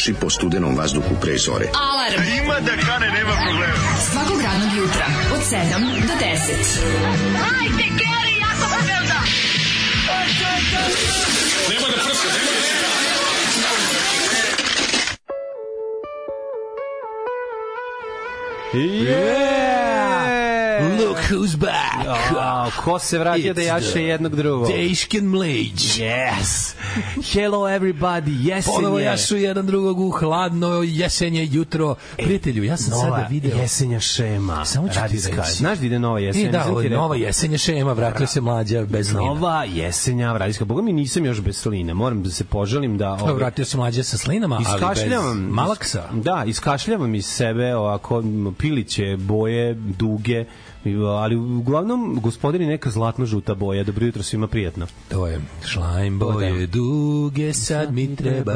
trči po studenom vazduhu pre zore. Alarm. Ima da kane, nema problema. Svakog radnog jutra, od 7 do 10. Hajde, Geri, jako se velda. Yeah! Look who's back. A, ko se vratio It's da jaše jednog drugog? Dešken Mlejđ. Yes. Hello everybody. Jesen Ponovo je. jašu jedan drugog u hladno jesenje jutro. Prijatelju, ja sam Nova sada video. jesenja šema. Samo ću ti reći. Znaš ide nova jesenja? I da, rekao. nova jesenje šema, vratio se mlađa bez lina. Nova jesenja radijska. Boga mi nisam još bez sline. Moram da se poželim da... Ovaj, vratio se mlađa sa slinama, ali bez malaksa. Da, iskašljavam iz sebe ovako piliće, boje, duge, ali uglavnom gospodini neka zlatno žuta boja. Dobro jutro svima prijatno. To je šlajm boje duge, sad mi treba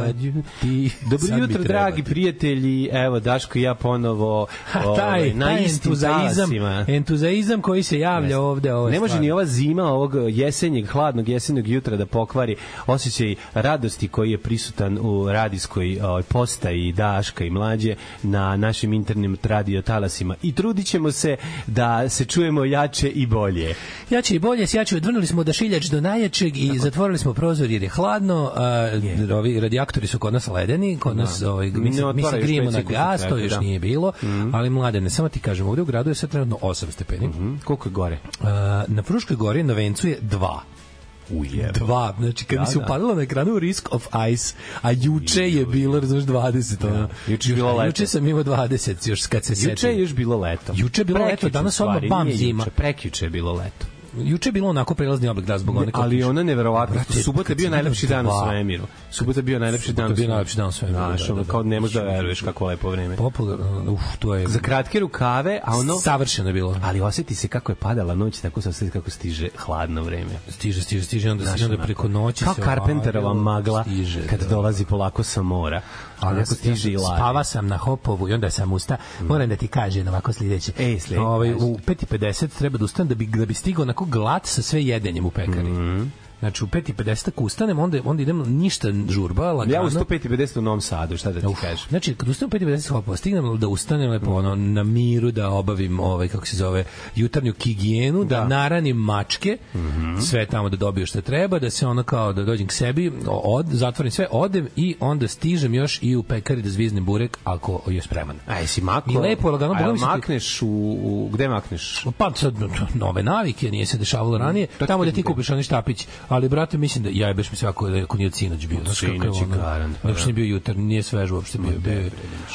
ti. Dobro sad jutro, dragi ti. prijatelji. Evo, Daško i ja ponovo Ha, ovaj, taj, na taj istim entuzaizam, talasima. entuzaizam koji se javlja Jeste. ovde. Ovo je ne može ni ova zima ovog jesenjeg, hladnog jesenjeg jutra da pokvari osjećaj radosti koji je prisutan u radijskoj ovaj, postaji Daška i mlađe na našim internim radio talasima. I trudit ćemo se da se čujemo jače i bolje. Jače i bolje, sjače odvrnuli smo odašiljač do najjačeg i zatvorili smo prozor jer je hladno, a, ovi radijaktori su kod nas ledeni, kod nas ovaj, mi, se, mi se grijemo na gas, to tebe, još da. nije bilo, ali mladene, samo ti kažem, ovde u gradu je sad trenutno 8 stepeni, Hm, Koliko je gore? a, na Fruškoj gori na Vencu je 2. Uje. Dva, znači kad Da, mi se da. upalilo na ekranu Risk of Ice, a juče je bilo, razumiješ, 20, ono. Juče je bilo leto. Juče sam imao 20, još kad se Juče je setim. još bilo leto. Juče je bilo leto, Prekjuče, danas odmah bam zima. Juče, prekjuče je bilo leto. Juče je bilo onako prelazni oblik da zbog one ali ona neverovatno. Subota je bio najlepši dan u svemiru. Subota je bio najlepši Subota dan. je bio najlepši dan u svemiru, Znaš, da, da, ono da. kao ne možeš da veruješ kako lepo vreme. Popularno, uf, to je... Za kratke rukave, a ono Savršeno je bilo. ali oseti se kako je padala noć, tako se oseti kako stiže hladno vreme. Stiže, stiže, stiže, onda, stiže, onda preko noći kao se Carpenterova ovadilo, magla kad da. dolazi polako sa mora. Ali Ja ako sam- stiže i ja sam- ladi. Spava sam na Hopovu i onda sam usta. Moram da ti kažem ovako sljedeće. Ej, sljedeće, Ovaj, u 5.50 treba da ustanem da bi, da bi stigao onako glat sa sve jedenjem u pekari. Mhm. Znači u 5.50 ako ustanem, onda, onda idem ništa žurba, lagano. Ja u 105.50 u Novom Sadu, šta da ti Uf, kažem? Znači, kad ustanem u 5.50 hopova, stignem da ustanem lepo ono, na miru, da obavim ovaj, kako se zove, jutarnju higijenu, da, Da. naranim mačke, sve tamo da dobiju što treba, da se ono kao da dođem k sebi, od, zatvorim sve, odem i onda stižem još i u pekari da zviznem burek ako je spreman. Aj, si mako? I lepo, lagano, A Boga jel mi se makneš u, u, gde makneš? Pa sad no, nove navike, nije se dešavalo ranije. to ti Tamo da ti kupiš onaj štapić, ali brate mislim da ja jebeš mi se ako ako nije od sinoć bio. Znaš Sinoć je garant, pa Uopšte da. bio jutar, nije svež uopšte bio. bio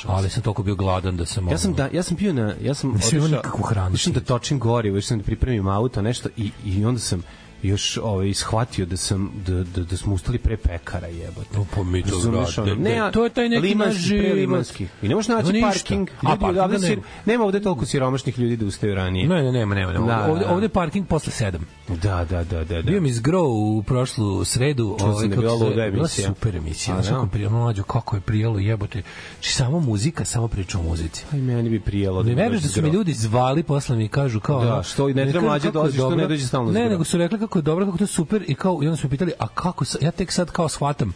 ali sam toliko bio gladan da sam Ja sam da ja sam bio na ja sam otišao- nikakvu hranu sam da točim gorivo, išao sam da pripremim auto, nešto i i onda sam još ovaj shvatio da sam da da, da smo ustali pre pekara jebote. No, pa mi to brate, ono, ne, a- to je taj neki limanski, naš život. prelimanski. I ne možeš naći No, parking. A, Ljudi, parkinga odavde si, nema. nema ovde toliko siromašnih ljudi da ustaju ranije. Ne, ne, nema, nema, nema. Da, ovde, da. ovde je parking posle 7. Da, da, da, da. da. Bio mi zgro u prošlu sredu, ovaj da je kako bila se- luda bila super emisija. A, Znaš da. kako prijelo mlađo, kako je prijelo jebote. Či samo muzika, samo priča o muzici. Aj, meni bi prijelo. Ne veruješ da su mi ljudi zvali posle mi kažu kao Da, što i ne treba mlađe kako dođe, što ne dođe stalno Ne, nego su rekli kako je dobro, kako to je super i kao i onda su pitali, a kako ja tek sad kao shvatam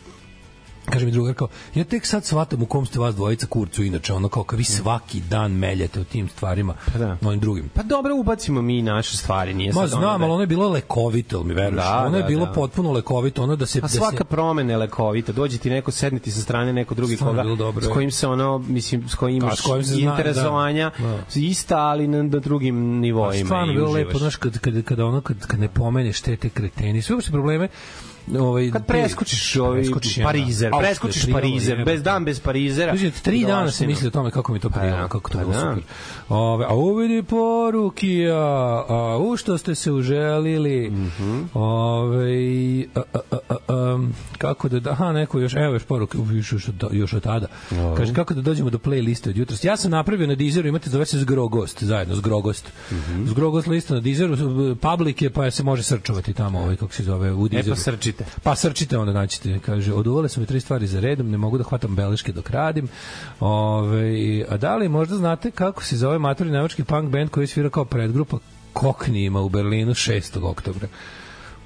kaže mi drugar kao, ja tek sad shvatam u kom ste vas dvojica kurcu, inače ono kao, kao vi svaki dan meljete o tim stvarima, Pa da. onim drugim. Pa dobro, ubacimo mi naše stvari, nije Ma sad znam, ono da- ali ono je bilo lekovito, mi veruješ? Da, ono je da, bilo da. potpuno lekovito, ono da se... A da se- svaka promena je lekovita. Dođe ti neko, sedne ti sa strane neko drugi Stvarno koga, dobro, s kojim se ono, mislim, s kojim imaš s kojim se zna, interesovanja, da, ista, ali na, na drugim nivoima. stvarno bilo uživaš. lepo, znaš, kad, kad, kad, ono, kad, kad ne pomeneš te, te kreteni, sve uopšte probleme, ovaj, Kad preskočiš ovaj preskočiš Parizer, dan. preskočiš je Parizer, bez dan bez Parizera. Kaže, tri dana sam Dolaštinu. mislio o tome kako mi to prijelo, da, kako to pa bilo da. super. Ove, a uvidi poruki, a, a u što ste se uželili. Mhm. Ove, a, a, a, a, a, kako da, aha, neko još, evo još poruke, još, još, od- još od tada. Kaže, kako da dođemo do playliste od jutros. Ja sam napravio na Deezeru, imate, zove se Zgrogost, zajedno, Zgrogost. Mhm. Zgrogost lista na Deezeru, public je, pa se može srčovati tamo, ovaj, kako se zove, u E Deezeru. pa srčite. Pa srčite onda naćete, kaže, oduvale su mi tri stvari za redom, ne mogu da hvatam beleške dok radim. Ove, a da li možda znate kako se zove matori nemački punk band koji svira kao predgrupa Koknijima u Berlinu 6. oktobra?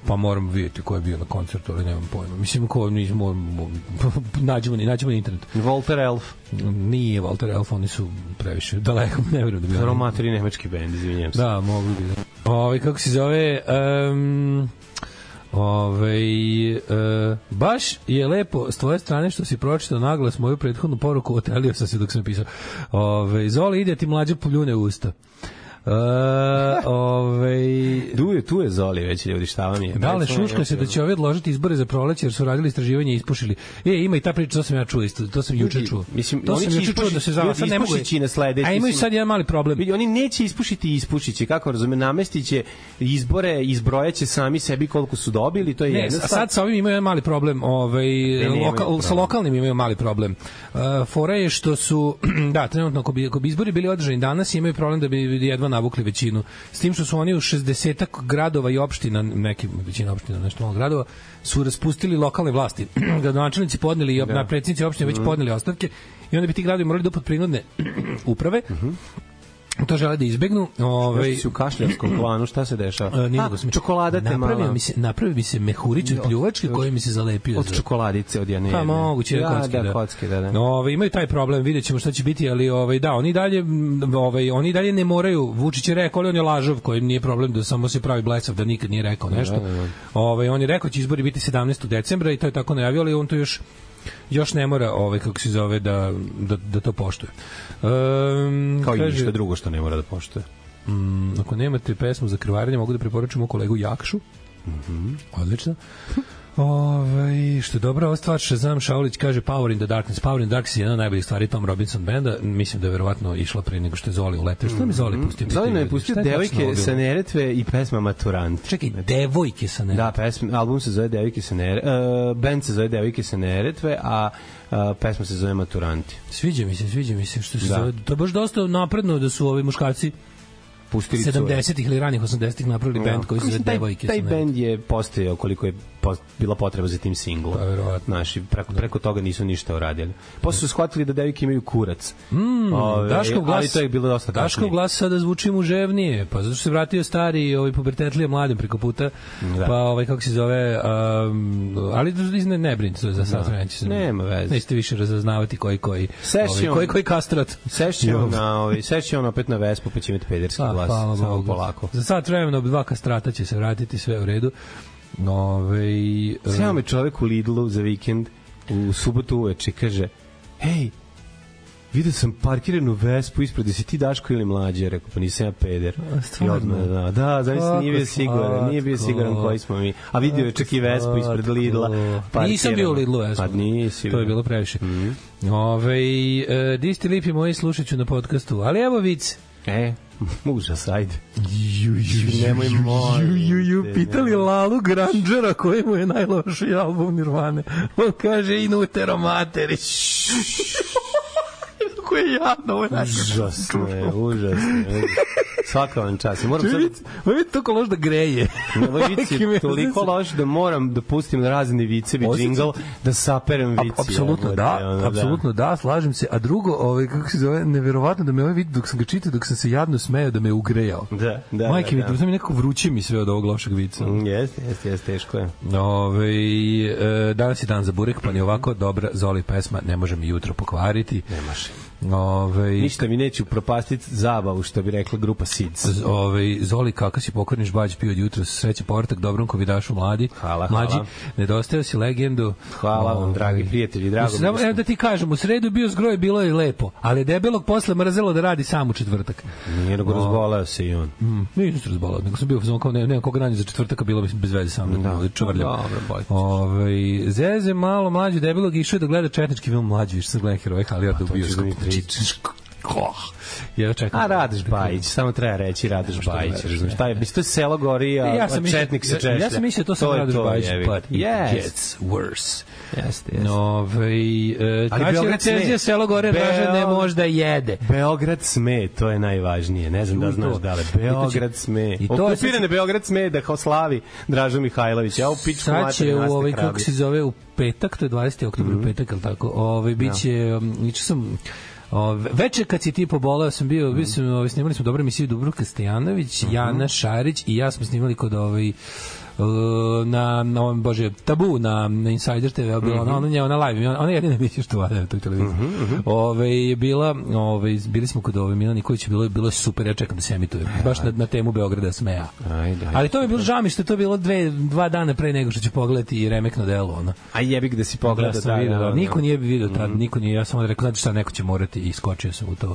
Pa moram vidjeti ko je bio na koncertu, ali nemam pojma. Mislim, ko nismo, nađemo, nađemo na internetu. Walter Elf, Nije Walter Elf, oni su previše daleko, ne verujem da bi oni- romatori nemački bend, izvinjavam se. Da, mogu bi da. Ove, kako se zove... Um, Ove, e, baš je lepo s tvoje strane što si pročitao naglas moju prethodnu poruku, otelio sam se dok sam pisao. Ove, Zoli, ide ti mlađe poljune usta. E, ove, Tu je, tu je Zoli već ljudi, šta vam je? Da li šuška se da će ovi odložiti izbore za proleće jer su radili istraživanje i ispušili. E, ima i ta priča, to sam ja čuo isto, to sam juče čuo. mislim, to oni sam juče čuo da se zava, sad ne mogu. ispušići na sledeći, A imaju sad jedan mali problem. Vidi, oni neće ispušiti i ispušiće, kako razume, namestiće izbore, izbrojaće sami sebi koliko su dobili, to je Ne, jedna stvar. sad sa ovim imaju jedan mali problem, ovaj lokal, problem. sa lokalnim imaju mali problem. Uh, fora je što su da, trenutno ako bi, ako bi izbori bili održani danas imaju problem da bi jedva navukli većinu. S tim što su oni u 60 gradova i opština, neki većina opština, nešto malo gradova, su raspustili lokalne vlasti. Gradonačelnici podneli i da. predsjednici opštine već podneli ostavke i onda bi ti gradovi morali da upod prinudne uprave. To žele da izbegnu. Ovaj si u kašljarskom planu, šta se dešava? A, nije A, nego sam čokolada te mala. mi se napravio mi se mehurić od pljuvačke koji mi se zalepio Od za čokoladice od jedne. Pa moguće da, kocke, da, da. kocke, da, da. No, ovaj imaju taj problem, videćemo šta će biti, ali ovaj da, oni dalje ovaj oni dalje ne moraju, Vučić je rekao, ali on je lažov, koji nije problem da samo se pravi blesav da nikad nije rekao nešto. Da, da, da. Ovaj on je rekao da će izbori biti 17. decembra i to je tako najavio, ali on to još još ne mora ovaj kako se zove da da, da to poštuje. Um, Kao i ništa drugo što ne mora da poštuje. Mm, ako nemate pesmu za krvarenje, mogu da preporučim kolegu Jakšu. Mhm. Odlično. Ove, što je dobra ova stvar, Shazam Šaulić kaže Power in the Darkness. Power in the Darkness je jedna od najboljih stvari Tom Robinson benda. Mislim da je verovatno išla pre nego što je Zoli uleteo. Što mi Zoli pustio? Mhm. Zoli nam je pustio devojke sa? Neretve i pesma Maturant. Čekaj, devojke sa ne. Da, pesma, album se zove Devojke sa Neretve, uh, band se zove Devojke sa Neretve, a uh, pesma se zove Maturanti. Sviđa mi se, sviđa mi se što se Da. zove. To je baš dosta napredno da su ovi muškarci Pustili cure. 70-ih ili ranih 80-ih napravili bend koji se zove taj, Devojke taj sa ne. bend je postojao koliko je pos- bila potreba za tim singlom. Pa, verovatno. Znaš, i preko, preko toga nisu ništa uradili. Posle su shvatili da devojke imaju kurac. Mm, Daškov glas, ali to je bilo dosta Daškov kasnije. glas sada zvuči muževnije, pa zato što se vratio stari ovaj pubertetlija mladim preko puta, Da. pa ovaj kako se zove, um, ali ne, ne brinite je za sad Da. neće se. Nema veze. Nećete više razaznavati koji koji Session. ovaj, koji koji kastrat. Sešće on na, ovaj, sešće on opet na Vespu, pa će imati pederski Pa, glas. hvala Samo polako. Za sat vremena dva kastrata će se vratiti sve u redu. Ove, Sjao me čovek u Lidlu za vikend u subotu uveče kaže hej, vidio sam parkiranu Vespu ispred, jesi ti Daško ili mlađe? Rekao, pa nisam ja peder. A, stvarno? I odmah, da, da, Kako nije bio siguran, nije bio siguran koji smo mi. A vidio je čak i Vespu ispred. Lidla. Nisam bio u Lidlu, ja Pa nisi. To je bilo previše. Mm -hmm. Ove, e, di ste lipi moji slušat ću na podcastu. Ali evo vic, E, užas, ajde. Ju, ju, Nemoj, molim ju, ju, ju, pitali. Lalu Grangera koji mu je najlošiji album Nirvane. On kaže Inutero Materi. Kako je jadno, ovo je. Užasno je, užasno je. Svaka vam čast. Moram sad... Vidite, vidite toliko loš da greje. Ovo je vic je toliko loš da moram da pustim razne vicevi, džingl, da saperem vici. Apsolutno da, ono, apsolutno da, slažem se. A drugo, ovaj kako se zove, neverovatno da me ovaj vid dok sam ga čitao, dok sam se jadno smejao da me je ugrejao. Da, da, Majke da, mi, da. mi nekako vruće mi sve od ovog lošeg vica. Mm, Jeste, jeste, jeste, teško je. Ove, e, danas je dan za burek, pa ni ovako dobra Zoli pesma ne može mi jutro pokvariti. Ne može. Ove, Ništa mi neće upropastiti zabavu, što bi rekla grupa Sids. Z- Ovaj Zoli kakav si pokvarniš bađ pio od jutra sreće povratak dobrom kovidašu mladi Hvala, mlađi hvala. nedostao si legendu Hvala vam, Ovaj, dragi prijatelji, drago mi da evo da ti kažem u sredu bio zgroj bilo je lepo ali je debelog posle mrzelo da radi sam u četvrtak Nije nego razboleo se i on. Mm, nisam se razbolao, nego sam bio samo kao ne, nemam koga ranije za četvrtak, a bilo mi bez veze sa mnom, da, čvrljam. Dobro, bolje. Ovaj Zeze malo mlađi debelog išao da gleda četnički film mlađi, više sam gledao heroje ćeš bioskopu. da mi Znači, oh, Ja čekam. A Radoš Bajić, samo treba reći Radoš Bajić. veruješ, razumeš. Šta je, mislim, to je selo gori, a, Ja sam četnik se ja, češlja. ja sam mislio to sam je Radoš Bajić, but it Yes. gets worse. Jeste, jeste. Nove, e, Ali Beograd recenzija. Selo Gore Draža ne možda jede. Beograd sme, to je najvažnije. Ne znam da znaš da li. Beograd sme. i to sad- Okupirane Beograd sme da kao slavi Dražo Mihajlović. Ja u pičku Sad mater će u ovaj kako se zove u petak, to je 20. oktobar Mhm. u petak, al tako. Ovaj biće um, juče sam Ove, veče kad si ti poboleo sam bio, bio sam, ovaj, snimali smo dobru emisiju Dubrovka Stojanović, Mhm. Jana Šarić i ja smo snimali kod ovaj uh, na, na ovom, bože, tabu na, na Insider TV, bila Mhm. ona, ona, ona, ona live, ona, ona je jedina emisija što valja na toj televiziji. Ove, je bila, ove, bili smo kod ove Milan Nikolić, bilo, je- bilo je super, ja čekam da se emituje, baš na, na temu Beograda smeja. Ajde, ajde. Ali to je bilo žao mi što je to bilo dve, dva dana pre nego što ću pogledati i remekno delo. Ono. A jebi ga da si pogleda. Da, sam video, da, niko nije video tad, niko nije, ja samo rekao, znači šta, neko će morati i skočio sam u to.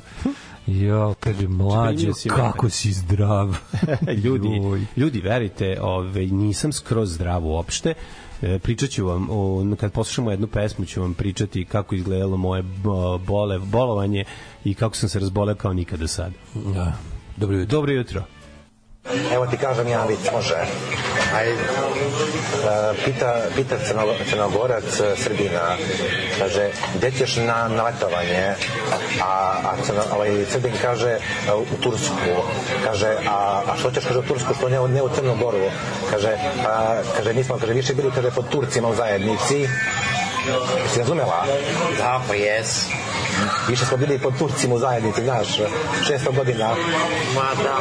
Jo, kaže, mlađe, Primio si kako si zdrav. ljudi, Joj. ljudi, verite, ovaj, nisam skroz zdrav uopšte. E, pričat ću vam, o, kad poslušamo jednu pesmu ću vam pričati kako izgledalo moje bo- bole, bolovanje i kako sam se razboleo kao nikada do sada. Ja. Dobro jutro. Dobro jutro. Evo ti kažem jedan vic, može. Aj, e, pita, pita crno, crnogorac e, Srbina, kaže, gde ćeš na, na letovanje? A, a crno, ovaj, Srbin kaže, e, u Tursku. Kaže, a, a što ćeš, kaže, u Tursku, što ne, ne u Crnu Goru? Kaže, a, kaže, mi smo, kaže, više bili kada pod Turcima u zajednici. Si razumela? Da, pa jes. Više smo bili pod Turcima u zajednici, znaš, 600 godina. Ma da.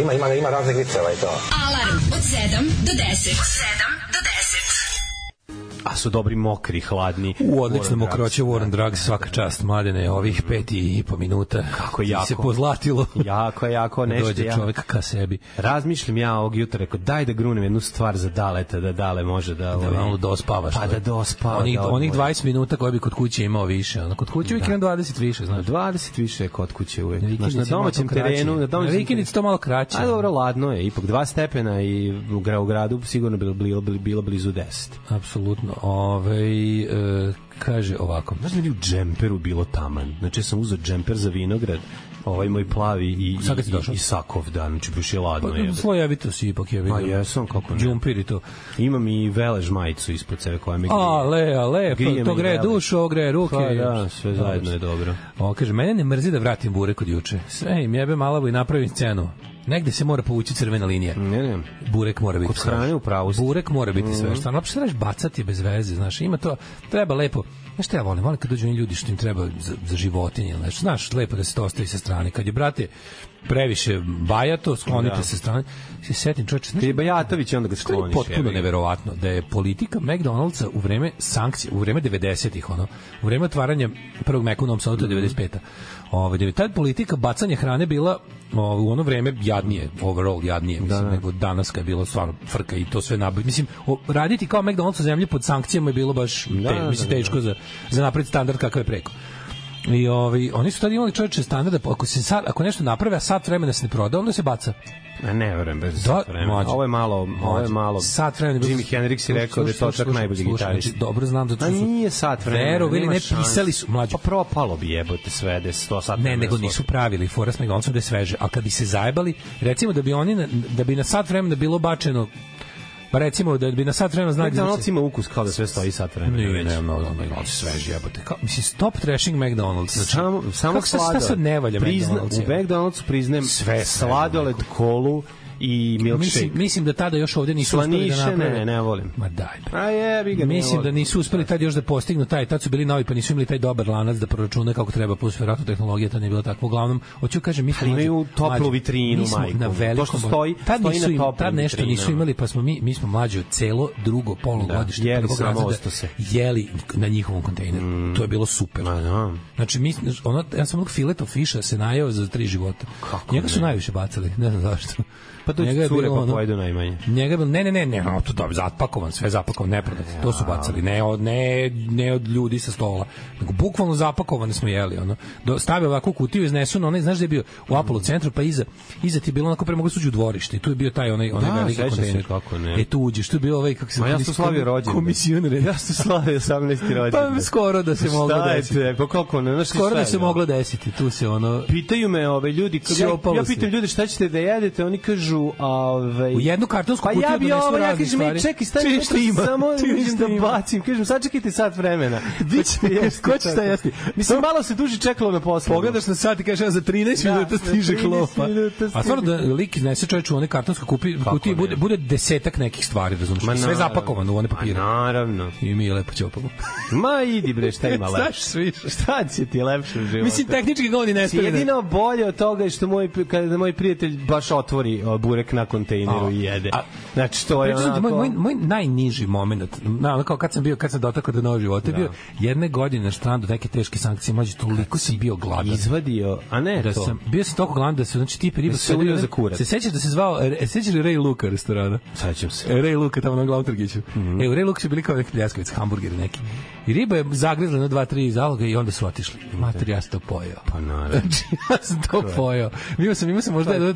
Ima, ima, ima raznih viceva i to. Alarm od 7 do 10. Od 7 do 10. A su dobri mokri, hladni. U odlično mokroće. Warren Drugs, svaka čast, mladene, ovih pet i po minuta. Kako jako. se pozlatilo. Jako, jako, nešto Dođe ja. čovek ka sebi. Razmišljam ja ovog jutra, rekao, daj da grunem jednu stvar za daleta, da dale može da... Da ovaj, malo dospavaš. Pa da dospava. Onih, da onih odmori. 20 minuta koje bi kod kuće imao više. Ono, kod kuće uvijek imam 20 više, znaš. 20 više je kod kuće uvek. Na Znaš, na domaćem terenu, na Na domaćem vikendici to malo kraće. A dobro, ladno je, ipak 2 stepena i u gradu sigurno bilo, bilo, bilo blizu 10. Apsolutno. Ove, e, kaže ovako. Znaš da mi je u džemperu bilo taman. Znači, ja sam uzeo džemper za vinograd, ovaj moj plavi i, Sad kad si i, došao? i, sakov, da, znači baš je ladno. Pa, je. slojevito si ipak je. Pa jesam, kako ne. Džumpir i to. Imam i velež majicu ispod sebe koja me A, le, a, le, Grije to, velež. dušu, ovo greje ruke. Pa da, sve zajedno je dobro. O, kaže, mene ne mrzi da vratim burek od juče. Sve im jebe malavu i napravim scenu. Negde se mora povući crvena linija. Ne, ne. Burek mora biti Kod hrane u pravu. Burek mora biti svež. Stvarno, uopšte trebaš bacati bez veze, znaš. Ima to, treba lepo. Znaš šta ja volim? Volim kad dođu oni ljudi što im treba za, za životinje. Znaš, znaš, lepo da se to ostavi sa strane. Kad je, brate, previše bajato, sklonite Da. sa strane. Se setim, čoveče, je Bajatović, onda ga skloniš. potpuno neverovatno da je politika McDonald'sa u vreme sankcija, u vreme 90-ih, ono, u vreme otvaranja prvog Mac u Novom Sadu, to je 95-a. Ovaj da tad politika bacanja hrane bila ovaj, u ono vreme jadnije, overall jadnije, mislim, da. nego danas kad je bilo stvarno frka i to sve nabaviti. Mislim, o, raditi kao McDonald's u zemlji pod sankcijama je bilo baš Da, te, da, mislim, da, teško za, za napred standard kakav je preko. I ovaj, oni su tada imali čovječe standarda, ako, se sad, ako nešto naprave, a sat vremena se ne proda, onda se baca. Ne, ne verujem bez Da, sat vremena. mlađe. Ovo je malo, ovo je malo. Sat vremena. Jimi Hendrix je rekao da je to čak najbolji slušaj, gitarist. Znači, dobro znam da A nije sat vremena. Verovali, nema ne, pisali su, mlađe. Pa propalo bi jebote sve, da je 100 sat Ne, vremena nego svo- nisu pravili fora s McDonald'som da je sveže. A kad bi se zajebali, recimo da bi oni na, da bi na sat vremena bilo bačeno Pa recimo da bi na sat vremena znali da McDonald's se- ima ukus kao da sve stoji sat vremena. Ne, već. ne, no, no, McDonald's sveži jebote. Kao, mislim, stop trashing McDonald's. Znači, samo samo sad- šta sad ne valja Prizna, McDonald's? u McDonald'su priznajem Sve sladoled, kolu i milkshake. Mislim, mislim da tada još ovde nisu uspeli da Slaniše, naprave. ne, ne volim. Ma daj. bre. A jebi ga, ne Mislim da nisu uspeli tad još da postignu taj, tad su bili novi pa nisu imali taj dobar lanac da proračunaju kako treba plus verovatno tehnologija tad nije bila takva. Uglavnom, hoću kažem mi smo Ali imaju toplu vitrinu, majku. na To velikom što stoji- tad stoji nisu na im, toplim tad nešto nisu vitrinama. imali pa smo mi mi smo mlađi celo drugo polugodište Da, jeli prvog razreda ostose. jeli na njihovom kontejneru. To je bilo super. Ma, da. Znači, mi, ono, ja sam onog fileta fiša se najeo za tri života. Kako Njega su najviše bacali, ne znam zašto. Pa to Njega je cure bilo pa ono- pojedu najmanje. Njega je bilo, ne, ne, ne, ne, no, to dobro, zapakovan, sve zapakovan, neprodat. To su bacali, ne od, ne, ne od ljudi sa stola. Nego bukvalno zapakovane smo jeli, ono. Do, stave ovako kutiju, iznesu na onaj, znaš da je bio u Apollo centru, pa iza, iza ti je bilo onako pre mogu suđu u dvorište i tu je bio taj onaj, onaj Da, veliki kontejner. kako ne. E tu uđeš, tu je bio ovaj, kako se Ma ja sam slavio rođendan. Komisioner. Ja sam slavio 18. rođendan. Pa skoro da se moglo Šta je desiti. Pa kako ne, znaš Skoro da se ono? moglo desiti, tu se ono... Pitaju me ove ljudi, kad ja, ja pitam ljude šta ćete da jedete, oni kažu, a, ove, U jednu kartonsku pa kutiju ja bi ovo, ja kažem, stvari. čekaj, čekaj, šta ima. samo da bacim, kažem, sačekajte sat vremena. Biće jesti. Ko će šta jesti? Mislim, malo se duži čekalo na poslu. Pogledaš na sat i kažeš ja za 13 Da, minuta stiže 13 klopa. A stvarno da lik iznese čovječ u one kartonske kupi, kutije bude, bude desetak nekih stvari, razumiješ? Ma Sve zapakovano u one papire. Naravno. I mi je lepo ćopamo. Ma idi bre, šta ima lepše? Šta će ti lepše u životu? Mislim, tehnički govori ne stavljene. Jedino bolje od toga je što moj, kada moj prijatelj baš otvori o, burek na kontejneru A, i jede. a- Znači, to je onako... moj, moj, moj najniži moment, na, ono kao kad sam bio, kad sam dotakao do novog života, je bio jedne godine na strandu neke teške sankcije, mlađe, toliko sam bio gladan. izvadio, a ne da to. sam bio sam toliko gladan da se znači tipi riba Da se ulio za kurac. Se sećaš da se zvao e, sećaš li Ray Luka restorana? Sećam se. Ray Luka tamo na glavnom trgiću. Mhm. E, u Ray Luka su bili kao neki pljeskavice, hamburgeri neki. I riba je zagrizla na dva, tri zaloga i onda su otišli. Mater, ja sam to pojeo. Pa naravno. Znači, ja sam to pojeo. Imao sam, imao sam možda jedno,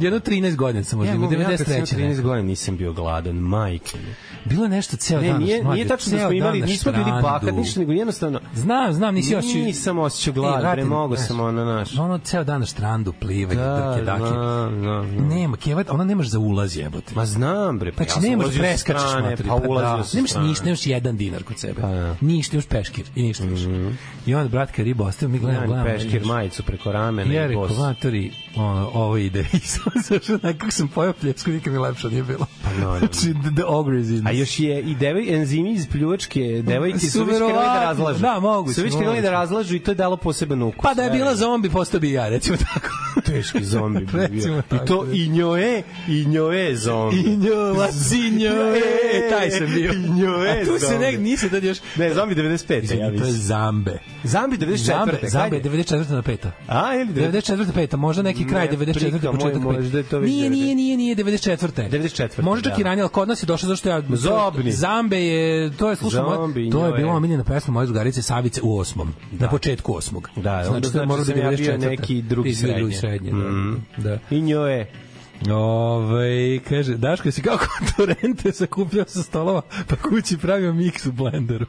jedno 13 godina sam možda, Ja, imao, ja, kad sam imao 93. 13 neka. godina nisam bio gladan, majke. Bilo je nešto ceo Ne, dan. nije, nije tačno da smo imali, nismo bili bahat, ništa, nego jednostavno... Znam, znam, nisi osjećao... Nisam osjećao E, glad, bre, mogo sam ono naš. Ono ceo dan na štrandu plivanje, Da, drke, dake. znam, znam, znam. Nema, kevat, ona nemaš za ulaz jebote. Ma znam, bre, pa Znači, ja sam nemaš da preskačeš strane, materi. Pa ulazio da. Nemaš ništa, nemaš jedan dinar kod sebe. Pa da. Ništa, nemaš peškir i ništa više. I onda, brat, kad riba ostaje, mi gledamo, Ja, gledamo. peškir majicu preko ramena Ja i rekao, bos. matori, ono, ovo ide. I sam nekako sam pojao pljevsku, nikad mi lepše nije bilo. Pa naravno. Znači, the, the ogre is in. A još je i devoj, enzimi iz pljuvačke devojke Su već krenuli da razlažu. Da, moguće, Su već krenuli da razlažu i to je dalo poseban ukus. Pa da je bila zombi, postao bi i ja, recimo tako. teški zombi bi bio. tako, I to i njoe, i njoe zombi. Injo, lazinjo, e, taj sam bio. Injo, e, A tu se nek, nisi tad još... Ne, zombi 95. ja to je. Zambe. Zambi 94. Zambe, Zambe je Ajde. 94. na 5. A, ili 94. 94. peta, možda neki kraj Ne, 94. prika moj, početak možda je to već Nije, 90. nije, nije, nije 94. 94., Može čak da. i ranije, ali kod nas je došlo zašto ja... Zobni. Zambe je, to je, slušaj, Zombi, to je bila omiljena pesma moje drugarice Savice u osmom. Na početku osmog. Da, onda znači, to je znači moralo da sam biti ja bio 94.. neki drugi Ti si bio drugi srednje. srednje. I njoe. Ove, kaže, Daško si kako Torrente sakupljao sa stolova, pa kući pravio miks u blenderu.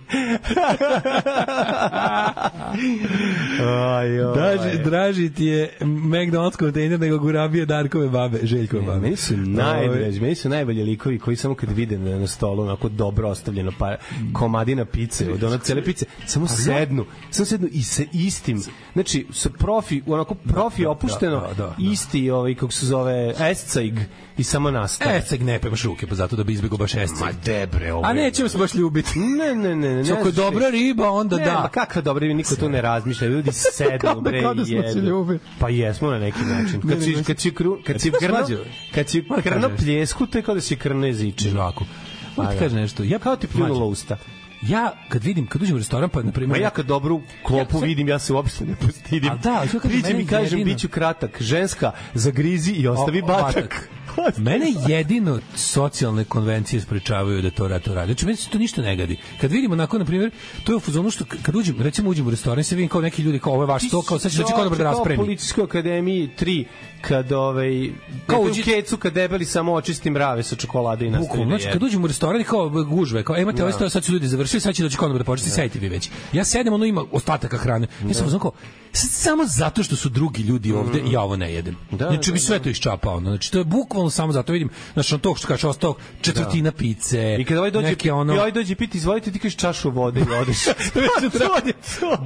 Aj, oj. Draži, draži ti je McDonald's kontejner nego gurabije Darkove babe, Željkove babe. Meni su najdraži, meni su najbolji likovi koji samo kad vide na, stolu onako dobro ostavljeno pa komadina pice, od onog cele pice, samo sednu, samo sednu i sa istim, znači sa profi, onako profi opušteno, da, da, da. isti ovaj kako se zove Escajg i samo nastave. E, ceg ne pemaš ruke, pa zato da bi izbjegao baš esce. Ma debre, ovo. A nećemo se baš ljubiti. Ne, ne, ne, ne. Ako je dobra riba, onda Ne, da. ma kakva dobra riba, niko tu ne razmišlja, ljudi da- bre, kao da smo se jedu. ljubili. Pa jesmo na neki način. Kad si, kad si, kru, kad si Znaš, krno, kad si krno pljesku, to je kao da si krno jezičin. Žaku. Pa ti da. kažem nešto. Ja Kao ti pljunulo usta. Ja kad vidim, kad uđem u restoran, pa na Ma primjer ja kad dobru klopu Ja, sad- vidim, ja se uopšte ne postidim. A da, hoću kažem, Priđem meni i kažem, jedino- bit ću kratak. Ženska, zagrizi i ostavi O- batak. batak. Mene jedino socijalne konvencije sprečavaju da to rato radi. Znači, meni se to ništa ne gadi. Kad vidimo, onako, na primjer, to je u fazonu što, kad uđem, recimo uđem u restoran, se vidim kao neki ljudi, kao ovo je vaš sto, kao sad će doći konobar da Kao raspremi. policijskoj akademiji 3 kad ovaj Kao kao u uđi- kecu kad debeli samo očistim mrave sa čokolade i nastavi da znači kad uđemo u restoran kao gužve, kao imate ovo sto, sad su ljudi završili, sad će doći konobar da počne, sedite vi već. Ja sedem, ono ima ostataka hrane. Ja sam znači kao, sad samo zato što su drugi ljudi ovde, ja ovo ne jedem. Da, znači da, bi sve to iščapao. Znači to je bukvalno samo zato vidim, znači on to što kaže ostao četvrtina pice. I kad ovaj dođe, neke ono i ovaj dođe piti, izvolite, ti kažeš čašu vode i odeš. je.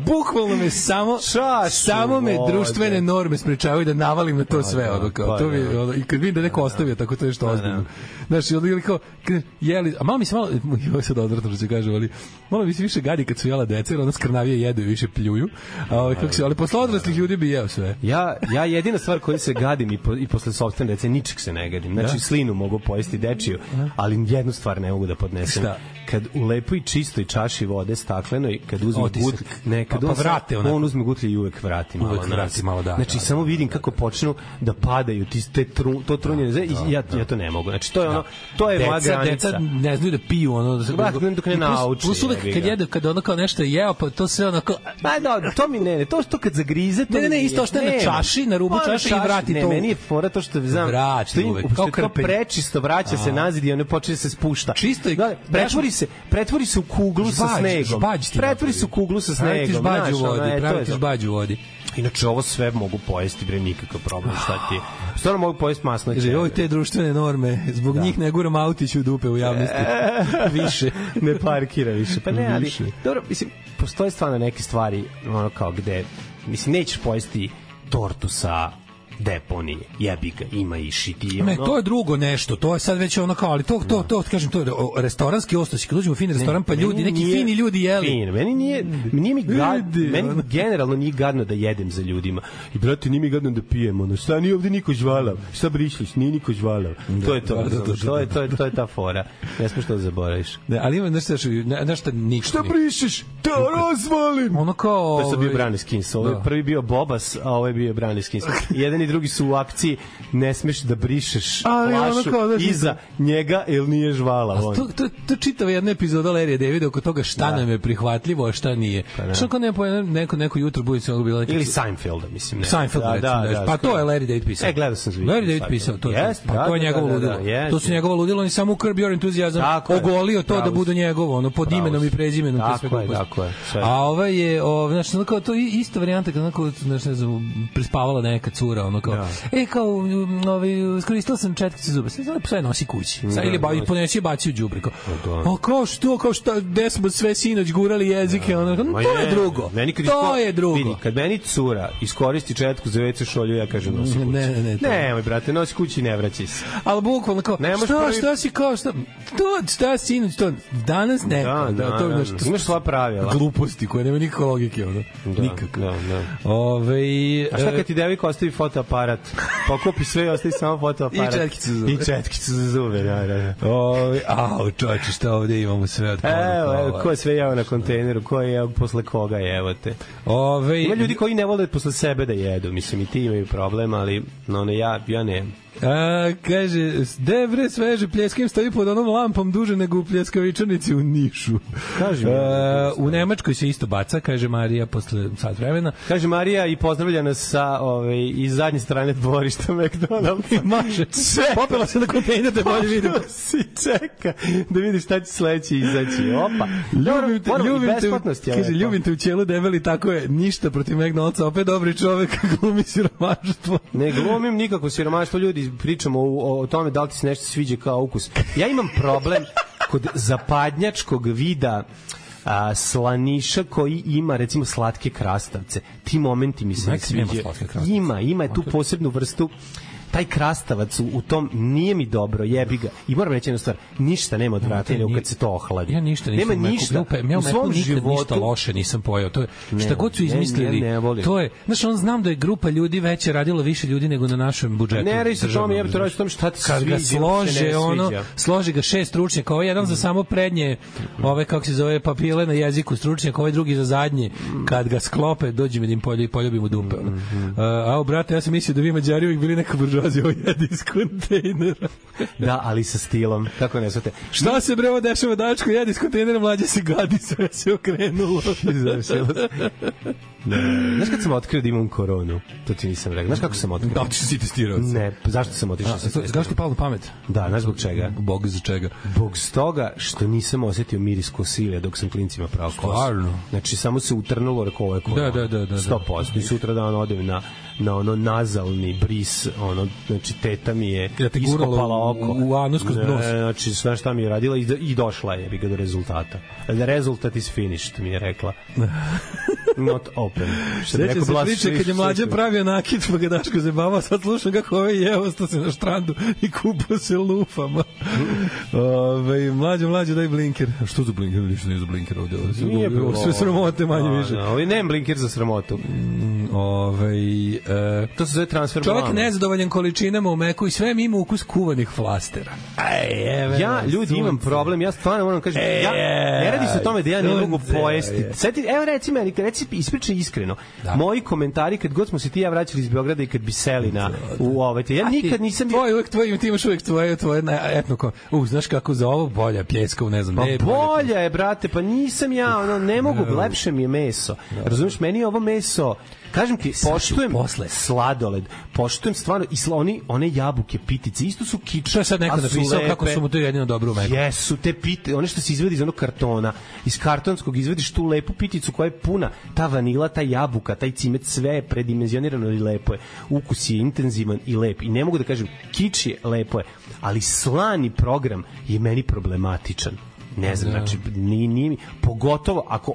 Bukvalno me samo Čašu samo me vode. društvene norme sprečavaju da navalim na to sve da, ono kao pa to mi da. ono, i kad vidim da neko ostavio tako to je što ozbiljno. da. Znaš, ili kao kad jeli, a malo mi se malo joj sad odvratno što kaže, ali malo mi se više gadi kad su jela deca, jer ona skrnavije jedu i više pljuju. A ovaj kako se, ali posle odraslih ljudi bi jeo sve. Ja, ja jedina stvar koju se gadim i, po, i posle sopstvene dece, ničeg se ne gadim. Znači, Da? slinu mogu pojesti dečiju, ali jednu stvar ne mogu da podnesem. Šta? Kad u lepoj čistoj čaši vode staklenoj, kad uzme Otisak. gut, ne, kad Pa- pa vrate onako. on uzme gutlje i uvek vrati malo. Uvek vrati malo, da, Znači, da, samo vidim kako počnu da padaju ti, te tru, to trunjene, da, i ja, ja to ne mogu. Znači, to je ono, to je moja granica. deca ne znaju da piju ono da se Brate, dok ne I plus- nauče, Plus uvek kad ga. jedu kad ono kao nešto je jeo pa to sve onako Ma dobro, to mi ne, ne, to to kad zagrize, to Ne, ne, ne, isto ostaje na ne, čaši, na rubu pa, čaše i vrati ne, to u- meni je fora to što znam, što, im, uvek, kao je krpenje. prečisto, vraća se nazad i ono počne da se spušta. Čisto da, pretvori se, pretvori se u kuglu sa Žbađ, snegom. žbađ ti Pretvori se u kuglu sa Pravi snegom. žbađ u znaš, ono, vodi, e, pravi je ti žbađ u vodi. Inače, ovo sve mogu pojesti, bre, nikakav problem, šta ti je. Stvarno mogu pojesti masno. Kaže, oj, te društvene norme, zbog njih ne guram autić u dupe u javnosti. Više. ne parkira više. Pa ne, ali, Više. dobro, mislim, postoje stvarno neke stvari, ono kao gde, mislim, nećeš pojesti tortu sa deponije, jebi ga, ima i šiti. Ne, ono. to je drugo nešto, to je sad već ono kao, ali to, to, to, kažem, to je restoranski ostoci, kad uđemo u fini restoran, pa ljudi, neki nije fini ljudi jeli. Fin. Meni nije, nije mi gad, meni generalno nije gadno da jedem za ljudima. I brate, nije mi gadno da pijem, ono, šta nije ovde niko žvalav? Šta brišliš? Nije niko žvalav. to je to, da, da, da, to je to je to je ta fora. Ne smeš to da zaboraviš. Ne, ali ima nešto, ne, nešto ništa. Šta brišeš? Da razvalim. Ono kao... To je bio ovaj, Brani Skins. Ovo je da. prvi bio Bobas, a ovo je bio Brani Skins. Jedan i drugi su u akciji ne smeš da brišeš Ali flašu kao da iza njega, jer nije žvala. A to, to, to čitava jedna epizoda Larry Davida oko toga šta Da. nam je prihvatljivo, a šta nije. Pa da. Što kao neko, neko, neko jutro bude se mogu bila neka... Ili Seinfelda, mislim. Ne. Seinfeld, da, da, da, pa to je Larry David pisao. E, gledao sam Larry David pisao, to Jest, pa da, to je da, njegovo da, ludilo. da, jest, to su njegovo ludilo, on je samo u Curb Your Enthusiasm Tako je, ogolio to da bude njegovo, ono, pod imenom i prezimenom. Tako je, tako je. A ovaj je, znači, kao to isto varijanta, onako, znači, ne znam, prispavala neka cura, ono kao, Da. e, kao, um, ovaj, iskoristila sam četkice zuba, sve, sve, sve nosi kući. Sad, ili ba, da. ponesi je baci u đubre. Kao, da. a kao što, kao šta, gde smo sve sinoć gurali jezike, ono, kao, Ma to je je, drugo. Meni kad to je drugo. Vidi, kad meni cura iskoristi četku za WC šolju, ja kažem nosi kući. Ne, ne, ne, Ne, moj brate, nosi kući i ne vraćaj se. Ali bukvalno kao, Ne šta, prvi- šta si kao, šta, to, šta sinoć, to, danas ne, Da, da, to, znaš, to, Imaš svoja pravila. gluposti koje nema nikakve logike, ono, Da, nikako. da, da. Ove, A šta kad ti devojka ostavi fotoaparat? Pokupi sve i ostavi samo fotoaparat. I četkicu za zube. I četkicu za zube, da, da, da. Ove, au, čoče, šta ovde imamo sve od Evo, evo, ko je sve jeo na kontejneru, ko je jeo posle koga je, evo te. Ove, Ima ljudi koji ne vole posle sebe da jedu, mislim i ti imaju problem, ali no, ne, ja, ja ne. A, kaže, de bre sveže pljeskim stoji pod onom lampom duže nego u pljeskavičanici u Nišu. Kaži mi. A, u Nemačkoj se isto baca, kaže Marija posle sat vremena. Kaže Marija i pozdravlja nas sa ove, iz zadnje strane dvorišta McDonald'sa. Maše, popela se na kontejner da bolje vidim. si čeka da vidi šta će sledeće izaći. Opa. Ljubim te, Moram- ljubim te, je kaže, ljubim te u ćelu debeli, tako je, ništa protiv McDonald'sa, opet dobri čovek, glumi siromaštvo. Ne glumim nikako siromaštvo, ljudi pričamo o, o tome da li ti se nešto sviđa kao ukus. Ja imam problem kod zapadnjačkog vida a, slaniša koji ima recimo slatke krastavce. Ti momenti mi se ne Meksikan ima. Ima, ima je tu posebnu vrstu taj krastavac u, u tom nije mi dobro, jebi ga. I moram reći jednu stvar, ništa nema odvratnja Ni- kad se to ohladi. Ja ništa nisam nema meku- ništa. Ja, u pe- ja u u meku svom životu ništa loše nisam pojao. To je, Ne, šta god su ne, izmislili, ne, ne volim. to je, znaš, on znam da je grupa ljudi veće radilo više ljudi nego na našem budžetu. Ne radi se državnom, jebe, to radi tome šta ti Kad ga sviđa, uopšte slože, ne ono, složi ga šest stručnjaka, ovaj jedan za samo prednje, ove, kako se zove, papile na jeziku stručnjaka, ovaj drugi za zadnje. Kad ga sklope, dođe mi da im polju, poljubim u dupe. ono. Mhm. Uh, a, brate, ja sam mislio da vi Mađari uvijek bili neka buržoazija dolazi ovo jedi iz kontejnera. Da, ali sa stilom. Kako ne svate? Šta se bre ovo dešava dačko jedi iz kontejnera mlađe se gadi sve se okrenulo. Ne. Znaš kad sam otkrio da imam koronu? To ti nisam rekao. Znaš kako sam otkrio? Da, ti si testirao. Ne, zašto sam otišao? Znaš ti palo pamet? Da, znaš zbog čega? Bog za čega? Bog stoga što nisam osetio miris kosilja dok sam klincima prao kosu. Stvarno? Znači, samo se utrnulo, rekao, ovo je korona. Da, da, da, da, da. 100%. I sutra dan odem na, na ono nazalni bris, ono, znači, teta mi je Da te iskopala u- oko. u anus kroz nos. Znači, sve šta mi je radila i, i došla je, bi ga do rezultata. The result is finished, mi je rekla. Not open. Bi Sećam se priče kad je mlađa pravio nakit pa ga Daško zabavao, sad slušam kako ovaj je ostao se na štrandu i kupao se lufama. Ove, mlađa, mlađa, daj blinker. A što za blinker? Ništa nije za blinker ovde. Ovo, Nije bilo. sve sramote manje Da, više. Da, ovo je nem blinker za sramotu. Ove, e, To se zove transfer čovjek blama. nezadovoljan količinama u meku i sve mi ima ukus kuvanih flastera. Aj, evo, Ja, ljudi, imam problem, ja stvarno moram da kažem, ja, ne radi se o tome da ja ne mogu sunce, pojesti. je. Seti, evo reci meni, reci, ispričaj iskreno. Da. Moji komentari, kad god smo se ti ja vraćali iz Beograda i kad bi seli na, u ovaj, ja nikad nisam bio... Tvoj uvek tvoj, ti imaš uvek tvoje, tvoje na, etno ko, u, znaš kako za ovo bolja pljeska, ne znam, Pa ne bolja je, brate, pa nisam ja, ono, ne mogu, lepše mi je meso. Razumeš, meni je ovo meso, kažem ti, poštujem posle. sladoled, poštujem stvarno i oni, one jabuke, pitice, isto su kič. Što je sad neko napisao lepe. kako su mu to jedino dobro u meku? Jesu, te pite, one što se izvedi iz onog kartona, iz kartonskog izvediš tu lepu piticu koja je puna, ta vanila, ta jabuka, taj cimet, sve je predimenzionirano i lepo je. Ukus je intenzivan i lep. I ne mogu da kažem, kič je, lepo je, ali slani program je meni problematičan. Ne znam, znači, ni, ni, pogotovo ako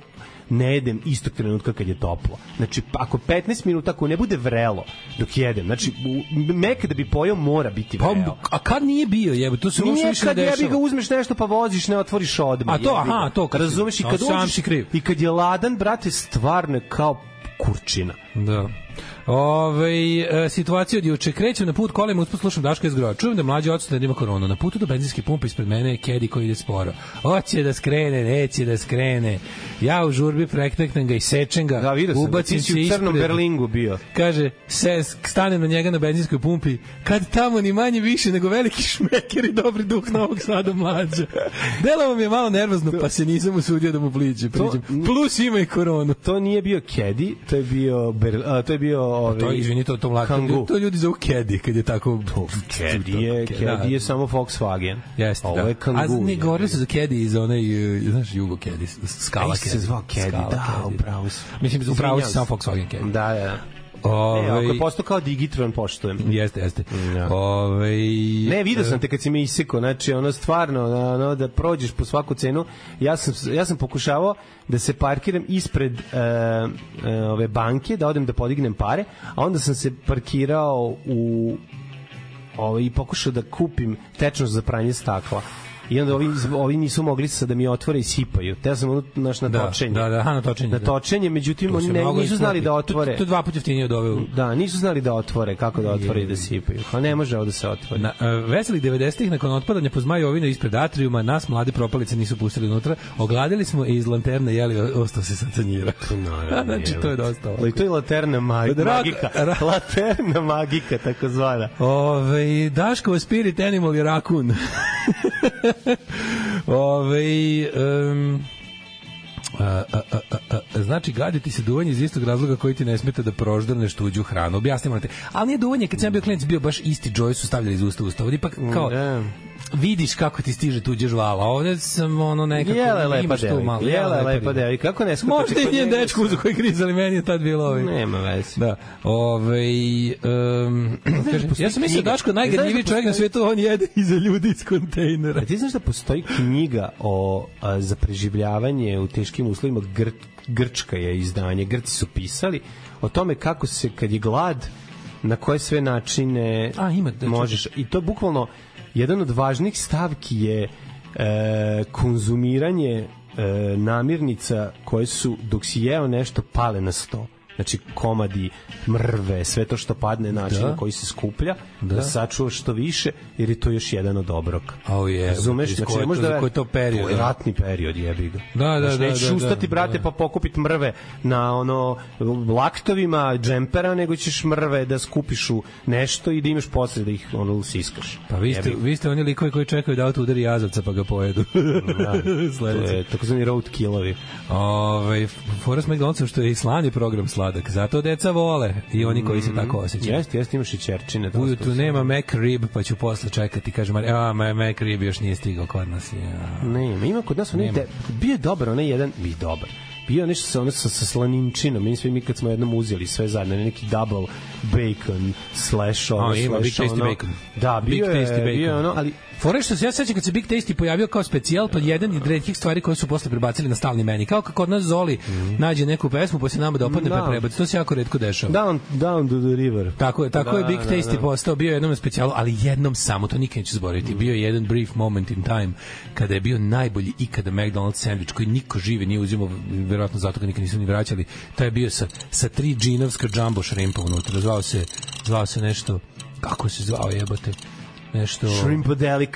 ne jedem istog trenutka kad je toplo. Znači, pa ako 15 minuta, ako ne bude vrelo dok jedem, znači, u- mek da bi pojao mora biti Pa, vrelo. a kad nije bio, jebe, to se Nije više kad jebi ga uzmeš nešto pa voziš, ne otvoriš odmah. A to, jebi ga. aha, to kad si- Razumeš i kad uđeš i kad je ladan, brate, stvarno je kao kurčina. Da. Ove, e, situacija od juče. Krećem na put kolima, uspod slušam Daška iz groja. Čujem da mlađi odsutan da ima koronu. Na putu do benzinske pumpe ispred mene je Kedi koji ide sporo. Hoće da skrene, neće da skrene. Ja u žurbi prekteknem ga i sečem ga. Da, vidio sam, ubacim ti si u crnom. Berlingu bio. Kaže, se, stane na njega na benzinskoj pumpi. Kad tamo ni manje više nego veliki šmeker i dobri duh Novog Sada mlađa. Delo mi je malo nervozno, pa se nisam usudio da mu pliđe. Priđem. Plus ima i koronu. To nije bio Kedi, to je bio Ber, a, to je bio ovaj To, izvini, to, to, mlad, Kangoo. to ljudi zovu Kedi, kad je tako... Kedi je, Kedi je samo Volkswagen. Jeste, Ovo da. je Kangoo. A ne govorili su za Kedi iz onaj, e, znaš, Jugo Kedi, skala Kedi. se zvao Kedi, da, upravo. Mislim, upravo Izvinjavam samo se. Volkswagen Kedi. Da, da. Ove, E, ako je postao kao Digitron, poštujem. Jeste, jeste. Da. Ove, Ne, vidio sam te kad si me isekao, znači ono stvarno, ono, da prođeš po svaku cenu. Ja sam, ja sam pokušavao da se parkiram ispred e, e, ove banke, da odem da podignem pare, a onda sam se parkirao u ovaj, i pokušao da kupim tečnost za pranje stakla. I onda ovi, ovi nisu mogli sa da mi otvore i sipaju. Te ja sam ono, naš, na Da, točenje. da, da, na točenje, Na da. točenje, međutim, To oni ne, nisu znali da otvore. To, to je dva puta jeftinije od ove Da, nisu znali da otvore, kako da otvore i da sipaju. Pa ne može ovo da se otvori. Na, uh, veselih 90-ih nakon otpadanja po Zmajovine ispred atrijuma nas mlade propalice nisu pustili unutra. Ogladili smo i iz lanterne jeli ostao se satanjira. znači to je dosta. Ali to je laterna mag, magika. laterna magika, takozvana. Ove, Daškova spirit animal je rakun. Ove, um, A, a, a, a, znači gaditi se duvanje iz istog razloga koji ti ne smeta da proždrneš tuđu hranu. Objasnimo ti. Ali nije duvanje, kad sam bio klinac bio baš isti džoj su stavljali iz usta u usta. Ovdje ipak kao Da. vidiš kako ti stiže tuđe žvala. Ovde sam ono nekako Jela je lepa devojka. malo. Jela je lepa devojka. Kako ne skupa? Možda i njen dečko uz koji grizali meni je tad bilo ovaj. Nema veze. Da. Ove, um, kaže, ja sam mislio knjiga. Daško najgadljiviji da čovjek na svetu, on jede iza ljudi iz kontejnera. A ti znaš da postoji knjiga o za preživljavanje u teškim uslovima Gr, Grčka je izdanje, Grci su pisali o tome kako se kad je glad na koje sve načine A, ima, da, možeš. i to bukvalno jedan od važnih stavki je e, konzumiranje e, namirnica koje su dok si jeo nešto pale na sto. Znači komadi mrve, sve to što padne, način Da. na koji se skuplja, Da. da, sačuvaš što više, jer je to još jedan od obroka. Au je, Razumeš? Znači, ne možeš da za koji to period, To je da. ratni period, jebi ga. Da, da, Znači, da, nećeš da, ustati, da, brate, da. pa pokupit mrve na ono laktovima džempera, nego ćeš mrve da skupiš u nešto i da imaš posle da ih ono usiskaš. Pa vi ste, vi ste oni likovi koji čekaju da auto udari jazavca pa ga pojedu. Da, to je takozvani roadkillovi. Ove, fora s McDonald'som što je i slani program sladak. Zato deca vole i oni koji se tako osjećaju. Jeste, jeste, imaš i čerčine. Ujutru su. nema McRib, pa ću posle čekati. Kaže Marija, a, ma- McRib još nije stigao kod nas. Ja. Nema, ima kod nas onaj, Nema. de, bio je dobar, onaj jedan, bi dobar. Bio je nešto sa, ono, sa, sa slaninčinom, mi sve mi kad smo jednom uzeli sve zajedno, neki double bacon slash ono, A, ima, Big slash Tasty ono. bacon. Da, Big bio je, Tasty bacon. bio je ono, ali Fore što se ja sećam kad se Big Tasty pojavio kao specijal, pa jedan od retkih stvari koje su posle prebacili na stalni meni. Kao kako kod nas Zoli nađe neku pesmu, pa se nama dopadne, Da. pa prebaci. To se jako retko dešava. down, down to the river. Tako je, tako Da, je Big da, Tasty da. postao, bio je jednom specijalu, ali jednom samo, to nikad neću zaboraviti. Bio je jedan brief moment in time kada je bio najbolji ikada McDonald's sandvič koji niko živi nije uzimao, verovatno zato ga nikad nisu ni vraćali. Taj je bio sa, sa tri džinovska jumbo šrimpa unutra. Zvao se, zvao se nešto, kako se zvao jebote? Nešto... Shrimpadelic.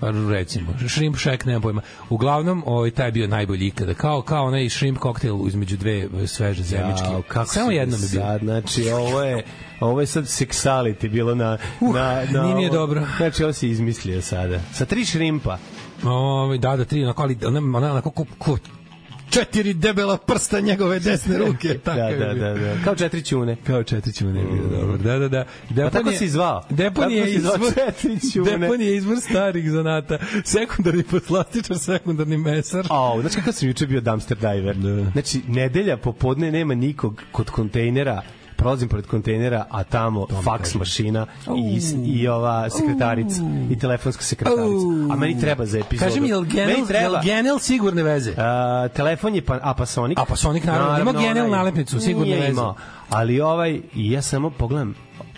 Pa recimo, shrimp shack, nemam pojma. Uglavnom, ovaj, taj je bio najbolji ikada. Kao, kao onaj shrimp koktel između dve sveže zemljičke. Jao, kako Samo si jednom je bio. Sad, znači, ovo je, ovo je sad sexuality bilo na... na, na nije mi je ovo- dobro. Znači, ovo si izmislio sada. Sa tri šrimpa. Ovaj da, da, tri, onako, ali ona onako ko, ko, četiri debela prsta njegove desne ruke. tako Da, je da, bio. da, da. Kao četiri ćune. Kao četiri ćune bio dobro. Da, da, da. Depon Pa tako si zvao. Depon Tako je izvor, četiri ćune. Depon je izvor starih zanata. Sekundarni poslastičar, sekundarni mesar. Au, znači kakav sam juče bio dumpster diver. Da. Znači, nedelja popodne nema nikog kod kontejnera prolazim pored kontejnera, a tamo faks mašina i, i ova sekretarica i telefonska sekretarica. A meni treba za epizodu. Kaži mi, je li Genel, treba. Genel sigurne veze? A, telefon je pa, Apasonic. Apasonic, naravno. Ima Genel nalepnicu, sigurne veze. imao. Ali ovaj, ja samo pogledam,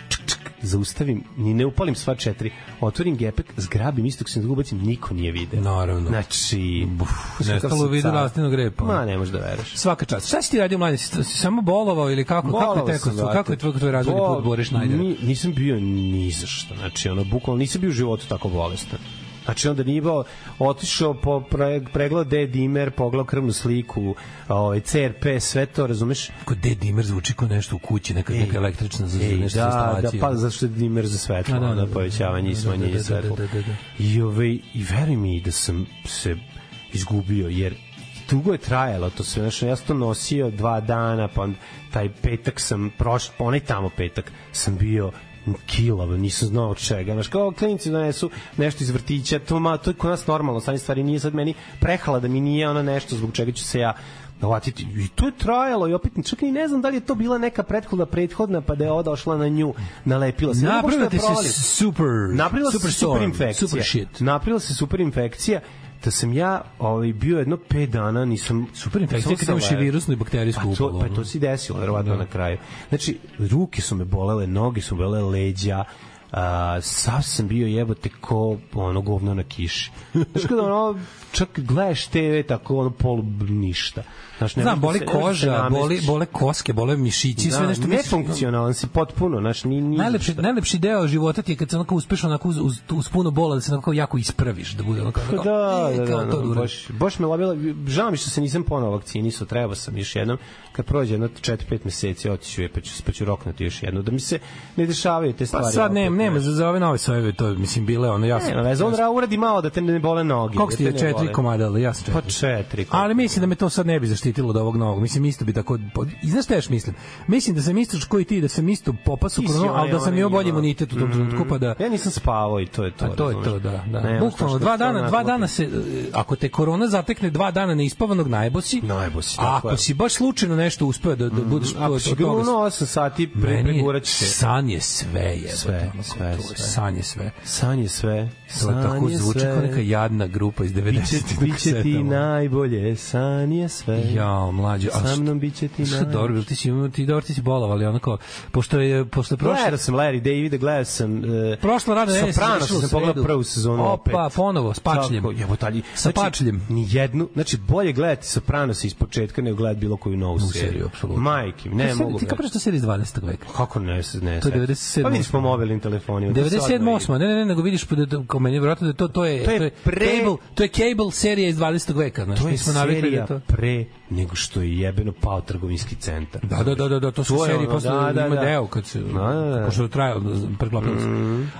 čk, čk, zaustavim, ni ne upalim sva četiri, otvorim gepek, zgrabim isto, se ubacim, niko nije video. Naravno. Znači, buf, nestalo vidu rastinog repa. Ma, ne možeš da veruješ. Svaka čast. Šta si ti radio mladen? Si, si samo bolovao ili kako? kako je Bolovao teko? sam. Kako je tvoj, tvoj razvojni Bo- put Boris Schneider? Ni, nisam bio ni za što. Znači, ono, bukvalno nisam bio u životu tako bolestan. Znači, onda nije bio, otišao po pre, pregled D dimer, pogledao krvnu sliku, ovaj, CRP, sve to, razumeš? Kod D dimer zvuči kao nešto u kući, neka, neka električna za, Ej, nešto za da, da, instalaciju. pa zašto je dimer za svetlo, da, da, da, da, da, povećavanje i da, da, smanjenje da, da, svetla. da, da, da. I, ovaj, I veruj mi da sam se izgubio, jer dugo je trajalo to sve, znači ja sam to nosio dva dana, pa taj petak sam prošao, pa onaj tamo petak sam bio kilav, nisam znao od čega. Znaš, kao klinici donesu nešto iz vrtića, to, ma, to je kod nas normalno, stanje stvari nije sad meni prehala da mi nije ono nešto zbog čega ću se ja Vatiti. I to je trajalo i opet čak ni ne znam da li je to bila neka prethodna prethodna pa da je odašla na nju, nalepila se. Napravila se super, Napravila super super infekcija. super shit. Napravila se super infekcija da sam ja ovaj bio jedno 5 dana nisam Super infekcija samo kad sam imaš i virusnu i bakterijsku pa to, upalu, pa to se desilo verovatno na kraju. Znači ruke su me bolele noge su bolele leđa a, sav sam bio jebote ko ono govno na kiši znaš kada ono čak gledaš TV tako ono pol ništa znaš, ne Znam, možeš boli da se- ne da koža, boli, bole koske, bole mišići, sve da, nešto. misliš- nefunkcionalan si potpuno znaš ni, ni Najlepši, najlepši deo života ti je kad se onako uspeš onako uz, uz, uz puno bola da se onako jako ispraviš, da bude onako, onako Da, e, da, da, da, uradiš. baš, baš me lobila, žao mi što se nisam ponovo vakcinisao, trebao sam još jednom, kad prođe jedno 4-5 meseci, otiću je, pa ću, pa ću roknuti još jedno, da mi se ne dešavaju te stvari. Pa sad opet, nema, za, za ove nove sojeve, to mislim bile ono, ja sam... On ra- uradi malo da te ne bole noge. Koliko da ti te je ne četiri komada, ali ja sam četiri. Pa četiri. Ali mislim da me to sad ne bi zaštitilo od ovog novog. Mislim isto bi tako i znaš šta još mislim? Mislim da sam isto koji ti da sam isto koronu, ali onaj- da sam imao bolji imunitet u tom trenutku pa da Ja nisam spavao i to je to. Pa to je to, da, da. Ne, Bukvalno dva dana, dva dana se e, ako te korona zatekne dva dana neispavanog najbo si. Najbo si, A tako ako si baš slučajno nešto uspeo da da budeš Ako si od toga- grunuo 8 sati, pre, Meni je- pregurat će se. san je sve je. Sve, sve, sve. san je sve. San je sve. To je tako zvuči sve. kao neka jadna grupa iz 90. Biće, ti najbolje, san je sve. Ja, mlađe, a Sa mnom biće ti najbolje. dobro, ti si ti dobro, ti si bolov, ali onako, pošto je, posle prošle, Gledao sam Larry Davida, gledao sam... Uh, se Soprano završila sam sredu. pogledao prvu sezonu opet. Opa, ponovo, s pačljem. Tako, Jebo, talji. Sa pačljem. Ni jednu, znači bolje gledati Soprano iz početka nego gledati bilo koju novu seriju. seriju, apsolutno. Majke, mi, ne mogu. Ti kapaš da serija iz 12. veka? Kako ne, ne. To je sad. 97. Pa vidiš po mobilnim telefonima. se 97. odmah 8. Ne, ne, ne, nego vidiš da to, kao meni je vjerojatno da to to je To je to je pre- cable, to je cable serija iz 20. veka, znači mi smo navikli da to. pre nego što je jebeno pao trgovinski centar. Da, da, da, da, da, to su serije posle da, da, ima da. deo kad se Da, da, da. pošto je trajao preklopilo se.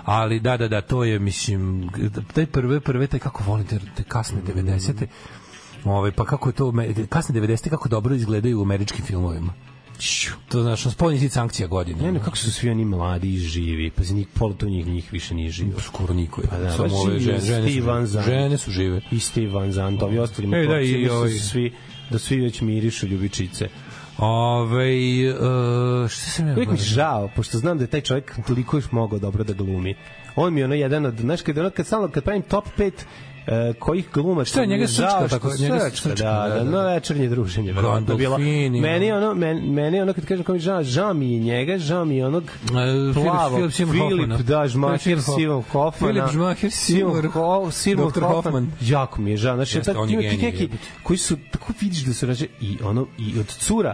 Ali da, da, da, to je mislim taj prve prve taj kako volim te, te kasne 90-te. Ovaj pa kako je to kasne 90-te kako dobro izgledaju u američkim filmovima. To znaš, on spoljni sankcija godine. Ne, ne, kako su svi oni mladi i živi, pa za njih, pola to njih, njih više nije živo. skoro niko je. Pa da, Samo baš ove žene, žene, su, Van žene su žive. I Steve Van Zandt, ovi ostali E, da, i ovaj- svi, da svi već mirišu ljubičice. Ove, uh, šta sam ja... Uvijek mi je žao, pošto znam da je taj čovjek toliko još mogao dobro da glumi. On mi je ono jedan od, znaš, kad, ono, kad, stalno, kad pravim top 5 Uh, kojih glumaca Šta je, njega srčka žao tako, što njega srčka, da, da, da, da. no večernje druženje verovatno bilo. Meni ono. ono meni, ono kad kažem kao žao, žao mi je njega, žao mi je onog Filip- plavo, Filip Seymour Filip, da, Žmacher, Simon Hoffmana. Filip Žmacher, Seymour Dr. Hoffman. Jako mi je žao. Znači, da, genij, neki koji su, tako vidiš da su i ono, i od cura,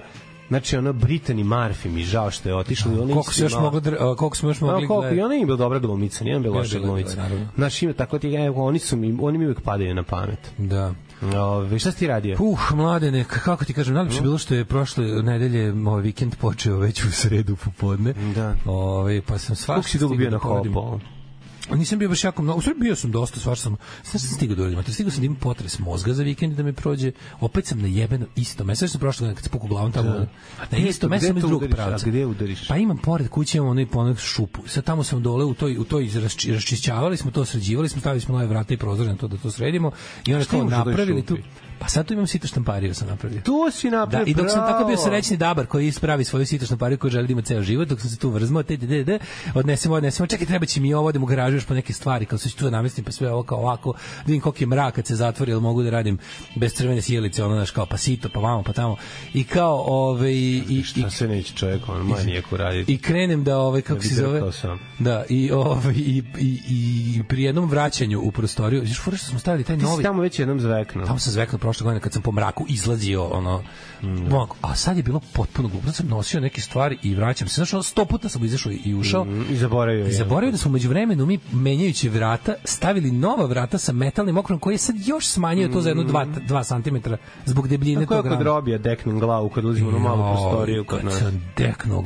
Znači, ono, Brittany Murphy mi žao što je otišla. i ona Koliko se još a, koliko smo još mogli koliko, i ona je bila dobra glumica, nije bila loša glumica. Znaš, ima tako ti, evo, oni su mi, oni mi uvek padaju na pamet. Da. Ove, šta si ti radio? Uh, mladene, kako ti kažem, najlepše je bilo što je prošle nedelje ovaj vikend počeo već u sredu popodne. Da. Ovaj pa sam svašta Koliko si dugo bio na da poradim. hopu? Nisam bio baš jako mnogo, u stvari bio sam dosta, svašta sam, šta sam stigao da uradim, to stigao sam da imam potres mozga za vikend da me prođe, opet sam na jebeno isto mesto, sam prošle godine kad se puku glavom tamo, na gde isto to- mesto sam iz to drugog pravca. A gde udariš? Pa imam pored kuće, imam onaj ponad šupu, sad tamo sam dole u toj, u toj raščišćavali smo to, sređivali smo, stavili smo nove vrata i prozore na to da to sredimo i onda u toj napravili tu, šupi? Pa sad tu imam sito štampariju sam napravio. Tu si Da, napravio, i dok sam tako bio bravo. srećni dabar koji ispravi svoju sitošnu pariju koju želi da ima ceo život, dok sam se tu vrzmao, te, te, te, te, odnesemo, odnesemo, čekaj, treba će mi ovo, odem u garažu još po neke stvari, kao se ću tu da namestim, pa sve ovo kao ovako, da vidim koliko je mrak kad se zatvori, jel mogu da radim bez crvene sjelice, ono, znaš, kao pa sito, pa vamo, pa tamo. I kao, ove, i, i, Šta se neće čovjek, on manijeku raditi. i krenem da ovaj kako Da se zove da i ovaj i, i, i pri jednom vraćanju u prostoriju još fora što smo stavili taj Ti si novi tamo već jednom zveknuo. Tamo sam zveknuo prošle godine kad sam po mraku izlazio, ono, mm. a sad je bilo potpuno glupo. Sad sam nosio neke stvari i vraćam se. Ono, sto puta sam izašao i ušao. Mm, I zaboravio I zaboravio da smo među vremenu mi menjajući vrata stavili nova vrata sa metalnim okrom koji je sad još smanjio to za jedno 2 cm zbog debljine Tako je tog kod robija deknem glavu kad ulazimo u malu prostoriju kad nas. sam deknuo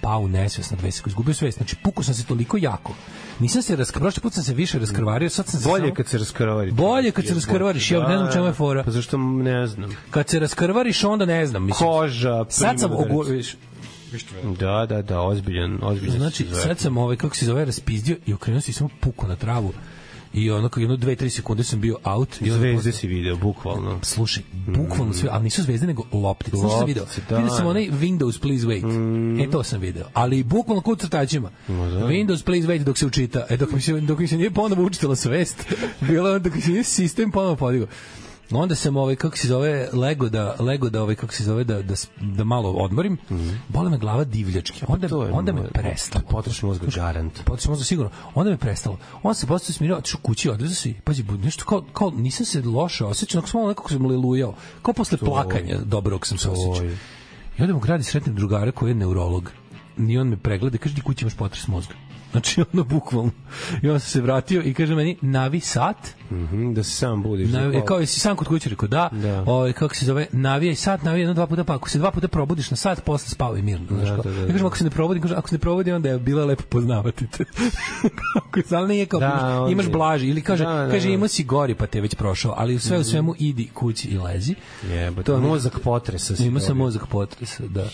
pao u nesvest na dve sekunde, izgubio svest. Znači, pukao sam se toliko jako. Nisam se raskrvario, prošli put sam se više raskrvario, sad sam se Bolje samo- kad se raskrvari. Bolje kad se raskrvariš, ja ne znam čemu je fora. Pa zašto ne znam. Kad se raskrvariš, onda ne znam, mislim. Koža, Sad sam Da, da, da, ozbiljan, ozbiljan. Znači, sad sam ovaj, kako se zove, raspizdio i okrenuo se i samo puko na travu. I ono, kao jedno, dve, tri sekunde sam bio out. I Zvezde posle- si video, bukvalno. Slušaj, bukvalno sve, ali nisu zvezde nego loptice. Šta sam video? Da. Vidio sam onaj Windows please wait. E to sam video. Ali bukvalno kod crtačima. da. Windows please wait dok se učita. E dok mi se, dok mi se nije ponovo učitala svest. Bilo je dok mi se nije sistem ponovo podigao. Onda sam ovaj kako se zove Lego da Lego da ovaj kako se zove da da, da malo odmorim. Bole me glava divljački. Onda Mhm. To je onda me prestalo. Potroš mozga garant. Potrošio mozga sigurno. Onda me prestalo. On se posle smirao, otišao kući, odvezao se, i, pazi, nešto kao, kao nisam se loše osjećao, onako sam malo nekako sam lelujao. Kao posle plakanja dobrog sam se osjećao. I onda u gradi sretnem drugara koji je neurolog. I on me pregleda i kaže, ti kući imaš potres mozga. Znači, ono, bukvalno. I on se vratio i kaže meni, navi sat, Mhm, da se sam budiš. Na, da- kao jesi sam kod kuće rekao da, Da. Ovaj kako se zove, navijaj sat, navijaj jedno dva puta, pa ako se dva puta probudiš na sat, posle spavaj mirno, znaš Da, kao. da, da, Ja kažem da. ako se ne probudi, kaže ako se ne probudi onda je bila lepo poznavati te. Se ali nije kao Da, imaš, imaš je- blaži ili kaže Da, da, kaže da. imao si gori pa te je već prošao, ali sve u svemu idi kući i lezi. Jebote, To mi- mozak potresa si Ima sam mozak potresa, da.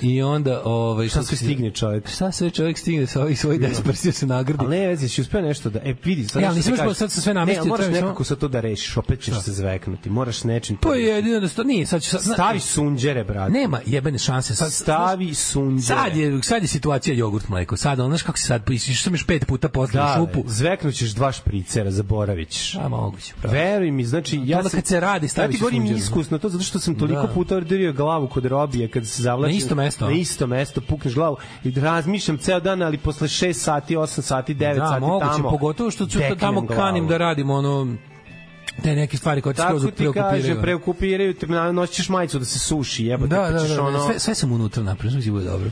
I onda, ovaj, Šta si se stigne čovjek. Šta sve čovjek stigne sa ovih svojih despersija se nagradi. Ali ne, vezi, si uspeo nešto da... E, vidi, sad E, ali nisam ti još sad sa sve namestio, Ne, moraš nekako sad to da rešiš, opet ćeš se zveknuti. Moraš nečim... To da je jedino da sto, nije, sad ću sad, Stavi sunđere, brate. nema jebene šanse. Sad, Stavi sunđere. Sad je, sad je situacija jogurt mleko. Sad, ono, znaš kako se sad, išao sam još pet puta posle Da, šupu. zveknućeš dva špricera, zaboravit ćeš. A moguće. Veruj mi, znači ja onda sam- kad se radi, ja staviš ti govorim iskusno to zato što sam toliko Da. puta ordirio glavu kod robije kad se zavlačim Na isto mesto, na isto mesto pukneš glavu i razmišljam ceo dan ali posle 6 sati 8 sati 9 da, sati moguće, tamo pogotovo što ću tamo glavu. kanim da radim ono te neke stvari koje te skroz Tako ti preokupiraju. kaže, preokupiraju, te noćiš majicu da se suši, jebote, Da, pa da, da, da, ono... sve, sve sam unutra napravio, će bude dobro.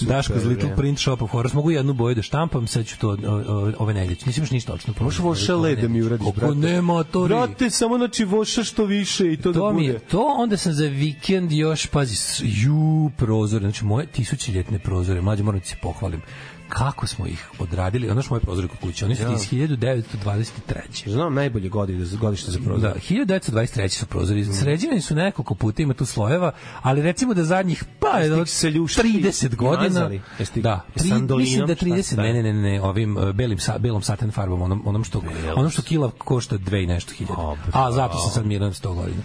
Daško iz Little. Print Shop of Horrors. Mogu jednu boju da štampam, sad ću to o- o- ove nedelje. Nisam još ništa očno. Može voša led da mi uradiš, brate. nema, to Brate, samo znači voša što više i to, da to mi bude. je to, onda sam za vikend još, pazi, ju, prozore, znači moje tisućiljetne prozore, mlađe moram da se pohvalim, kako smo ih odradili, ono što moje prozore kod kuće, oni su iz 1923. Znam najbolje godine, godište za prozor. Da, 1923 su prozori. Sređivani su nekoliko puta, ima tu slojeva, ali recimo da zadnjih pa se ljuštili 30 i godina. ih- Da, tri, mislim da Šta? 30, Da. ne, ne, ne, ne, ovim uh, belim sa, belom satin farbom, onom, onom što onom što kila košta dve i nešto hiljada. A, A zato sam sad miran 100 godina.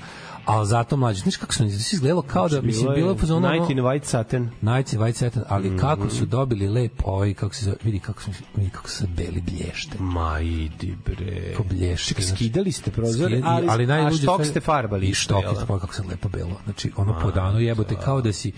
A zato mlađe, znaš kako su se izgledalo kao da mislim bilo je fazon Night in White Satin. Nights in White Satin, ali Mhm. kako su dobili lep ovaj kako se zove, vidi kako su vidi kako se beli blješte. Ma idi bre. Ko blješte. Ček, znači. skidali ste prozore, Skid- ali, ali najluđe štok ste farbali. i štok pa kako se lepo belo znači ono po danu jebote kao da si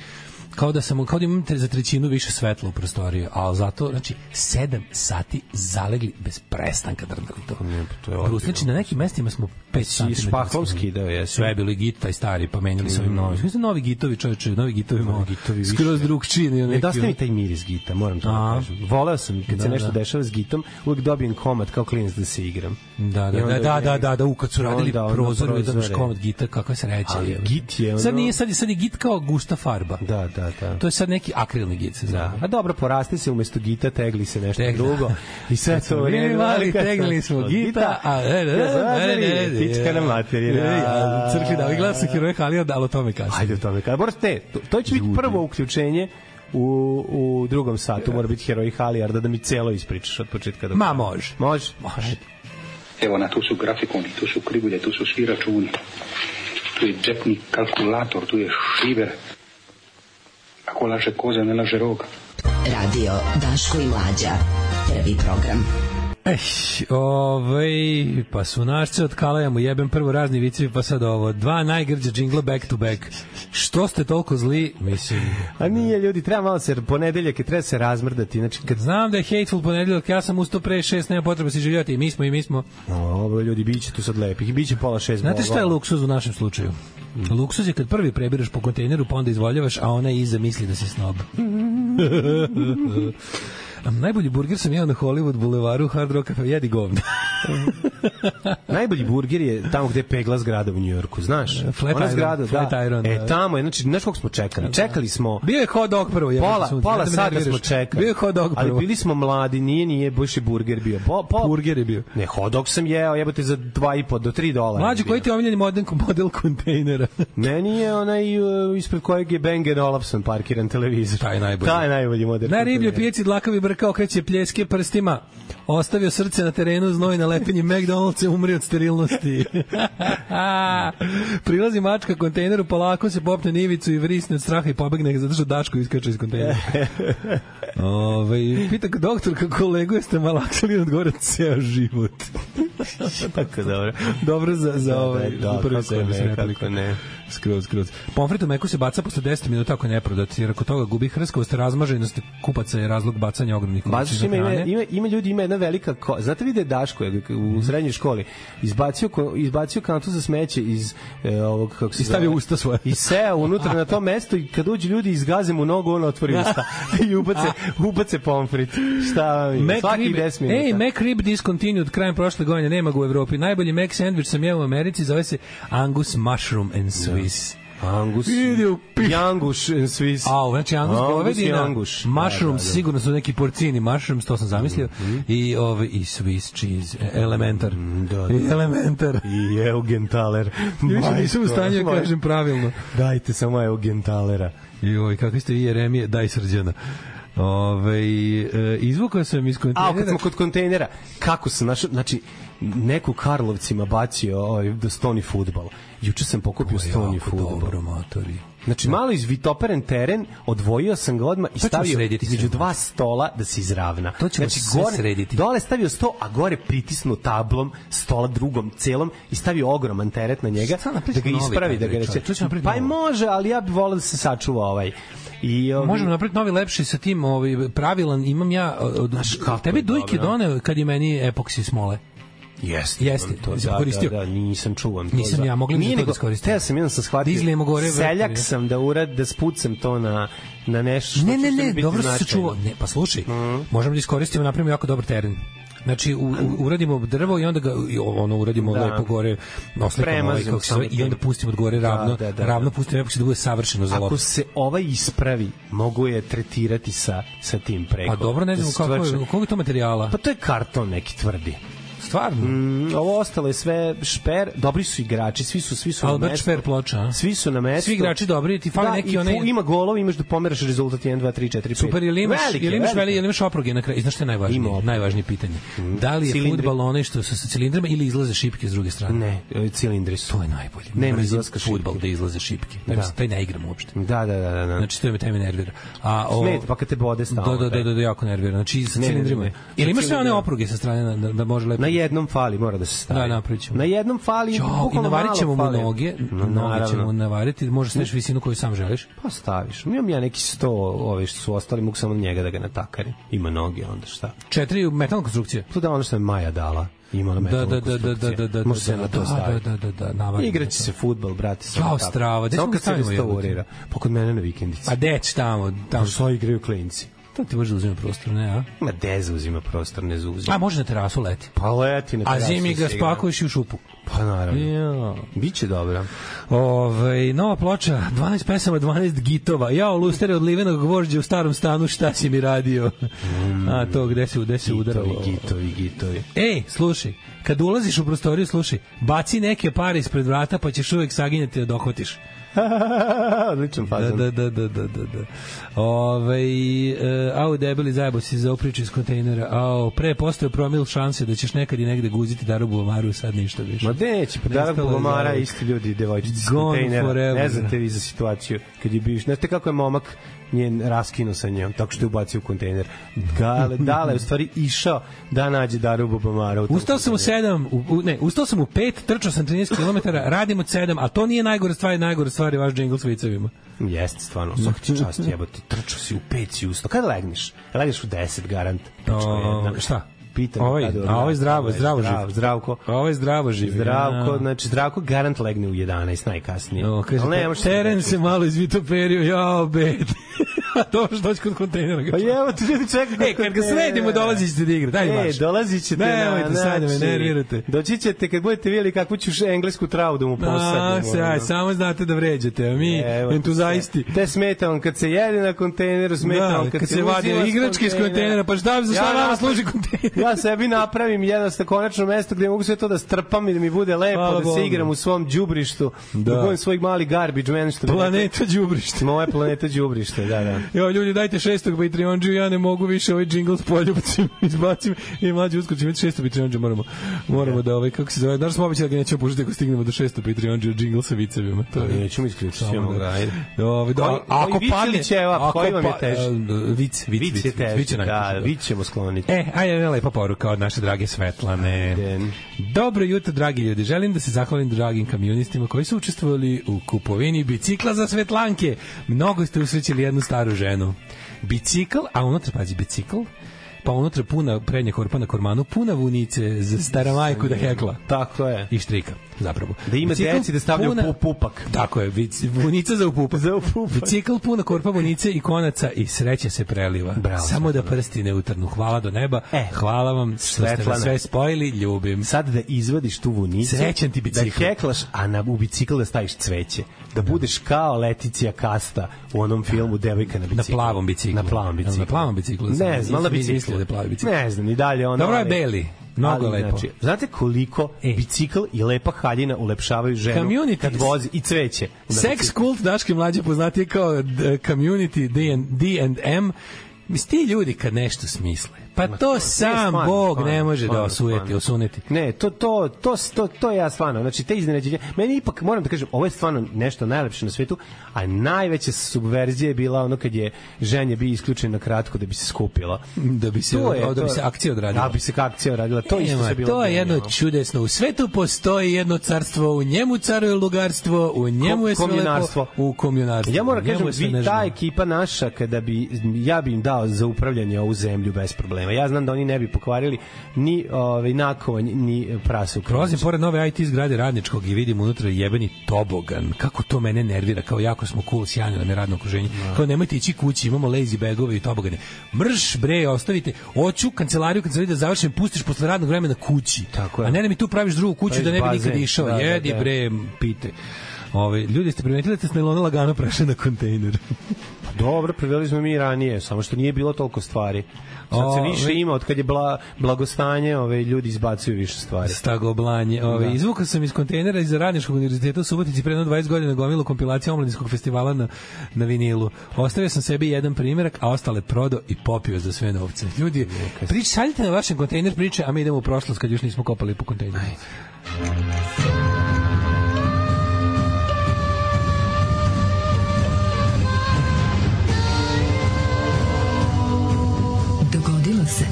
kao da sam kao da imam za trećinu više svetla u prostoriji ali zato znači 7 sati zalegli bez prestanka drndali to Ne, pa to je Brus, znači na nekim mestima smo 5 Si cm špahlom skidao, jesi? sve je bilo i git taj stari pa menjali su ovim novim mislim novi gitovi čoveče novi gitovi novi gitovi više. skroz drugčiji nego Ne neki dosta mi taj miris gita, moram to da kažem. Voleo sam kad se Da, nešto da. dešava s gitom, uvek dobijem komad kao klinac da se igram. Da, da, da, da, je- da, da, da, u kad su radili onda ono prozor, da prozore. komad gita, kakva sreća. Ali je. git je ono- Sad nije, sad je, sad je git kao gusta farba. Da, da, da. To je sad neki akrilni git se Da. zove. A dobro, poraste se umesto gita, tegli se nešto Tegli. drugo. I sve to Mi vreme. mali kad tegnili sam- smo gita, a e, e, e, Zazari, e, e, Pička na materiju. e, a Crkvi da, gledao sam heroje Halija, da, ali o tome kasnije. Ajde o tome. Kada morate, to, to će biti prvo uključenje u, u drugom satu, mora biti heroj Halijarda da mi celo ispričaš od početka do Ma, može. Može? Može. Evo na, tu su grafikoni, tu su krivulje, tu su svi računi. Tu je džepni kalkulator, tu je šiver. Ako laže koza, ne laže roga. Radio Daško i Mlađa. Prvi program. Ej, ovaj, pa su našce od Kalaja mu jebem prvo razni vicevi, pa sad ovo. Dva najgrđa džingla back to back. Što ste toliko zli? Mislim, A nije, ljudi, treba malo se, ponedeljak je treba se razmrdati. Znači, kad znam da je hateful ponedeljak, ja sam ustao pre šest, nema potreba se živjeti i mi smo i mi smo. Ovo, ljudi, bit će tu sad lepih. Biće pola šest Znate šta je luksuz u našem slučaju? Luksuz je kad prvi prebiraš po kontejneru, pa onda izvoljavaš, a ona iza misli da si snob. Najbolji burger sam jeo na Hollywood bulevaru Hard Rock Cafe, jedi govna. Najbolji burger je tamo gde je pegla zgrada u Njujorku, znaš? Flat Ona Iron, zgrada, Flat da. Iron, E, da. tamo je, znači, znaš koliko smo čekali? Čekali smo Bio je hot dog prvo. jebote pola, sunce, pola da sata smo čekali. Bio je hot dog Ali prvo. bili smo mladi, nije, nije, baš je burger bio. Po, po, Burger je bio. Ne, hot dog sam jeo, jebote, za 2,5 do 3 dolara. Mlađi, koji ti je omiljeni model, model kontejnera? Meni je onaj uh, ispred kojeg je Bang Olufsen parkiran televizor. Taj je najbolji. Taj je najbolji model. Na ribljoj pijaci dlakavi brkao kreće pljeske prstima. Ostavio srce na terenu, znoj na lepenji McDonald's je umri od sterilnosti. Prilazi mačka kontejneru, polako se popne na ivicu i vrisne od straha i pobegne zato što Daško iskače iz kontejnera. Ove, pita ga doktor kako kolegu jeste malaksali i odgovore ceo život. Tako dobro. Dobro za, za Da, ovaj, da, za prvi servis kako ne. Skroz, skroz. Pomfrit u meku se baca posle 10 minuta ako je neprodat, jer ako toga gubi hrskavost, razmaženost kupaca je razlog bacanja ogromnih količina ima, ima, hrane. ima, ima ljudi, ima jedna velika... Ko... Znate vide Daško je u srednjoj školi izbacio, ko- izbacio kantu za smeće iz e, ovog, kako se I stavio zove? usta svoje. I seo unutra na to mesto i kad uđu ljudi izgaze mu nogu, on otvori usta i ubace, ubace pomfrit. Šta vam? Mac Svaki rib, 10 minuta. Ej, Mac rib discontinued krajem prošle godine, nema ga u Evropi. Najbolji Mac sandvič sam jeo u Americi, zove se Angus Mushroom and Swiss. Angus. Pi- Janguš and Swiss. A, znači Angus, Angus i govedina, Anguš. mushrooms, Da, da, da. sigurno su neki porcini mushrooms, to sam zamislio, i, ove, i Swiss cheese, e, elementar. da, da. I elementar. I Eugentaler. I više nisam u stanju da kažem pravilno. Dajte samo Eugentalera. Joj, kakvi ste vi Jeremije, daj srđana. Ove, e, izvukao sam iz A, kad kontejnera. smo kod kontejnera, kako sam našao, znači, neku Karlovcima bacio ovaj, da stoni futbal. Juče sam pokupio stoni futbal. dobro, matori. Znači, malo izvitoperen teren, odvojio sam ga odmah i stavio između dva stola da se izravna. To ćemo znači, sve gore, srediti. Dole stavio sto, a gore pritisnu tablom stola drugom celom i stavio ogroman teret na njega da ga ispravi, da ga reče. Pa i može, ali ja bih volao da se sačuva ovaj. I, ovi, Možemo napraviti novi lepši sa tim ovaj pravilan imam ja od, Znaš kako dujke dobro. doneo kad je meni epoksi smole Jeste. Jeste, to, da, koristio? Da, da, nisam čuvan to. Nisam ja, mogli za to da iskoristimo. Teo sam, jedan sam shvatio. Da izlijemo gore Seljak sam da urad, da spucam to na, na nešto što Ne, ne, mi ne, dobro se sačuvao. Ne, pa slušaj, Mhm. možemo da iskoristimo, napravimo jako dobar teren. Znači, u, u, uradimo drvo i onda ga i ono uradimo Da. lepo gore, oslikamo ovaj, kako se zove, samo i onda tim. pustimo od gore ravno, Da, da, da, ravno da. pustimo epoksi da bude savršeno za Ako loptu. se ovaj ispravi, mogu je tretirati sa, sa tim preko. Pa dobro, ne Da znam se kako koliko je to materijala. Pa to je karton neki tvrdi. Stvarno. Mm, ovo ostalo je sve šper, dobri su igrači, svi su svi su na Albert mestu. Šper ploča, a? Svi su na mestu. Svi igrači dobri, ti fali da, neki onaj- ima golov, imaš da pomeraš rezultat 1 2 3 4 5. Super, ili imaš, Velike, ili imaš, veli, ili imaš opruge na kraju. Znaš šta je najvažnije? Ima. Najvažnije pitanje. Da li je Cilindri. fudbal onaj što su sa cilindrama ili izlaze šipke s druge strane? Ne, e, cilindri su. To je najbolje. Nema izlaska fudbal da izlaze šipke. Da. da. taj ne igram uopšte. Da, da, da, da. da. Znači, to me taj me nervira. A, o, Smeta, pa kad te bode stalno. Da, da, da, da, da, jako nervira. Znači, sa cilindrima. Ili imaš sve one cilindrima. opruge sa strane da, da može lepo... Na jednom fali, mora da se stavi. Da, napravit ćemo. Na jednom fali, Jo, bukvalno navarit ćemo malo mu noge, No, noge ćemo navariti, može staviš visinu koju sam želiš. Pa staviš. Imam ja neki sto, ove što su ostali, mogu samo njega da ga natakarim. Ima noge, onda šta? Četiri metalna konstrukcija. To da ono što je Maja dala. Imala Da, metalnu da, da, da, da, da, da, Može se da, na to da, staviti. da, da, da, navarim Igraće to. se futbol, brate. Samo tako. strava, Samo kad se restaurira. Pa kod mene na vikendici. A deć tamo, tamo. Pa igraju klinci? To ti može da uzima prostor, ne, a? Ma de zauzima prostor, ne zauzima. A može na terasu leti. Pa leti na A terasu zimi ga spakuješ i u šupu. Pa naravno. Ja. Biće dobro. Ove, nova ploča, 12 pesama, 12 gitova. Jao, lustere od livenog gvožđa u starom stanu, šta si mi radio? A to, gde se, gde se udaralo? Gitovi, gitovi, gitovi. Ej, slušaj, kad ulaziš u prostoriju, slušaj, baci neke pare ispred vrata, pa ćeš uvek saginjati da dohvatiš. Odličan Da, fazon. da, da, da, da, da. da. Ove, e, au, debeli zajebo si za upriču iz kontejnera. Au, pre postoje promil šanse da ćeš nekad i negde guziti darubu omaru, sad ništa više. Ma neće, pa je Bulomara, isti ljudi, devojčici iz kontejnera. Ne znate vi za situaciju kad je bivš. Znate kako je momak njen raskinuo sa njom, tako što je ubacio u kontejner. Dale, dale, u stvari išao da nađe Daru tom Ustao sam u kontejneru. 7, u, u, ne, ustao sam u 5, trčao sam 13 km, radim od 7, a to nije najgore stvari, najgore stvari je vaš džingl s vicevima. Jeste, stvarno, svaka ti čast jebote. Trčao si u pet si ustao. Kada legneš? Legneš u 10, garant. Pičko O, šta? Pitam. Ovaj, kada a ovaj zdravo, Ovaj, zdravo zdrav, živ. Zdravko. Ovo je zdravo živi. Zdravko, Ja. znači Zdravko garant legne u 11 najkasnije. No, kaže, ne, možeš teren reći. se malo izvitoperio, jao, bed. Dobro što doći kod kontejnera. Pa evo ti ljudi čekaju. E, kad ga sredimo, dolazit ćete da igra. Daj E, marš. dolazit ćete Nemojte na... sad da me znači, nervirate. Doći ćete kad budete vidjeli kakvu ću englesku travu da mu posadimo. aj, ono. samo znate da vređate, a mi Evo ti entuzaisti. Te smeta on kad se jede na kontejneru, smeta Da, on kad, kad se vadi igračke iz kontejnera, pa šta za šta nama napravim- služi kontejner? Ja sebi napravim jedno konačno mesto gde mogu sve to da strpam i da mi bude lepo, Hvala da se igram u svom đubrištu, Da. da budem svoj mali garbage man, što Planeta đubrište. Moje planeta đubrište, da, da. Jo, ljudi, dajte šestog Patreonđu, ja ne mogu više ovaj džingl s poljubcima izbacim i mlađi uskoči, imate šestog Patreonđu, moramo, moramo da, ovaj, kako se zove, znaš smo običali da ga nećemo puštiti ako stignemo do šestog Patreonđu, džingl sa vicevima. To je, Nećemo isključiti, mogu, da. ajde. Ovaj, da, ako vic padne, ako koji vam je pa- teži? e, Vic, vic, Vic vic najteži, da, da. vic ćemo skloniti. E, ajde, jedna lepa poruka od naše drage Svetlane. Dobro jutro, dragi ljudi. Želim da se zahvalim dragim kamionistima koji su učestvovali u kupovini bicikla za Svetlanke. Mnogo ste usrećili jednu staru ženu. Bicikl, a unutra, pazi, bicikl, pa unutra puna prednja korpa na kormanu, puna vunice za stara majku da hekla. Tako je. I štrika, zapravo. Da ima Bicikl deci da stavljaju puna- pu- pupak. Tako je, vunica za upupak. Za upupak. Bicikl puna korpa vunice i konaca i sreća se preliva. Bravo, Samo da prsti ne utrnu. Hvala do neba. E, Hvala vam što ste nas sve spojili. Ljubim. Sad da izvadiš tu vunicu, Srećan ti bicikl. da heklaš, a na, u bicikl da staviš cveće. Da budeš kao Leticija Kasta u onom filmu Devojka na Na biciklu. plavom biciklu. Na plavom biciklu. Na plavom biciklu. Ne znam, na biciklu. Je plavi bicikl. Ne znam, i dalje ono... Dobro je beli. Mnogo ali, lepo. Znači, znate koliko E. bicikl i lepa haljina ulepšavaju ženu Community. kad vozi i cveće. Sex kult Daške mlađe poznatije kao Community D&M Mislim, ti ljudi kad nešto smisle, pa to sam stvarno, Bog stvarno, ne može da stvarno, osujeti, stvarno. osuneti. Ne, to to to to to ja stvarno, znači te iznenađenja. Meni ipak moram da kažem, ovo je stvarno nešto najlepše na svetu, a najveća subverzija je bila ono kad je ženje bi isključen na kratko da bi se skupila. Da bi se, To je- da to bi je- se akcija odradila. Da bi se akcija odradila. To isto se bilo. to je jedno čudesno. U svetu postoji jedno carstvo, u njemu caruje lugarstvo, u njemu je sve lepo, u komjunarstvu. Ja moram kažem, je vi, ta ekipa naša, kada bi, ja bi im dao za upravljanje ovu zemlju bez problema. Ja znam da oni ne bi pokvarili ni ovaj, nakovanj, ni prase u Prolazim kroviću. pored nove IT zgrade radničkog i vidim unutra jebeni tobogan. Kako to mene nervira, kao jako smo cool, sjajno nam je radno okruženje. Kao nemojte ići kući, imamo lazy bagove i tobogane. Mrš bre, ostavite. Hoću kancelariju, kancelariju da završim, pustiš posle radnog vremena kući. Tako je. A ne da mi tu praviš drugu kuću Praviš da ne bi bazen. nikad išao. Da, da, Jedi da. bre, pite. Ove, ljudi, ste primetili da ste nailona lagano prešli na kontejner? Dobro, preveli smo mi ranije, samo što nije bilo toliko stvari. Sad se više ima, od kad je bla, blagostanje, ove, ljudi izbacuju više stvari. Stagoblanje. Ove, Da. Izvukao sam iz kontejnera iz Radničkog univerziteta u Subotici pre jedno 20 godina gomilu kompilacija omladinskog festivala na, na vinilu. Ostavio sam sebi jedan primjerak, a ostale prodao i popio za sve novce. Ljudi, prič, šaljite na vašem kontejner priče, a mi idemo u prošlost kad još nismo kopali po kontejneru. Se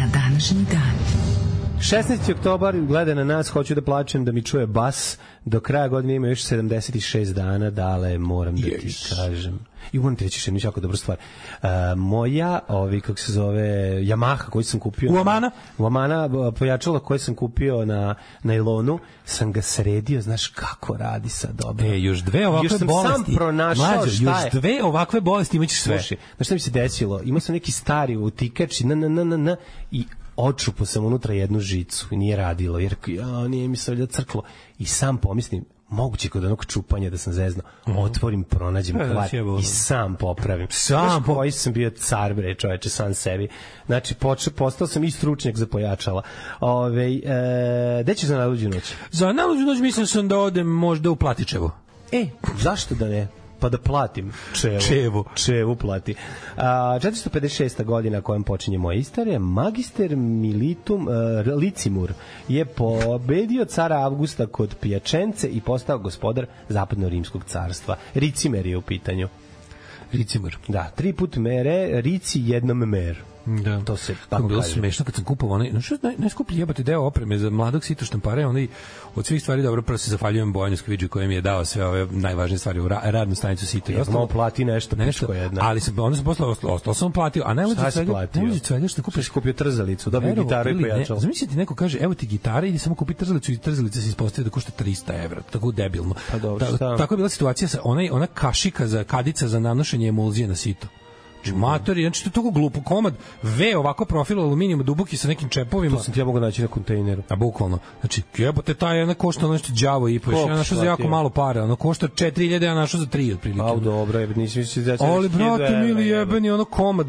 na današnji dan. 16. oktobar gleda na nas, hoću da plačem da mi čuje bas. Do kraja godine ima još 76 dana, dale, moram da ti kažem. I moram ti reći jednu jako dobru stvar. Uh, moja, ovi, kako se zove, Yamaha koju sam kupio... U Amana? U Amana, b- pojačalo koje sam kupio na nailonu, sam ga sredio, znaš kako radi sad dobro. E, još dve ovakve još sam bolesti. sam pronašao Mlađo, šta još je. dve ovakve bolesti imaćeš sve. Slušaj, znaš šta mi se desilo? Imao sam neki stari utikač i na, na, na, na, na, i očupo sam unutra jednu žicu i nije radilo, jer ja, nije mi se valjda crklo. I sam pomislim, moguće kod onog čupanja da sam zezno, otvorim, pronađem E, da kvar i sam popravim. Sam po- koji sam bio car, bre, čoveče, sam sebi. Znači, poče, postao sam i stručnjak za pojačala. Ove, e, gde ćeš za najluđu noć? Za najluđu noć mislim sam da odem možda u Platičevo. E, zašto da ne? Pa da platim čevu. Čevu. Čevu plati. A, 456. godina kojom počinje moja istorija, magister militum uh, Licimur je pobedio cara Avgusta kod Pijačence i postao gospodar zapadno-rimskog carstva. Ricimer je u pitanju. Ricimur. Da, tri put mere, Rici jednom mer. Da. To se tako je bilo kaže. smešno kad sam kupovao onaj, no što naj, najskuplji jebote deo opreme za mladog sito štampara, je onaj od svih stvari dobro prvo se zahvaljujem Bojanu Skviđu koji mi je dao sve ove najvažnije stvari u ra, radnu stanicu sito Ja malo plati nešto, nešto, jedna. ali sam onda sam posle ostalo, sam platio, a najluđe svega, najluđe svega što kupiš kupio trzalicu, dobio Verovo gitaru i ili ne, pojačalo. Zamisli ti neko kaže, evo ti gitara, idi samo kupi trzalicu i trzalica se ispostavi da košta 300 evra. Tako debilno. Pa dobro, Ta- tako je bila situacija sa onaj, ona kašika za kadica za nanošenje emulzije na sito. Znači, matori, znači to je toliko glupo komad, V ovako profil aluminijuma duboki sa nekim čepovima. To sam ti ja mogu naći na kontejneru. A bukvalno. Znači, jebote, taj jedna košta ono nešto đavo i po. Ja našao za jako platio? malo para. Ono košta 4000, ja našao za 3 otprilike. A, dobro, je, nisam mislio da će... Ali, reći 1000 brate, mili jebeni, ono komad,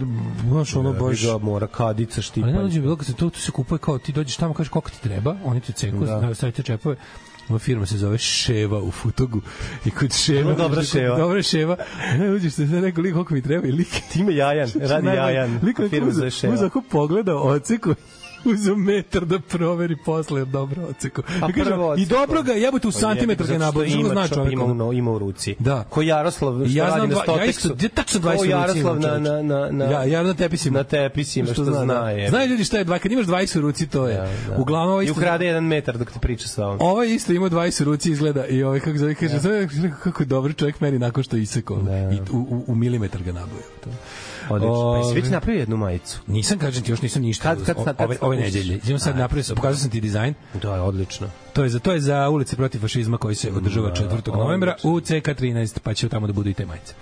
znaš, ono baš... Da, mora kadica štipa. Ali najluđe je bilo kad se to, to se kupuje kao ti dođeš tamo kažeš koliko ti treba, oni ti ceku, Da. da. stavite čepove. Ova firma se zove Ševa u Futogu. I kod Ševa... Vrlo dobra Ševa. Dobra Ševa. Ne uđeš se neko lik koliko mi treba i lik. Time Jajan, radi Najbolje, Jajan. Lik je firma uzeo, zove Ševa. uzeo ako pogledao oceku uzeo metar da proveri posle dobro oceku. Pa I kaže, prvo I dobro ga jebote u Pa santimetar ga što nabavio. Što ima znači čovjek? Ima, u, ima u ruci. Da. Ko Jaroslav, što Ja radi na dva- ja Stoteksu. isto, tačno 20 Ko ruci Jaroslav na, na, na, na, Ja, ja na tepisima. na tepisima, što, zna, zna. da. Znaju ljudi šta je dva, kad imaš 20 u ruci, to je. Da, da. Uglavnom, ovo I isto, ukrade jedan metar dok ti priča sa ovom. Ovaj isto ima 20 ruci izgleda i ovaj kako zove kaže yeah. kako je dobar čovjek meni nakon što je isekao Da. i u, u, u milimetar ga nabavio. To. Odlično. Pa si već napravio jednu majicu. Nisam kažem ti još nisam ništa. Kad- kad- kad- kad ove, ove nedelje. Idem sad napravio pokazao sam ti dizajn. Da, je odlično. To je za to je za ulice protiv fašizma koji se održava Da, 4. novembra u CK13, pa će tamo da budu i te majice.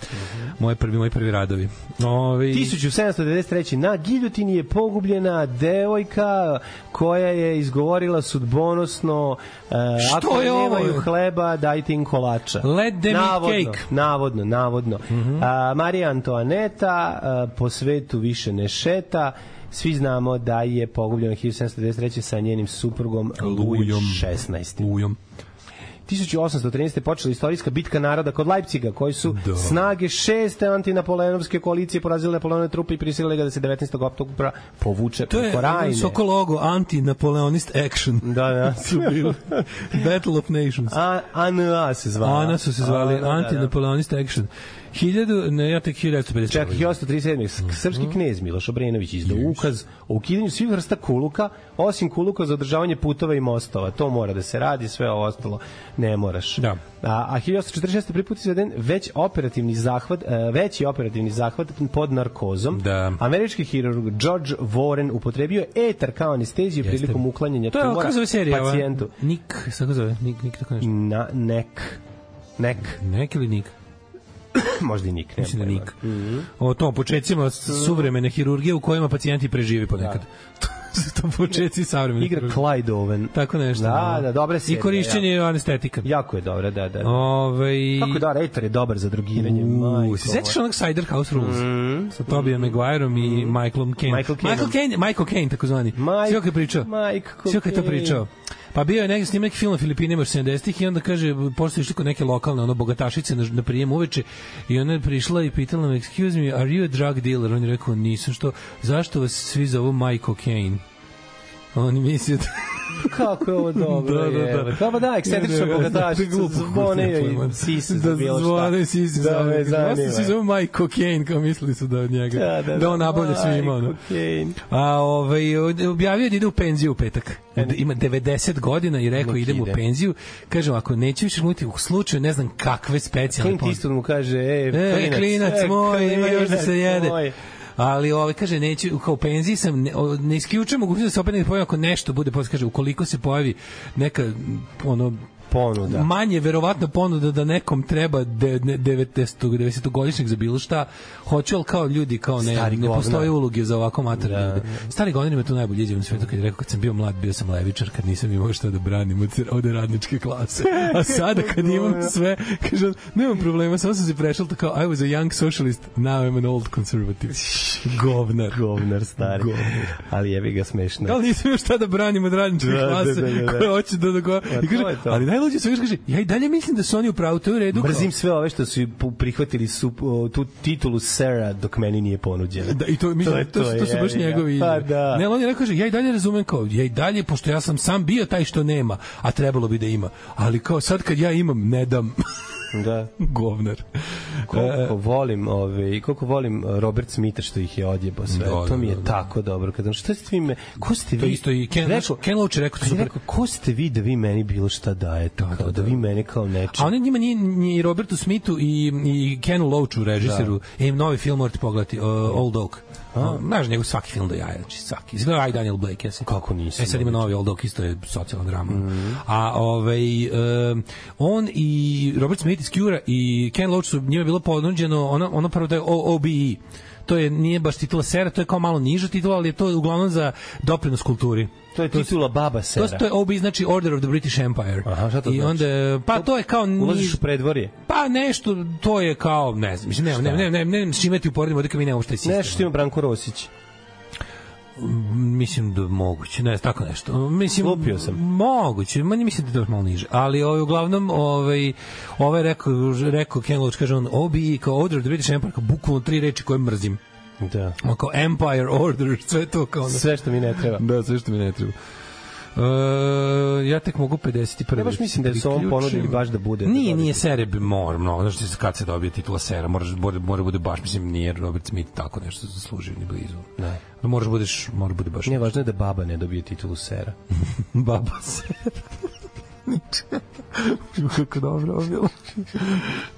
Moje prvi moji prvi radovi. Ovi 1793. na giljotini je pogubljena devojka koja je izgovorila sudbonosno uh, ako je ovo? nemaju hleba, dajte im kolača. Let them eat navodno, cake. Navodno, navodno. Uh, Marija Antoaneta uh, po svetu više ne šeta. Svi znamo da je pogubljena 1793. sa njenim suprugom Lujom Lujom. 16. Lujom. 1813. počela istorijska bitka naroda kod Leipciga, koji su snage šeste antinapoleonovske koalicije porazile Napoleonove trupe i prisilile ga da se 19. oktobra povuče To je preko Rajne. Sokologo anti-napoleonist action. Da, da. su bili. Battle of Nations. A, ANA se zvala. Ana su se zvali da, da, da. anti-napoleonist action. 1000, ne, ja tek 1950. Čak 1837. Mhm. Srpski knez Miloš Obrenović izdao ukaz o ukidanju svih vrsta kuluka, osim kuluka za održavanje putova i mostova. To mora da se radi, sve ovo ostalo ne moraš. Da. A, a 1846. prvi put izveden već operativni zahvat, e, veći operativni zahvat pod narkozom. Da. Američki hirurg George Warren upotrebio je etar kao anesteziju Jeste. prilikom uklanjanja To je, tumora kako zove serija? pacijentu. Nik, kako zove? Nik, Nik, tako nešto. Na, nek. Nek. Nek ili Nik? Možda i nik. nemam Mislim da pojma. Nik. O tom početcima suvremene hirurgije u kojima pacijenti prežive ponekad. Su to početci savremene Igra. Clyde Owen. Tako nešto. Da, da, dobra serija. I korišćenje anestetika. Jako je dobra, da, da. da. Ove, Kako je da, Reitor je dobar za drugiranje. U, majko se sećaš onog Cider House Rules? Mm, sa Tobijom Maguireom i Michaelom Caine. Michael Caine. Michael Caine, Michael Caine, takozvani. Mike- Sve je pričao. Michael Sve je to pričao. Pa bio je neki snimak neki film na Filipinima još 70-ih i onda kaže, posle išli kod neke lokalne ono, bogatašice na, na prijem uveče i ona je prišla i pitala me, excuse me, are you a drug dealer? On je rekao, nisam, što, zašto vas svi zovu Michael Caine? Oni misle da... Kako je ovo dobro. Da, da, da. Kao pa da, ekscentrično bogatašica, zvone i sise za da bilo šta. zvone sise Da me zanima. Da se zove Mike Cocaine, kao mislili su da od njega. Da, da, da on nabavlja svima. Ono. A ovaj objavio da ide u penziju u petak. Ima 90 godina i rekao idem u penziju. Kaže ako neću više muti u slučaju ne znam kakve specijalne Clint Eastwood mu kaže, e, E, klinac, klinac e, moj, ima još da se klinac jede. moj. Ali ovaj kaže neću kao penziji sam ne, ne isključujem mogućnost da se opet ne pojavi ako nešto bude posle kaže ukoliko se pojavi neka ono Ponuda. manje verovatno ponuda da nekom treba de, ne, 90 90 godišnjeg za bilo šta hoću al kao ljudi kao ne Stari ne govnar. postoje uloge za ovako materne Da, ljude stari govnar ima tu najbolje izjavu na svetu kad je rekao kad sam bio mlad bio sam levičar kad nisam imao šta da branim od, od radničke klase a sada kad imam sve kaže nemam problema samo sam se prešao to kao I was a young socialist now I'm an old conservative govnar Govnar stari. Ali jebi ga smešno. ali nisam još šta da branim od radničke Da, da, klase da, da, da. koja hoće da da I kaže, to je to. ali najluđe sve kaže, ja i dalje mislim da su oni u pravu, to je u redu. Mrzim sve ove što su prihvatili su, o, tu titulu Sera dok meni nije ponuđena. Da, i to, mislim, To je to, to, to, to su baš njegovi Pa da. Ne, on je rekao, kaže, ja i dalje razumem kao, ja i dalje, pošto ja sam sam bio taj što nema, a trebalo bi da ima. Ali kao sad kad ja imam, ne dam. Da. Govnar. Koliko volim, ove, koliko volim Robert Smitha što ih je odjebo sve. Da, to mi je da, da. tako dobro. Kad, šta ste vi me, ko ste vi? To isto i Ken, Rekao- Ken Loach rekao, to je super. rekao, ko ste vi da vi meni bilo šta dajete? Da, kao, da, vi mene kao nečem. A on je njima nije ni Robertu Smithu i, i Kenu Loachu, režiseru, da. e, novi film morate pogledati, uh, Old Oak. A, znaš njegov svaki film do jaja, znači svaki. Izgleda aj Daniel Blake, jesi? Kako nisam, E sad ima novi Old Oak, isto je socijalna drama. A ovaj, um, on i Robert Smith iz Cure i Ken Loach su njima bilo ponuđeno, ono, ono prvo da je OBE, to je nije baš titula sera, to je kao malo niža titula, ali je to uglavnom za doprinos kulturi. To je titula Baba Sera. To, to je OB, znači Order of the British Empire. Aha, šta to I znači? onda, pa to je kao... Ulaziš niž- u predvorje. Pa nešto, to je kao, ne znam, mislim, ne, ne, ne, ne, ne, ne, s čime ti uporedimo, kad mi nemamo šta je sistem. Nešto što ima Branko Rosić. Mislim da moguće, ne, tako nešto. Mislim, Lupio sam. Moguće, manje mislim da je malo niže. Ali ovaj, uglavnom, ovaj, ovaj rekao, rekao Ken Loach, kaže on, OB kao Order the British Empire, kao bukvalno tri reči koje mrzim. Da. Kao Empire, Order, sve to kao... ono- Sve što mi ne treba. Da, sve što mi ne treba. Uh, ja tek mogu 51. Ja baš mislim da su ovom ponudili baš da bude. Nije, da nije sere, bi- mora, mnogo, znaš ti se kad se dobije titula sera, moraš, mora, mora bude baš, mislim, nije Robert Smith tako nešto zaslužio ni blizu. Ne. Moraš budeš, mora bude baš Nije važno je da baba ne dobije titulu Sera. baba sera. kako dobro ovo bilo.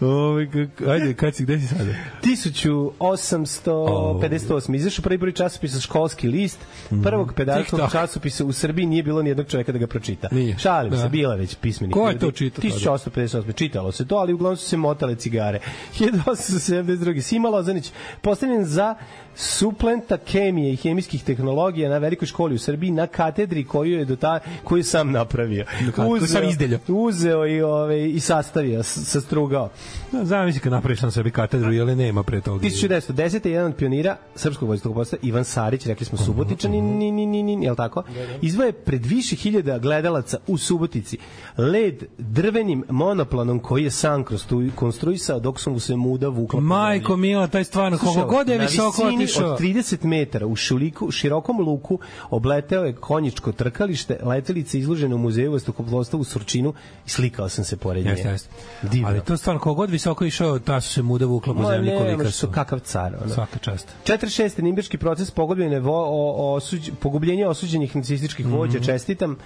Ove, kako, ajde, kad si, gde si sada? 1858. Izašao prvi broj časopisa Školski list. Prvog pedagogskog TikTok. časopisa u Srbiji nije bilo ni jednog čoveka da ga pročita. Nije. Šalim Da. se, bila već pismeni. Ko je to čitao tada? 1858. Čitalo se to, ali uglavnom su se motale cigare. 1872. Sima Lozanić, postavljen za suplenta kemije i hemijskih tehnologija na velikoj školi u Srbiji na katedri koju je do ta koju sam napravio. katedri, Uz sad kao izdeljo. Uzeo i, ove, i sastavio, sastrugao. Da, Zamisli kad napraviš na sebi katedru, jel nema pre toga. 1910. je jedan od pionira srpskog vojskovođstva Ivan Sarić, rekli smo Subotičani, ni, ni, ni, ni, jel tako? Izvoje pred više hiljada gledalaca u Subotici led drvenim monoplanom koji je sam konstru- konstruisao dok su mu se muda vukla. Majko mila, taj stvarno, koliko god je visoko otišao. Od 30 metara u šuliku, širokom luku obleteo je konjičko trkalište, letelice izložene u muzeju vazduhoplovstva u Surčinu i slikao sam se pored nje. Jeste, jeste. Divno. Ali to stvarno, koliko god visoko išao, ta su se muda vukla po zemlji kolika su. kakav car. Ono. Svaka čast. 46. Nimbirski proces pogubljen je vo, o, osuđ, pogubljenje osuđenih nacističkih vođa, čestitam.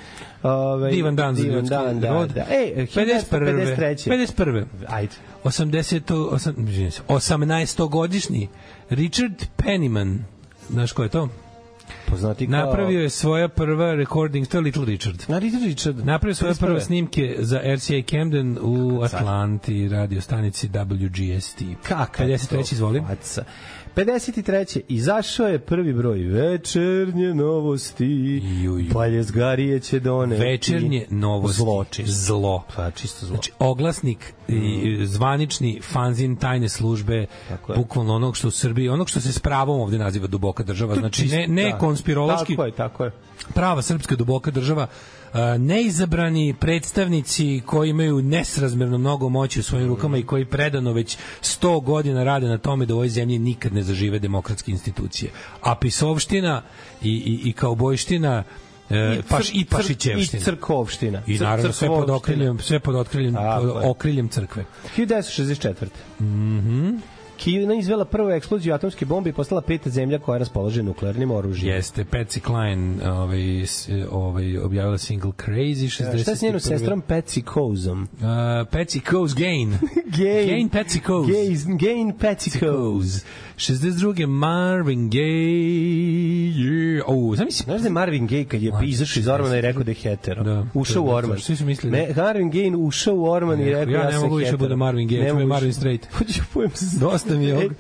Ovaj, Mhm. Divan dan za divan dan, da, rod. da. E, 51. 1953. 51. Ajde. 80. osam- izvinjam se, 18-godišnji Richard Penniman, znaš ko je to? Poznati kao... Napravio je svoja prva recording, to je Little Richard. Na Richard Richard. Napravio svoje 51.. prve snimke za RCA Camden u Atlanti, radio stanici WGST. Kaka 53. izvolim. Faca. 53. Izašao je prvi broj večernje novosti. Ju, ju. Paljezgarije će doneti. Večernje novosti. Zlo, čisto. Zlo. Pa, čisto zlo. Znači, oglasnik, i zvanični fanzin tajne službe, bukvalno onog što u Srbiji, onog što se s pravom ovde naziva duboka država, znači ne, ne Da. konspirološki, Tako je, tako je. prava srpska duboka država, neizabrani predstavnici koji imaju nesrazmerno mnogo moći u svojim rukama i koji predano već 100 godina rade na tome da u ovoj zemlji nikad ne zažive demokratske institucije. A pisovština i, i, i kaubojština e, paš, i pašićevština. I crkovština. I naravno sve pod okriljem, sve pod okriljem, okriljem crkve. 1964. Mhm. Kina izvela prvu eksploziju atomske bombe i postala peta zemlja koja raspolaže nuklearnim oružjem. Jeste, Patsy Cline ovaj, ovaj, objavila single Crazy 60. Šta je s njenom sestrom Patsy Kozom? Uh, Patsy Coase Gain. Gain. Gain Patsy Coase. Gain, Gain Patsy Koz. 62. Marvin Gaye. Yeah. Oh, zamisli. Znaš da je Marvin Gaye kad je izašao iz Ormana i rekao da je hetero? Da. ušao u Da, da, Orman. svi su mislili Ne, Marvin Gaye ušao u Orman i Rekao, rekao ja ja, ne sam mogu više hetero. budem Marvin Gaye, Ne čujem Marvin. Straight. Hoću se. Dosta mi je ovog.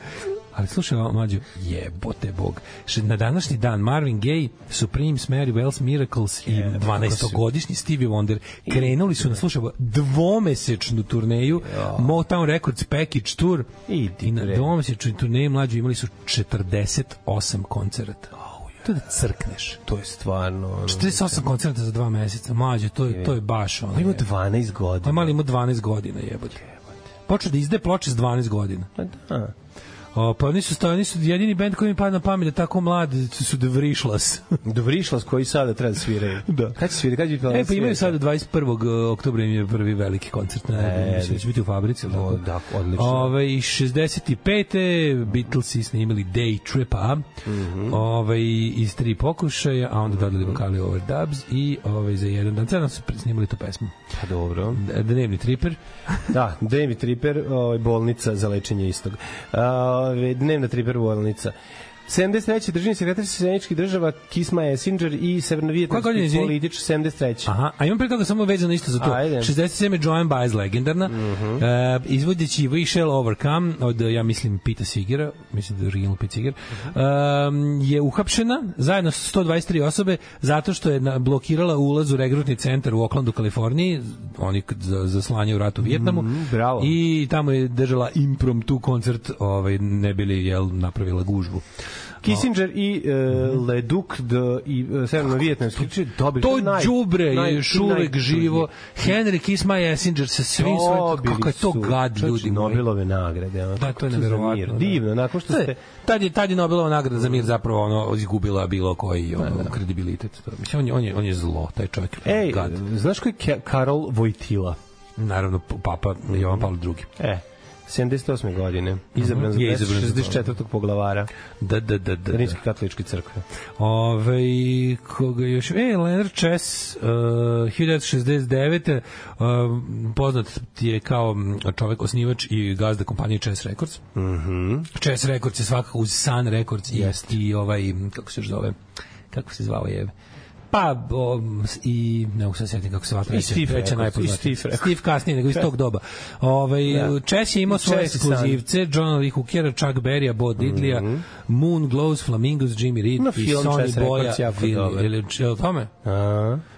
Ali slušaj, ovo, mlađo, jebote bog. Na današnji dan Marvin Gaye, Supreme, Mary Wells, Miracles i 12-godišnji Stevie Wonder krenuli su na, slušaj, ovo, dvomesečnu turneju Motown Records Package Tour i na bre. dvomesečnoj turneji mlađo imali su 48 koncerata. To da crkneš. To je stvarno... ono, 48 koncerata za dva meseca, mlađe, to je, to je baš ono. On ima jebote. 12 godina. Mali ima 12 godina, jebote. Počeo da izde ploče s 12 godina. Pa da. O, pa oni su, sto, oni su jedini bend koji mi pada na pamet da tako mladi su The Vrišlas. Dovrišlas koji sada treba da sviraju. Da. Kad će svirati? Kad će e, pa imaju sada 21. oktobra im je prvi veliki koncert na E, e, će biti u fabrici. tako? da, odlično. Ove, i 65. Beatlesi snimili Day Tripa Mhm. ove, iz tri pokušaja, a onda dodali vokali overdubs i ove, za jedan dan. Sada su snimali tu pesmu. Pa dobro. Dnevni triper. Da, David Tripper, ovaj, bolnica za lečenje istog. Ove, dnevna Tripper bolnica. 73. državni sekretar Sjedinjeničkih država Kisma Essinger i izvini? politič 73. Aha, a imam pre toga samo vezano isto za to. Ajde. 67. Joan Baez legendarna. Uh Mhm. -huh. uh, izvodeći We Shall Overcome od, ja mislim, Pita Sigera, mislim da je original Pete Seeger, um, je uhapšena zajedno sa 123 osobe zato što je blokirala ulaz u regrutni centar u Oaklandu, Kaliforniji, oni za, za slanje u ratu u Vjetnamu. Mm, bravo. I tamo je držala impromptu koncert, ovaj, ne bili jel, napravila gužbu. Kissinger i uh, Leduc de, i uh, severno-vijetnamski dobili To naj- đubre je naj- još uvek živo. Henry Kiss My Essinger sa svim svojim... Kako je to su, gad, ljudi moji. Nobelove nagrade. ono, Da, to je mir. da. Divno, nakon što To je- ste... Tad je, tad je Nobelova nagrada za mir zapravo ono, izgubila bilo koji ono, kredibilitet. To, mislim, on je, on, je, on je zlo, taj čovjek. Ej, gad. znaš ko je Karol Vojtila? Naravno, papa Jovan Pavle II. E, 78. godine. Izabran za Je izabran za 64. poglavara Da, da, da, da. da. Rimske katoličke crkve. Ove, koga još... E, Leonard Chess, uh, 1969. Uh, poznat ti je kao čovek osnivač i gazda kompanije Chess Records. Mm -hmm. Chess Records je svakako uz Sun Records i, i ovaj, kako se još zove, kako se zvao je, Pa, o, i ne mogu se setiti kako se vatra I Steve treća Records, najpoznatija. i Steve Records. Steve kasnije, nego iz tog doba. Ovaj Da. Chess je imao svoje ekskluzivce, John Lee Hookera, Chuck Berrya, Bo Diddleya, Moon Glows, Flamingos, Jimmy Reed Ima i Sonny Boya. Records, dobar. Ili, je li tome? A,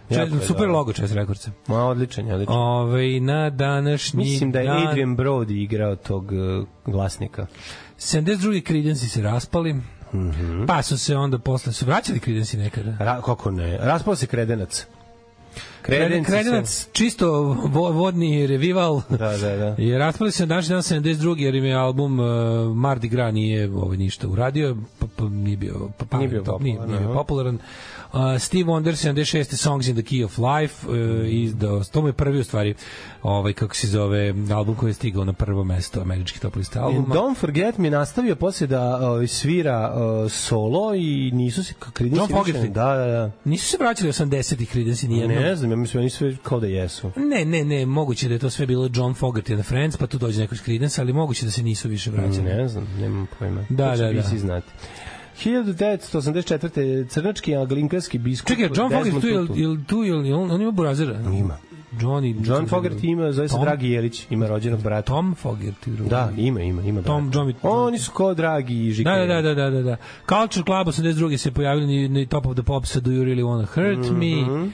jako je Čes, super logo Chess Recordsa. Ma, odličan je, odličan. Ovaj na današnji Mislim da je dan, Adrian Brody igrao tog uh, glasnika. 72. Creedence se raspali. Mhm. Pa su se onda posle su vraćali Creedence nekada. Ra, kako ne? Raspao se Kredenac. Kredenac, Kredenci Kredenac čisto vo, vodni revival. Da, da, da. I raspali se na današnji dan 72. jer im je album uh, Mardi Gras nije ovaj, ništa uradio, pa, pa nije bio, pa, pa, Nije bio top, nije, popularan, nije bio popularan. Uh, Steve Wonder 76. Songs in the Key of Life uh, izdao, to mu je prvi u stvari ovaj, kako se zove album koji je stigao na prvo mesto američkih top lista albuma. Don't Forget Me nastavio posle da uh, svira uh, solo i nisu se Creedence John Fogerty? Da, da, da. Nisu se vraćali 80-ih Creedence nijednom. Ne znam, ja mislim, oni sve kao da jesu. Ne, ne, ne, moguće da je to sve bilo John Fogerty and Friends, pa tu dođe neko iz Creedence, ali moguće da se nisu više vraćali. Ne znam, nemam pojma. Da, da, da. Znati. 1984. crnački anglinkarski biskup Čekaj, John Fogerty tu, je, tu je, on, on ima burazira? Ima. Johnny, John Fogerty ima, zove se Tom? Dragi Jelić, ima rođenog brata. Tom Fogerty. drugi. Da, ima, ima, ima Tom, brata. John, Oni su kao Dragi i Žike. Da, da, da, da, da, da. Culture Club 82. se pojavili na Top of the Pops sa Do You Really Wanna Hurt Me.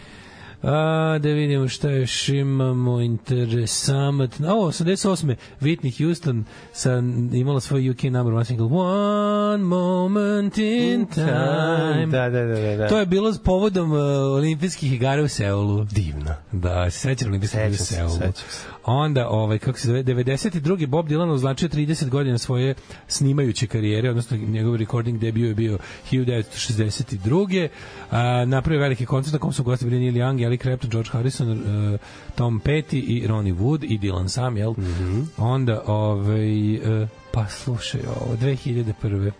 A, da vidimo šta još imamo interesantno. O, 88. Whitney Houston sa, imala svoj UK number one single One Moment in Time. Da, da, da, da. da. To je bilo s povodom uh, olimpijskih igara u Seulu. divno. Da, se sećam olimpijskih igara u Seulu. sećam se. Onda, ovaj, kako se zove, 92. Bob Dylan označio 30 godina svoje snimajuće karijere, odnosno njegov recording debut je bio 1962. A, napravio veliki koncert na kom su gosti bili Neil Young, Eric Clapton, George Harrison, uh, Tom Petty i Ronnie Wood i Dylan sam, jel? Mhm. Onda, ovaj, uh, pa slušaj, ovo, 2001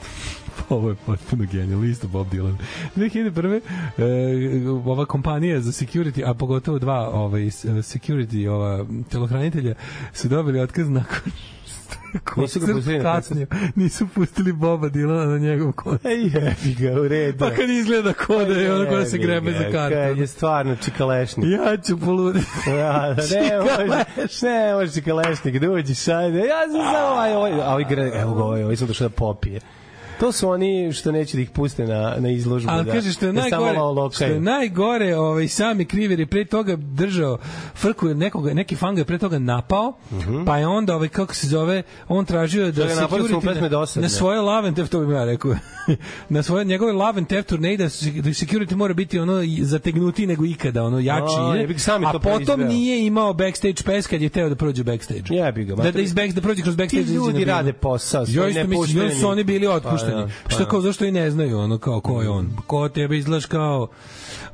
ovo je potpuno genijalno, isto Bob Dylan. 2001. E, ova kompanija za security, a pogotovo dva ovaj, security ova, telohranitelja su dobili otkaz nakon Nisu ga pustili kasnije. Nisu pustili Boba Dylana na njegov koncert. Ej, jebi ga, u redu. Pa kad izgleda ko da je ono ko da se grebe za Kad kartu. je stvarno čikalešnik. Ja ću poluditi. Ja, da, ne može, ne može čikalešnik da uđi sad. Ja sam samo ovaj, ovaj, ovaj, evo ga, ovaj, ovaj sam došao da popije. To su oni što neće da ih puste na, na izložbu. Ali da, kaže što je da najgore, što je najgore, ovaj sami kriver je pre toga držao frku nekoga, neki fan ga je pre toga napao, pa je onda ovaj kako se zove, on tražio da Mhm. da security na, na svoje love and theft, to bih ja rekao. na svoje njegove love and theft turneji da, da security mora biti ono zategnuti nego ikada, ono jači. A, sam je a to potom proizveo. nije imao backstage pass kad je teo da prođe backstage. Jebi ga, Da, da, iz back, da prođe kroz Ti backstage. da izađe na ljudi rade posao, Ja ne mislim, puštaju da su oni bili Pa, otpušteni. Da, pa Što da. kao, zašto i ne znaju ono kao ko je on? Ko tebe izgledaš kao...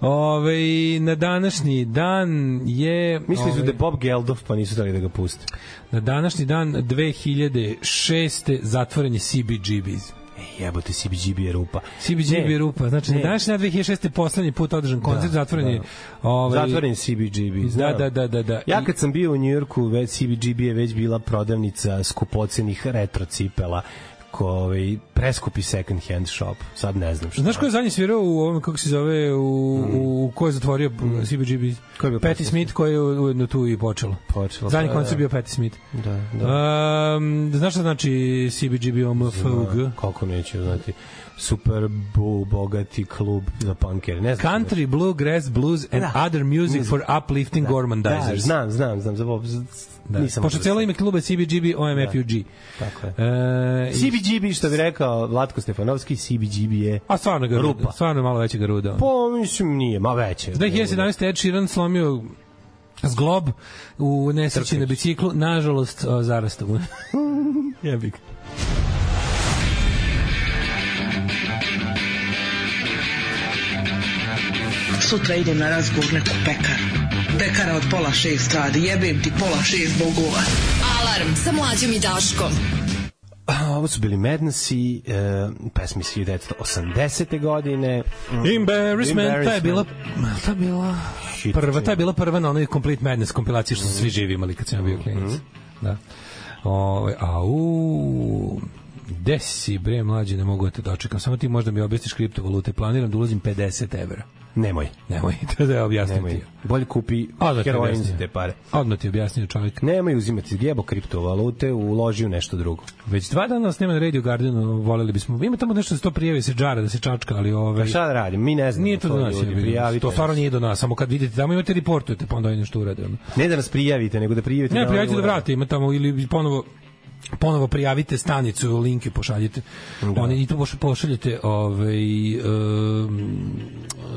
Ove, na današnji dan je... Mislili su ovaj, da je Bob Geldof, pa nisu tali da ga puste. Na današnji dan 2006. zatvoren je CBGB's. Ej, jebote, CBGB je rupa. CBGB je rupa. Znači, na Ne. današnji dan 2006. poslednji put održan koncert, zatvoren je... Ovaj, Zatvoren CBGB, Da, znam. da, da, da, da. Ja kad sam bio u Njujorku, već CBGB je već bila prodavnica skupocenih retro cipela ko ovaj preskupi second hand shop. Sad ne znam šta. Znaš ko je zadnji svirao u ovom, kako se zove, u, u ko je zatvorio CBGB? Mm. Ko je bio Patti Patti Smith, koji je ujedno tu i počelo. Počelo, Zadnji pa, koncert da. bio Patti Smith. Da, da. Um, znaš šta znači CBGB OMFUG? Kako neću znati. Super bu, bogati klub za punkere. Ne znam. Country, bluegrass, blues and Da. other music for uplifting Da, gormandizers. znam, znam, znam. Za, Da. Nisam Pošto celo da- ime kluba je CBGB OMFUG. Tako je. E, CBGB, što bi rekao Vlatko Stefanovski, CBGB je... a stvarno ga ruda, Rupa. stvarno je malo veće ga ruda. Pa, mislim, nije, ma veće. 2017. Ed Sheeran slomio zglob u nesreći na biciklu, nažalost zarastao mu. Jebi ga. Sutra idem na razgovor neku pekaru. Pekara od pola šest radi. Jebem ti pola šest bogova. Alarm sa mlađom i Daškom. Ovo su bili Madnessi, e, pesmi iz 1980. godine. Embarrassment, ta je bila ta je bila prva, ta je bila prva na onoj Complete Madness kompilaciji što su svi živi imali kad sam bio klinac. Da. Ove, a u Gde si, bre, mlađi, ne mogu da te dočekam. Samo ti možda mi objasniš kriptovalute. Planiram da ulazim 50 evra. Nemoj. Nemoj, to da je. Nemoj. Bolje kupi Odmah ti heroin za te pare. Odmah ti objasnio čovjek. Nemoj uzimati jebo kriptovalute, uloži u nešto drugo. Već dva dana nas nema na Radio Gardenu, voleli bismo. Ima tamo nešto da se to prijavi, se džara, da se čačka, ali ove... Pa šta da radim? Mi ne znamo Nije to do nas, ljudi, prijavite to stvarno nije do nas, samo kad vidite tamo imate reportujete, pa onda oni nešto urade. Ono. Ne da nas prijavite, nego da prijavite. Ne, prijavite da vrate, ima tamo ili ponovo ponovo prijavite stanicu, link je pošaljite. Da. Oni i poš- pošaljete ovaj um,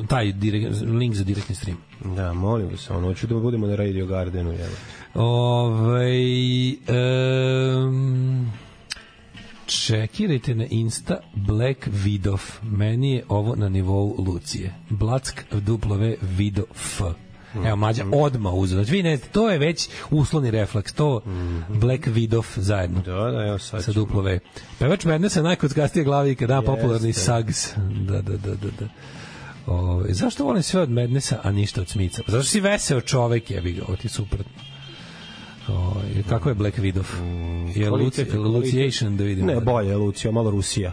taj direkt, link za direktni stream. Da, molim vas, ono, hoću da budemo na Radio Gardenu, evo. Ovaj um, čekirajte na Insta Black Vidov. Meni je ovo na nivou Lucije. Black duplove Vido F. Evo, mađa odma uzeo. Znači, vi ne, to je već uslovni refleks. To Black Vidov zajedno. Da, da, evo sad Sa duplo V. Pevač Madnessa najkockastije glavi ikada, da, popularni. Sags. Da, da, da, da, da. Ove, zašto volim sve od Madnessa, a ništa od Smica? Pa Zašto si veseo čovek, jebi ga, ovo ti je suprotno. Ove, kako je Black Widow? je kvalitet, Luci, Luciation da vidimo. Ne, bolje je Lucija, malo Rusija.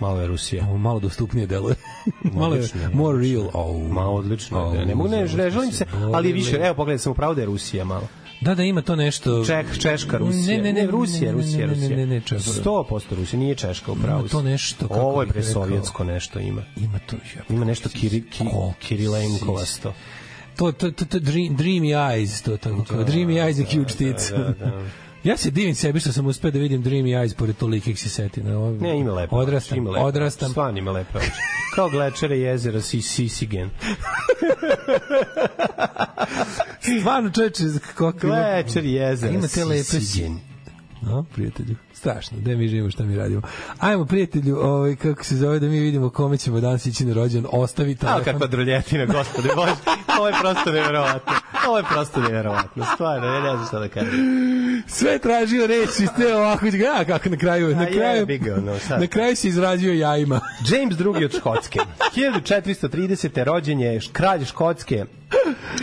Malo je Rusija. Ovo malo dostupnije deluje. malo je more real. Oh. Ma odlično. Oh, da, ne mogu ne, ne želim se ali više, evo pogledaj sam upravo da je Rusija malo. Da, da ima to nešto... Ček, Češka, Rusija. Ne, ne, ne, Rusija, ne, Rusija, ne, ne, Rusija. ne, Češka. 100% Rusija, nije Češka upravo. Ima to nešto, kako Ovo je presovjetsko nešto ima. Ima to... Ima nešto kiri, ki, Ko? Kirilenkovasto. To, to, to, to dream, dreamy eyes, to tako kao dreamy eyes and huge tits. Da, da. Ja se divim sebi što sam uspeo da vidim dreamy eyes pored tolikih si setina. Ovo, Ne, ima lepo. Odrastam, ima lepo. odrastam. Stvarno ima lepo oči. Kao glečere jezera si Sisigen. Stvarno čoveče, kako Glečer jezera Ima te lepe si- Sisigen. No, prijatelju. Strašno, gde mi živimo, šta mi radimo. Ajmo, prijatelju, ovaj, kako se zove, da mi vidimo kome ćemo danas ići na rođen. Ostavi telefon. kakva droljetina, gospode Bože. Ovo je prosto neverovatno. Ovo je prosto neverovatno. Stvarno, ja ne znam šta da kažem. Sve tražio reći, ste ovako, ja, kako na kraju, na kraju, na kraju se izrađio jajima. James II od Škotske. 1430. rođen je kralj Škotske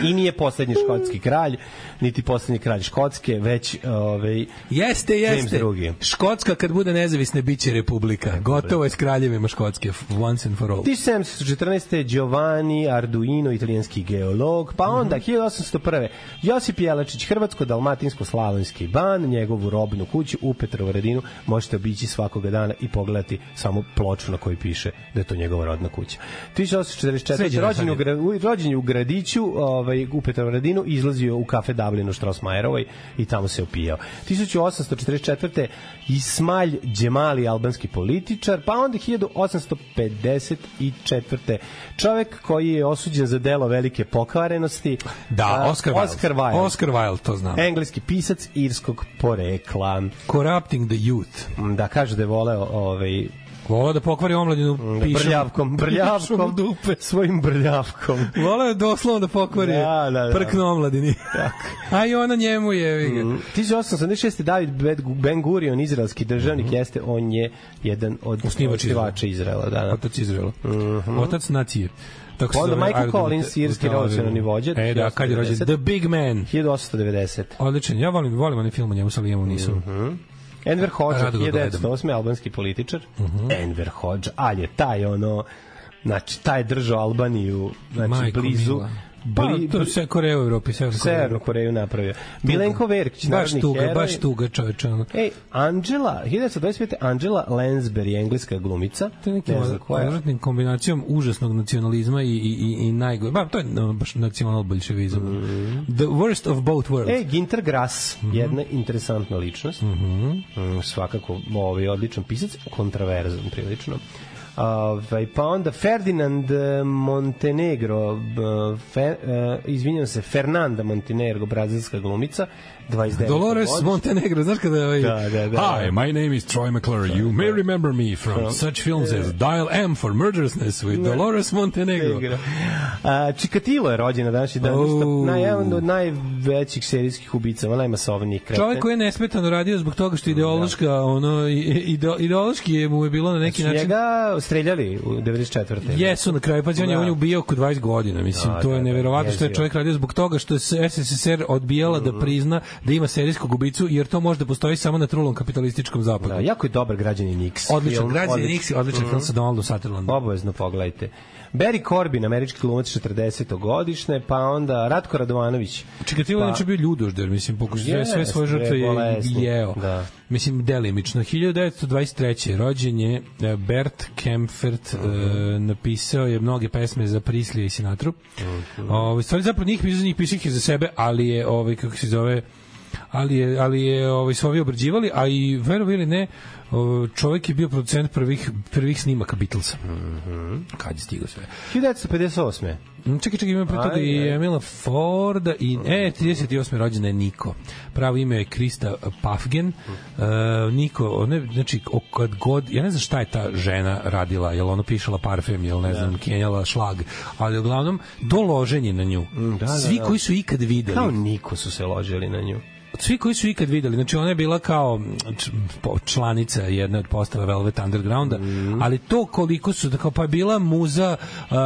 i nije poslednji škotski kralj, niti poslednji kralj Škotske, već ovaj, Jeste, jeste. Škotska kad bude nezavisna biće republika. Gotovo je s kraljevima Škotske, once and for all. 1714. Giovanni Arduino, italijanski geolog, pa onda 1801. Josip Jelačić, hrvatsko-dalmatinsko-slavonski ban, njegovu robnu kuću u Petrovaradinu možete obići svakoga dana i pogledati samo ploču na kojoj piše da je to njegova rodna kuća. 1844. Sveđe rođen, u, rođen u gradiću ovaj, u Petrovaradinu, izlazio u kafe Dublin u Strossmayerovoj i tamo se opijao. 1844. Ismalj Džemali, albanski političar, pa onda 1854. čovek koji je osuđen za delo velike pokvarenosti. Da, Oscar Wilde. Oscar Wilde. Oscar Wilde, to znam. Engleski pisac irskog porekla. Corrupting the youth. Da, kaže da je voleo ovaj, Volao da pokvari omladinu pišom, brljavkom, pišom brljavkom, u dupe. svojim brljavkom. Volao je doslovno da pokvari Da, da, da. prkno omladini. A i ona njemu je. Mm. 1876. David Ben Gurion, izraelski državnik, jeste, on je jedan od Osnivač osnivača Izraela. Da, da. Otac Izraela. Otac nacije. Tako se onda Michael Collins, irski da, revolucionarni vođa, E, da, kad je rođen? 1890. The Big Man. 1890. Odličan. Ja volim, volim onaj film o njemu, sa Liamom nisam. Enver Hoxha, Rado ga gledam. 1908. albanski političar. Enver Hoxha, ali je taj ono, znači, taj je držao Albaniju, znači, Majko blizu, mila. Pa, bli, to je sve Koreja u Evropi, Severna Koreja. Severnu Koreju napravio. Milenko Verkić, Baš tuga, heroj. baš tuga čoveče. Ej, Angela, 1925. Angela Lansbury, engleska glumica. To je nekim odvratnim kombinacijom užasnog nacionalizma i, i, i, i najgore. Ba, to je no, baš nacional bolševizam. The worst of both worlds. E, Ginter Grass, Mhm. jedna interesantna ličnost. Mm svakako, ovaj odličan pisac, kontraverzan prilično. Ovaj pa onda Ferdinand eh, Montenegro, fe, uh, izvinjam se, Fernanda Montenegro, brazilska glumica, 29. Dolores godište. Montenegro, znaš kada je ovaj... Da, da, da. Hi, my name is Troy McClure. You may remember me from such films as Dial M for Murderousness with Dolores Montenegro. A, Čikatilo je rođena današnji dan, Oh. isto naj, jedan od najvećih serijskih ubica, najmasovnijih kreten. Čovjek koji je nesmetano radio zbog toga što ideološka ono i- ide, ideološki je mu je bilo na neki Znači, način njega streljali u 94. Jesu na kraju, pa on je Da. on ubio oko 20 godina, mislim, Da, to je da, da, neverovatno što je čovjek radio zbog toga što je SSSR odbijala da prizna da ima serijskog ubicu, jer to može da postoji samo na trulom kapitalističkom zapadu. Da, jako je dobar građanin Nix. Odličan, Film, građan odličan. Nix, odličan film sa Donaldom Sutherlandom. Obavezno pogledajte. Barry Corbin, američki glumac 40. godišnje, pa onda Ratko Radovanović. Čikatilo Pa- je inače bio ljudožder, mislim, pokušao sve, sve svoje žrtve je jeo. da. Mislim, delimično. 1923. rođen je e, Bert Kempfert, e, napisao je mnoge pesme za Prislije i Sinatru. Ovaj stvari zapravo njih njih pisao ih je za sebe, ali je, ovaj, kako se zove, ali je, ali je ovaj, su ovi obrađivali, a i verovo ili ne, čovjek je bio producent prvih, prvih snimaka Beatlesa. Kad je stigao sve. 1958. Mm, Čekaj, čekaj, ima pre toga i. Emila Forda i e 38. rođena je Niko. Pravo ime je Krista Pafgen. Uh, Niko, je, znači kad god ja ne znam šta je ta žena radila, jel ona pišala parfem, jel ne znam, kenjala šlag, ali uglavnom do loženje na nju. da, da, Svi da. koji su ikad videli Kao Niko su se ložili na nju. Svi koji su ikad videli, znači ona je bila kao članica jedne od postava Velvet Undergrounda, Mhm. ali to koliko su, da kao, pa je bila muza um,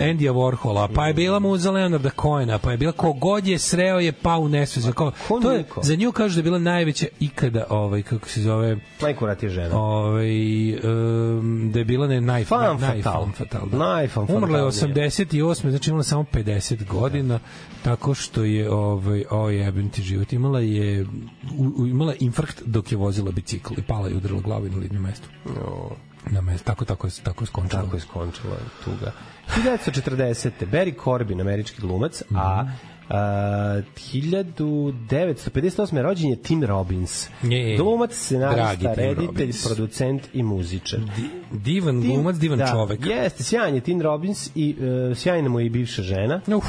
Andija Warhola, pa je bila muza Leonarda Cohena, pa je bila kogod je sreo je pa u nesvezi. Kao, to je, za nju kažu da je bila najveća ikada, ovaj, kako se zove, Najkurat je žena. ovaj, um, da je bila ne, naj, Fan naj, naj, fatal. fan fatal, da. Najfan Umrla je fatalnije. 88. znači imala samo 50 godina tako što je ovaj o jebem ti život imala je u, u, imala je infarkt dok je vozila bicikl i pala je udarila glavu na lidno mesto. Na mesto tako tako je tako je skončala. Tako je skončila tuga. 1940. Barry Corbin, američki glumac, a Mhm. a, 1958. rođen je Tim Robbins. Je, Glumac, scenarista, reditelj, Robbins. producent i muzičar. Divan Tim- glumac, divan da, čovek. Jeste, sjajan je Tim Robbins i uh, sjajna mu je i bivša žena. Uf,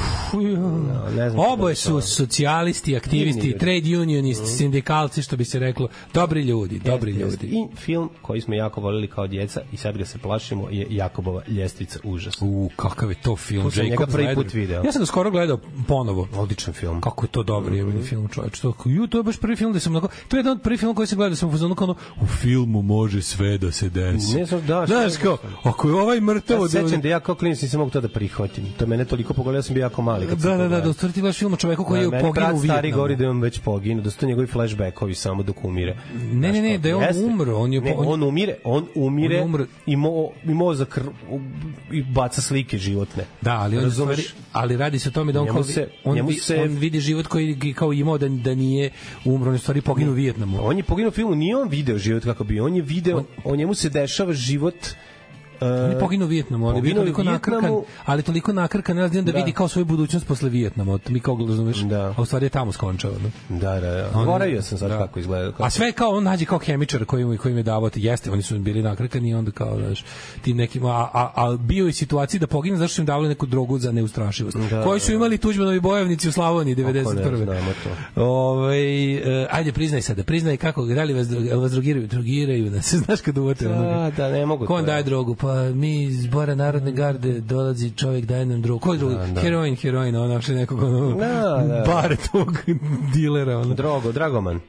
ne znam Oboje bi su socijalisti, aktivisti, trade unionisti, sindikalci, što bi se reklo, dobri ljudi, dobri Jeste, jeste. ljudi. I film koji smo jako volili kao djeca i sad ga se plašimo je Jakobova ljestvica užas. U, kakav je to film. To sam njega prvi put video. Ja sam ga skoro gledao ponovo. Odličan film. Kako je to dobro Mhm. mm -hmm. film, čoveč. To, ju, to je baš prvi film da sam onako, to je jedan od prvih filmova koji sam gledao da sam u fazonu kao u filmu može sve da se desi. Ne znam, da, Znaš kao, ako je ovaj mrtav... Ja se sećam da ja kao klinac nisam mogu to da prihvatim. To je mene toliko ja sam bio jako mali. Kad Da, da, da, da, stvari ti gledaš film o čoveku koji je Da, meni poginuo u stari govori da je on već poginuo, da su to njegovi flashbackovi samo dok umire. Ne, ne, ne, da je on umro, on je Ne, on- umire, on umire On je umro. i, mo, i mozak i baca slike životne. Da, ali on je stvari, ali radi se o tome da on kao se- on, njemu se- on vidi život koji je kao imao da da nije umro, on u stvari poginuo u Vijetnamu. On je poginuo u filmu, nije on video život kako bi, on je video, o njemu se dešava život On je poginuo u Vijetnamu, ali bio toliko nakrkan, Vijetnamu. ali toliko nakrkan ne znam da, Da. vidi kao svoju budućnost posle Vijetnama. Mi kao razumeš, Da. a u stvari je tamo skončao. Da. Da, da, da. On- Zaboravio sam sad da. kako izgleda. Kako... A sve kao on nađe kao hemičar koji mu koji im je davao te jeste, oni su bili nakrkani i onda kao znaš, tim nekim a, a, a bio je situaciji da pogine zašto su im davali neku drogu za neustrašivost. Da, koji su da. imali tuđmanovi bojevnici u Slavoniji Kako ne 91. znamo to. Ovaj e, ajde priznaj sada, priznaj kako da li vas vas drogiraju, drogiraju nas. Znaš kad uvate ono. Da, da, ne mogu Ko daje drogu? Pa mi iz Bora Narodne garde dolazi čovjek daje nam drogu. Ko je drugi? Da, da. Heroin, heroin, on našli nekog ono, Da, da. bare tog dilera. Ono. Drogo, Dragoman.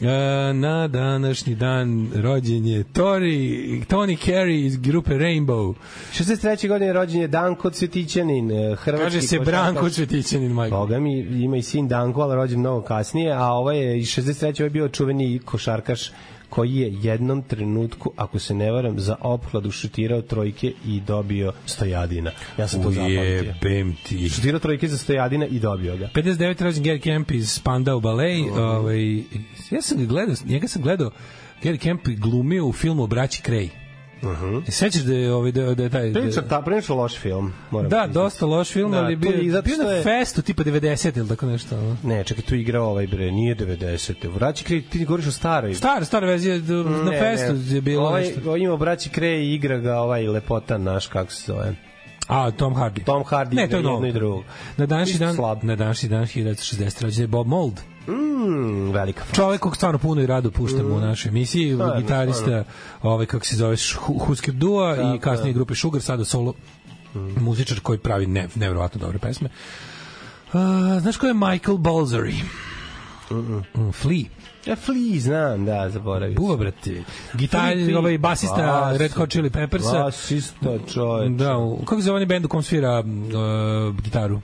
E, na današnji dan rođen je Tori, Tony Carey iz grupe Rainbow. 63. godine rođen je Danko Cvjetićanin, eh, hrvatski Kaže se. Branko Cvetićanin, majko. Boga mi, ima i sin Danko, ali rođen mnogo kasnije, a ovaj je iz 63. ovaj je bio čuveni košarkaš koji je jednom trenutku, ako se ne varam, za ophladu šutirao trojke i dobio stojadina. Ja sam to zapamtio. Ujebem ti. Šutirao trojke za stojadina i dobio ga. 59. rođen Gary Kemp iz Spandau Ballet. Ovaj, ja sam ga gledao, njega sam gledao, Gary Kemp glumio u filmu o braći Krej. Uh -huh. Sećaš da je, ovaj, da, da je taj... Prilično, da, ta, prilično loš film. Moram da, priznati. dosta loš film, Da, ali bio, je bio na je- festu tipa 90 ili tako nešto. Ne, čekaj, tu igra ovaj bre, nije 90. Vraći kri, ti govoriš o staroj. Stara, stara verzija, na Ne, festu ne. je bilo ovaj, nešto. Ovaj ima braći Krej i igra ga ovaj lepotan naš, kako se zove. A, Tom Hardy. Tom Hardy ne, to je jedno i drugo. Na današnji dan, slab. na današnji dan 1960 rođen je Bob Mold. Mm, velika fa- Čovek kog stvarno puno i rado puštamo u našoj emisiji, Stvarno, gitarista, stvarno. ovaj kako se zove Hu- Husker Dua i Tako kasnije je. grupe Sugar, sada solo muzičar koji pravi ne, nevjerovatno dobre pesme. Uh, znaš ko je Michael Balzary? Mm, Flea. Ja, Flea, znam, da, zaboravio. Buva, brate. Gitar, ovaj basista Bas- Red Hot Chili Peppersa. Basista, čoveč. Da, u, kako se zove onaj bend u kom svira uh, gitaru?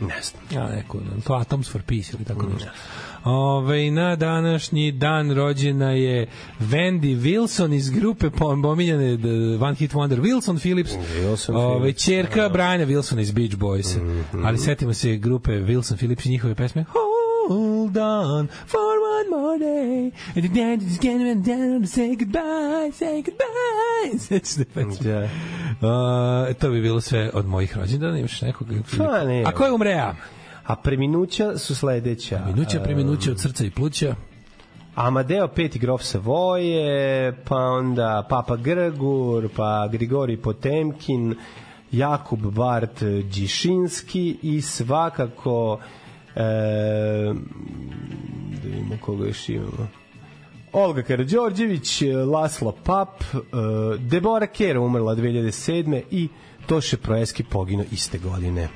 Ne znam. Ja, neko, to Atoms for Peace ili tako nešto. Ove, na današnji dan rođena je Wendy Wilson iz grupe pominjane One Hit Wonder Wilson Phillips. Wilson Ove, Phillips, čerka Briana Wilsona iz Beach Boys. Mhm. Ali setimo se grupe Wilson Phillips i njihove pesme Hold on for one more day and then just get down to say goodbye, say goodbye. Sećaš te pesme? Da. Uh, to bi bilo sve od mojih rođendana. Imaš nekog? Pa, ne. A ko je umrea? A preminuća su sledeća. Minuća, preminuća od srca i pluća. Amadeo peti grof Savoje, pa onda Papa Grgur, pa Grigori Potemkin, Jakub Bart Đišinski i svakako e, da vidimo koga još imamo. Olga Karadžorđević, Laslo Pap, e, Debora Kera umrla 2007. i Toše Proeski poginuo iste godine.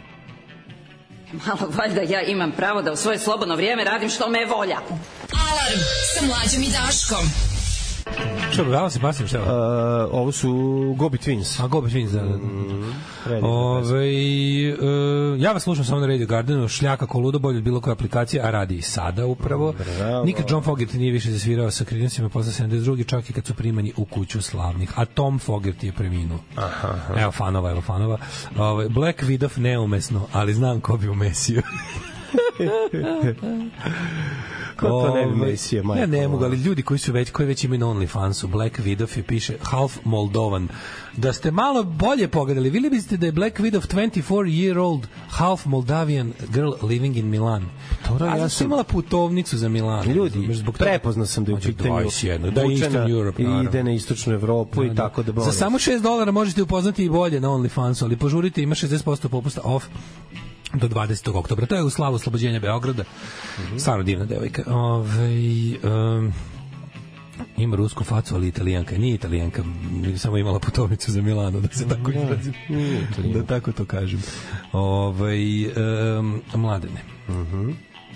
Malo valjda ja imam pravo da u svoje slobodno vrijeme radim što me je volja. Alarm sa mlađom i Daškom. Što, bravo se pasim, šta? Uh, ovo su Gobi Twins. A Gobi Twins, da. da. Predivna Ove, uh, ja vas slušam samo na Radio Gardenu, šljaka ko ludo bolje od bilo koja aplikacija, a radi i sada upravo. Bravo. Nikad John Fogerty nije više zasvirao sa krinicima posle 72. čak i kad su primani u kuću slavnih. A Tom Fogerty je preminuo. Aha, aha. Evo fanova, evo fanova. Ove, Black Widow neumesno, ali znam ko bi umesio. Ko to ne bi Ovaj, mesio, majko Ja ne mogu, ali ljudi koji su već koji već imaju na OnlyFansu, Black Widow je piše half Moldovan. Da ste malo bolje pogledali, videli biste da je Black Widow 24 year old half Moldavian girl living in Milan. Dobro, ja sam- imala putovnicu za Milan. Ljudi, zbog toga- prepoznao sam da je u pitanju 21, da je Eastern Europe, i naravno. ide na istočnu Evropu i tako da Za molim. samo 6 dolara možete upoznati i bolje na OnlyFansu, ali požurite, ima 60% popusta off do 20. oktobra. To je u slavu oslobođenja Beograda. Stvarno divna devojka. Ove, um, ima rusku facu, ali italijanka. Nije italijanka, samo imala putovnicu za Milano, da se tako izrazim. Da tako to kažem. Ove, um, mladene.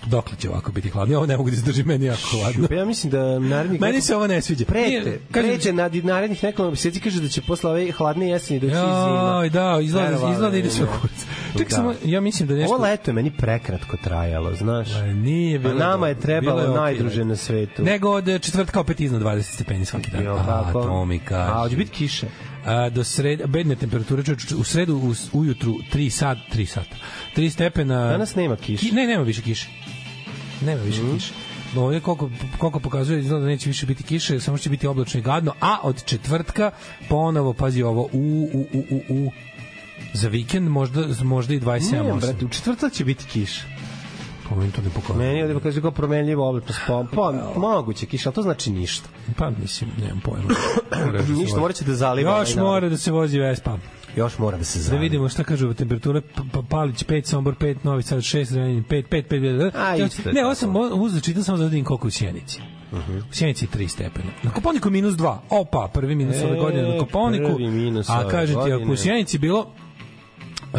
Dokle će ovako biti hladno? Ovo ne mogu da izdržim, meni jako hladno. Pa ja mislim da narednih Meni se ovo ne sviđa. prete, pređe na narednih nekoliko meseci kaže da će posle ove hladne jeseni doći zima. Joj, da, izgleda, izgleda ide sve da. kurac. Ček Da. samo, ja mislim da nešto... Ovo leto je meni prekratko trajalo, znaš. Pa nije A bilo nama je trebalo je okej, najdruže na svetu. Nego od e, četvrtka opet iznad 20 stepeni svaki dan. Jel A, tako? to mi kaže. A, hoće biti kiše. A, do sreda, bedne temperature, čovječe, u sredu u, ujutru 3 sat, 3 sata. 3 stepena. Danas nema kiše. Ki, ne, nema više kiše. Nema više Mhm. kiše. Ovdje koliko, koliko pokazuje izgleda da neće više biti kiše, samo će biti oblačno i gadno, a od četvrtka ponovo, pazi ovo, u, u, u, u, u, za vikend možda, možda i 27 Ne, 8. brate, u četvrtak će biti kiše. Pa meni to ne pokazuje. Meni ovde kaže kao promenljivo oblačno spom. Pa, moguće kiša, ali to znači ništa. Pa mislim, nemam pojma. Da Ništa, će da zaliva. Još mora da se vozi Vespa. Još mora da se Da zaliva. vidimo šta kažu temperature Palić 5, Sombor 5, Novi Sad 6, Zrenjanin 5, 5, 5, A, isto je Ne, ovo tako. sam uzeo čitam samo da vidim koliko u Sjenici. U Sjenici je 3 stepena. Na Koponiku minus 2. Opa, prvi minus ove E, godine na Koponiku. prvi minus A ove kažem ti, ako u Sjenici bilo uh,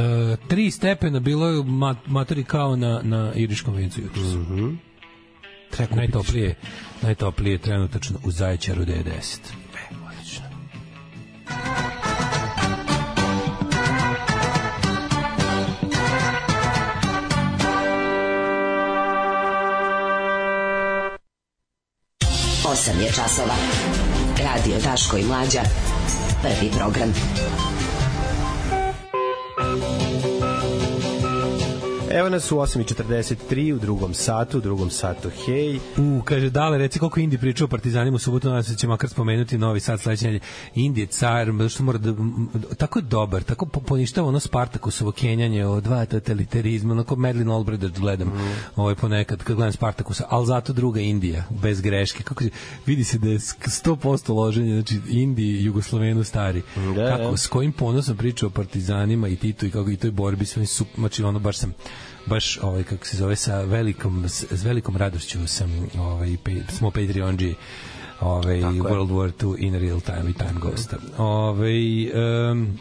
3 stepena bilo je mat, matori kao na, na Iriškom vencu jutros. Treba kupiti Najtoplije, najtoplije trenutačno u Zaječaru 90. E, odlično. Osam je časova. Radio Daško i Mlađa. Prvi program. Evo nas u 8.43 u drugom satu, u drugom satu, hej. U, kaže, dale, reci koliko Indi priča o partizanima u subotu, nadam se da će makar spomenuti novi sad sledeće nedelje. Indi je car, što mora da, tako je dobar, tako po- poništava ono Spartakusovo kenjanje o dva totalitarizma, onako Madeleine Albright da gledam ovaj ponekad, kad gledam Spartakusa, ali zato druga Indija, bez greške. Kako, vidi se da je sk- 100% loženje, znači Indiji, Jugoslovenu stari. Da, kako, da. s kojim ponosom priča o partizanima i Titu i kako i toj borbi, sve su, znači ono baš sam baš ovaj kako se zove sa velikom s, velikom radošću sam ovaj pe, smo Patreonđi ovaj World War II in real time i time ghost. Ovaj um,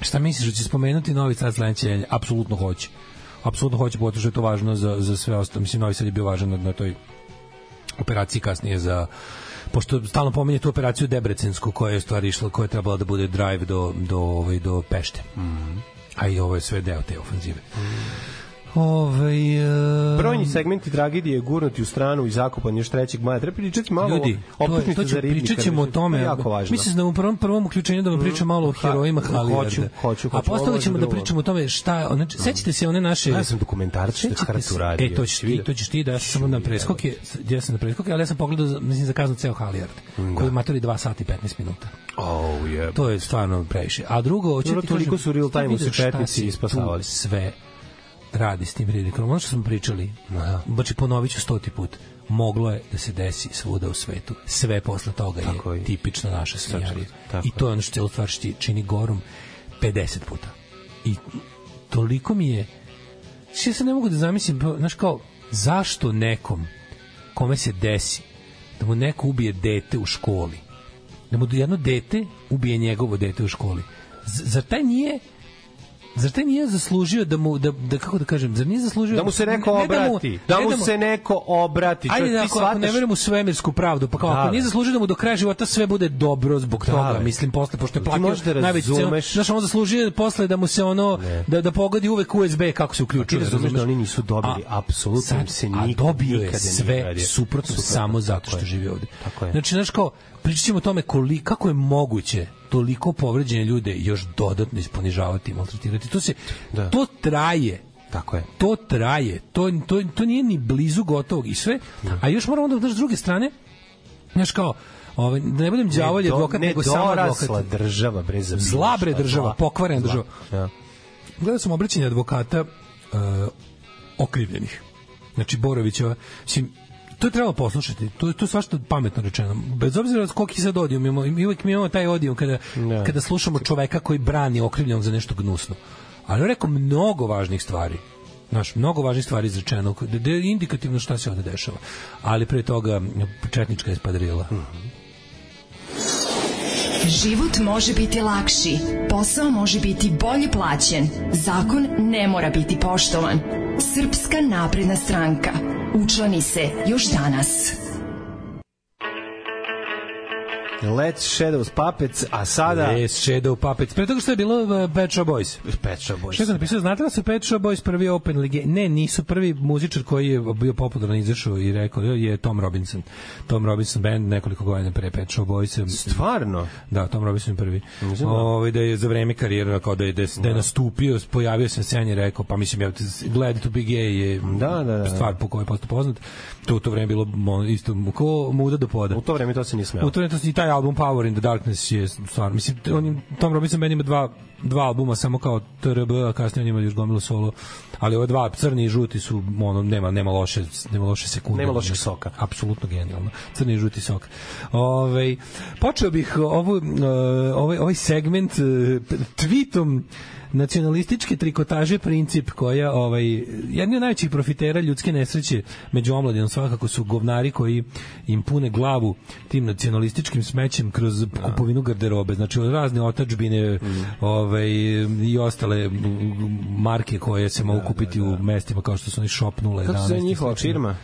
šta misliš da će spomenuti novi sad sledeće apsolutno hoće. Apsolutno hoće, zato što je to važno za, za sve ostalo. Mislim, Novi Sad je bio važan na, na toj operaciji kasnije za pošto stalno pominje tu operaciju Debrecensku koja je u stvari išla, koja je trebala da bude drive do, do, ovaj, do Pešte. Mm. A i ovo je sve deo te ofenzive. Ovaj e, Brojni segmenti tragedije gurnuti u stranu i zakopan još 3. maja. Treba pričati malo Ljudi, o to, je, to ću, za ribnika. pričat ćemo o To tome. je jako važno. Mislim da u prvom, prvom uključenju da vam pričam malo o Ha, herojima hoću, Halijarda. hoću, hoću, A hoću, postavit ovo ćemo je da pričamo o tome šta, znači, sećate se one naše... Ja sam dokumentarac što je Hartu radio. E, to ćeš ti, to ćeš ti, da ja sam samo na preskoke, ja sam na preskoke, ali ja sam pogledao, mislim, za kaznu ceo Halijard, koji je matori 2 sati i 15 minuta. Oh, yeah. To je stvarno previše. A drugo, Dobro, ti toliko su real time vidiš su šta četnici si spasavali. tu sve radi s tim ridikulom. Ono što smo pričali, znači ponovit ću stoti put, moglo je da se desi svuda u svetu. Sve posle toga Tako je je. tipično naša svinjarija. I to je ono što celu stvar čini gorom 50 puta. I toliko mi je Znači, ja se ne mogu da zamislim, znaš kao, zašto nekom kome se desi da mu neko ubije dete u školi, da mu jedno dete ubije njegovo dete u školi, Z- zar taj nije Zar taj nije zaslužio da mu, da, da kako da kažem, zar nije zaslužio... Da mu se neko ne da mu- obrati. Da ne mu se neko obrati. Ajde da, ako, ako ne verujem u svemirsku pravdu, pa kao, Da, ako da. nije zaslužio da mu do kraja života sve bude dobro zbog Da, toga, da. mislim, posle, pošto je Ti platio da cenu, razumeš- znaš, on zaslužio posle da mu se ono, da, da pogodi uvek USB kako se uključuje. razumeš da razumeš? oni nisu dobili, apsolutno se nikad, dobio je sve suprotno, samo zato što živi ovde. Tako je. Znači, znaš kao, pričat ćemo o tome koli, kako je moguće toliko povređene ljude još dodatno isponižavati i maltretirati. To se, Da. to traje Tako je. to traje, to, to, to nije ni blizu gotovog i sve, a još moramo da s druge strane, znaš kao, ovaj, da ne budem đavolj Ne do- advokat, nego samo advokat. država, bre, za Zla bre država, pokvarena država. Ja. Gledao sam obraćanje advokata uh, okrivljenih. Znači, Borovićeva, mislim, to je trebalo poslušati. To je to je svašta pametno rečeno. Bez obzira koliki sad odijum imamo, mi uvijek mi imamo taj odijum kada, Da. kada slušamo čoveka koji brani okrivljenog za nešto gnusno. Ali on rekao mnogo važnih stvari. Znaš, mnogo važnih stvari izrečeno, da da je indikativno šta se ovde dešava. Ali pre toga četnička espadrila. Život može biti lakši, posao može biti bolje plaćen, zakon ne mora biti poštovan. Srpska napredna stranka. Učlani se još danas. Let's Shadows Puppets, a sada... Yes, Shadow Puppets. Pre toga što je bilo uh, Pet Shop Boys. Pet Shop Boys. Šta je napisao? Znate da su Pet Shop Boys prvi open lige? Ne, nisu prvi muzičar koji je bio popularan izašao i rekao je Tom Robinson. Tom Robinson band nekoliko godina pre Pet Shop Boys. Stvarno? Da, Tom Robinson je prvi. Ovaj da je za vreme karijere kao da je da da je nastupio, pojavio se na sceni i rekao, pa mislim ja Glad to be gay je Da, da, da. stvar po kojoj je postao poznat. To u to vreme bilo isto ko muda do poda. U to vreme to se nije smelo. U to vreme to i taj album Power in the Darkness je stvar. Mislim, on, Tom Robinson band ima dva, dva albuma samo kao TRB, a kasnije on ima još gomilu solo. Ali ove dva, crni i žuti su, ono, nema, nema loše, nema loše sekunde. Nema lošeg soka. Apsolutno genijalno. Crni i žuti sok. Ove, počeo bih ovu, uh, ovaj, ovaj segment uh, tweetom nacionalističke trikotaže princip koja ovaj jedni od najvećih profitera ljudske nesreće među omladinom svakako su govnari koji im pune glavu tim nacionalističkim smećem kroz kupovinu garderobe znači razne otačbine ovaj i ostale marke koje se mogu kupiti u mestima kao što su oni shopnule Kako se zove 11 i njihova firma?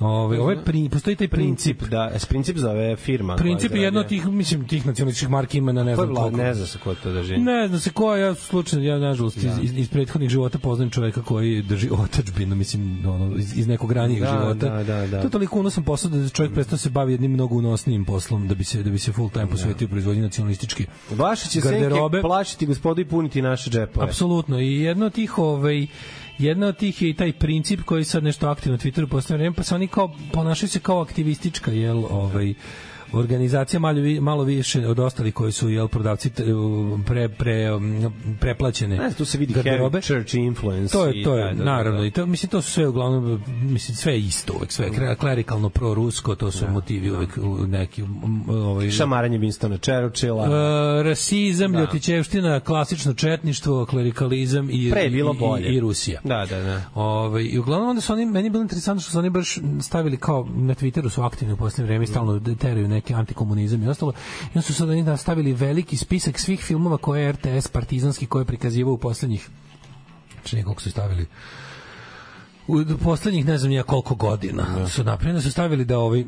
Ove, ove pri, postoji taj princip. Princip, da, s princip zove firma. Princip je jedno od tih, mislim, tih nacionalističkih marki ima na ne je znam koliko. ne zna se ko to drži. Ne znam se ko, ja slučajno, ja nažalost iz, iz, iz prethodnih života poznajem čoveka koji drži otačbinu, mislim, ono, iz, iz nekog ranijeg Da, života. da, da, da. To je toliko unosan posao da čovjek prestao se bavi jednim mnogo unosnijim poslom da bi se da bi se full time posvetio proizvodnji nacionalistički Vaše će senke garderobe. plašiti gospodu i puniti naše džepove. Apsolutno. I jedno od tih ovaj jedna od tih je i taj princip koji sad nešto aktivno na Twitteru vreme, pa se oni kao ponašaju se kao aktivistička, jel, ovaj organizacija malo, malo više od ostalih koji su jel prodavci pre, pre, preplaćene Ne, tu se vidi garderobe. church influence. To je to je da, da, da, naravno da. i to mislim to su sve uglavnom mislim sve je isto uvek sve je klerikalno prorusko to su motivi uvek u neki ovaj Šamaranje Winstona Churchilla. E, rasizam, Da. ljotićevština, klasično četništvo, klerikalizam i, Pre bilo i- bolje. i, i Rusija. Da, da, da. Ove, I uglavnom onda su oni, meni je bilo interesantno što su oni baš stavili kao na Twitteru su aktivni u posljednje vreme i stalno teraju neki antikomunizam i ostalo. I onda su sad oni da stavili veliki spisak svih filmova koje je RTS partizanski koje je prikazivao u poslednjih čini koliko su stavili u poslednjih ne znam ja koliko godina su napravljeni su stavili da ovaj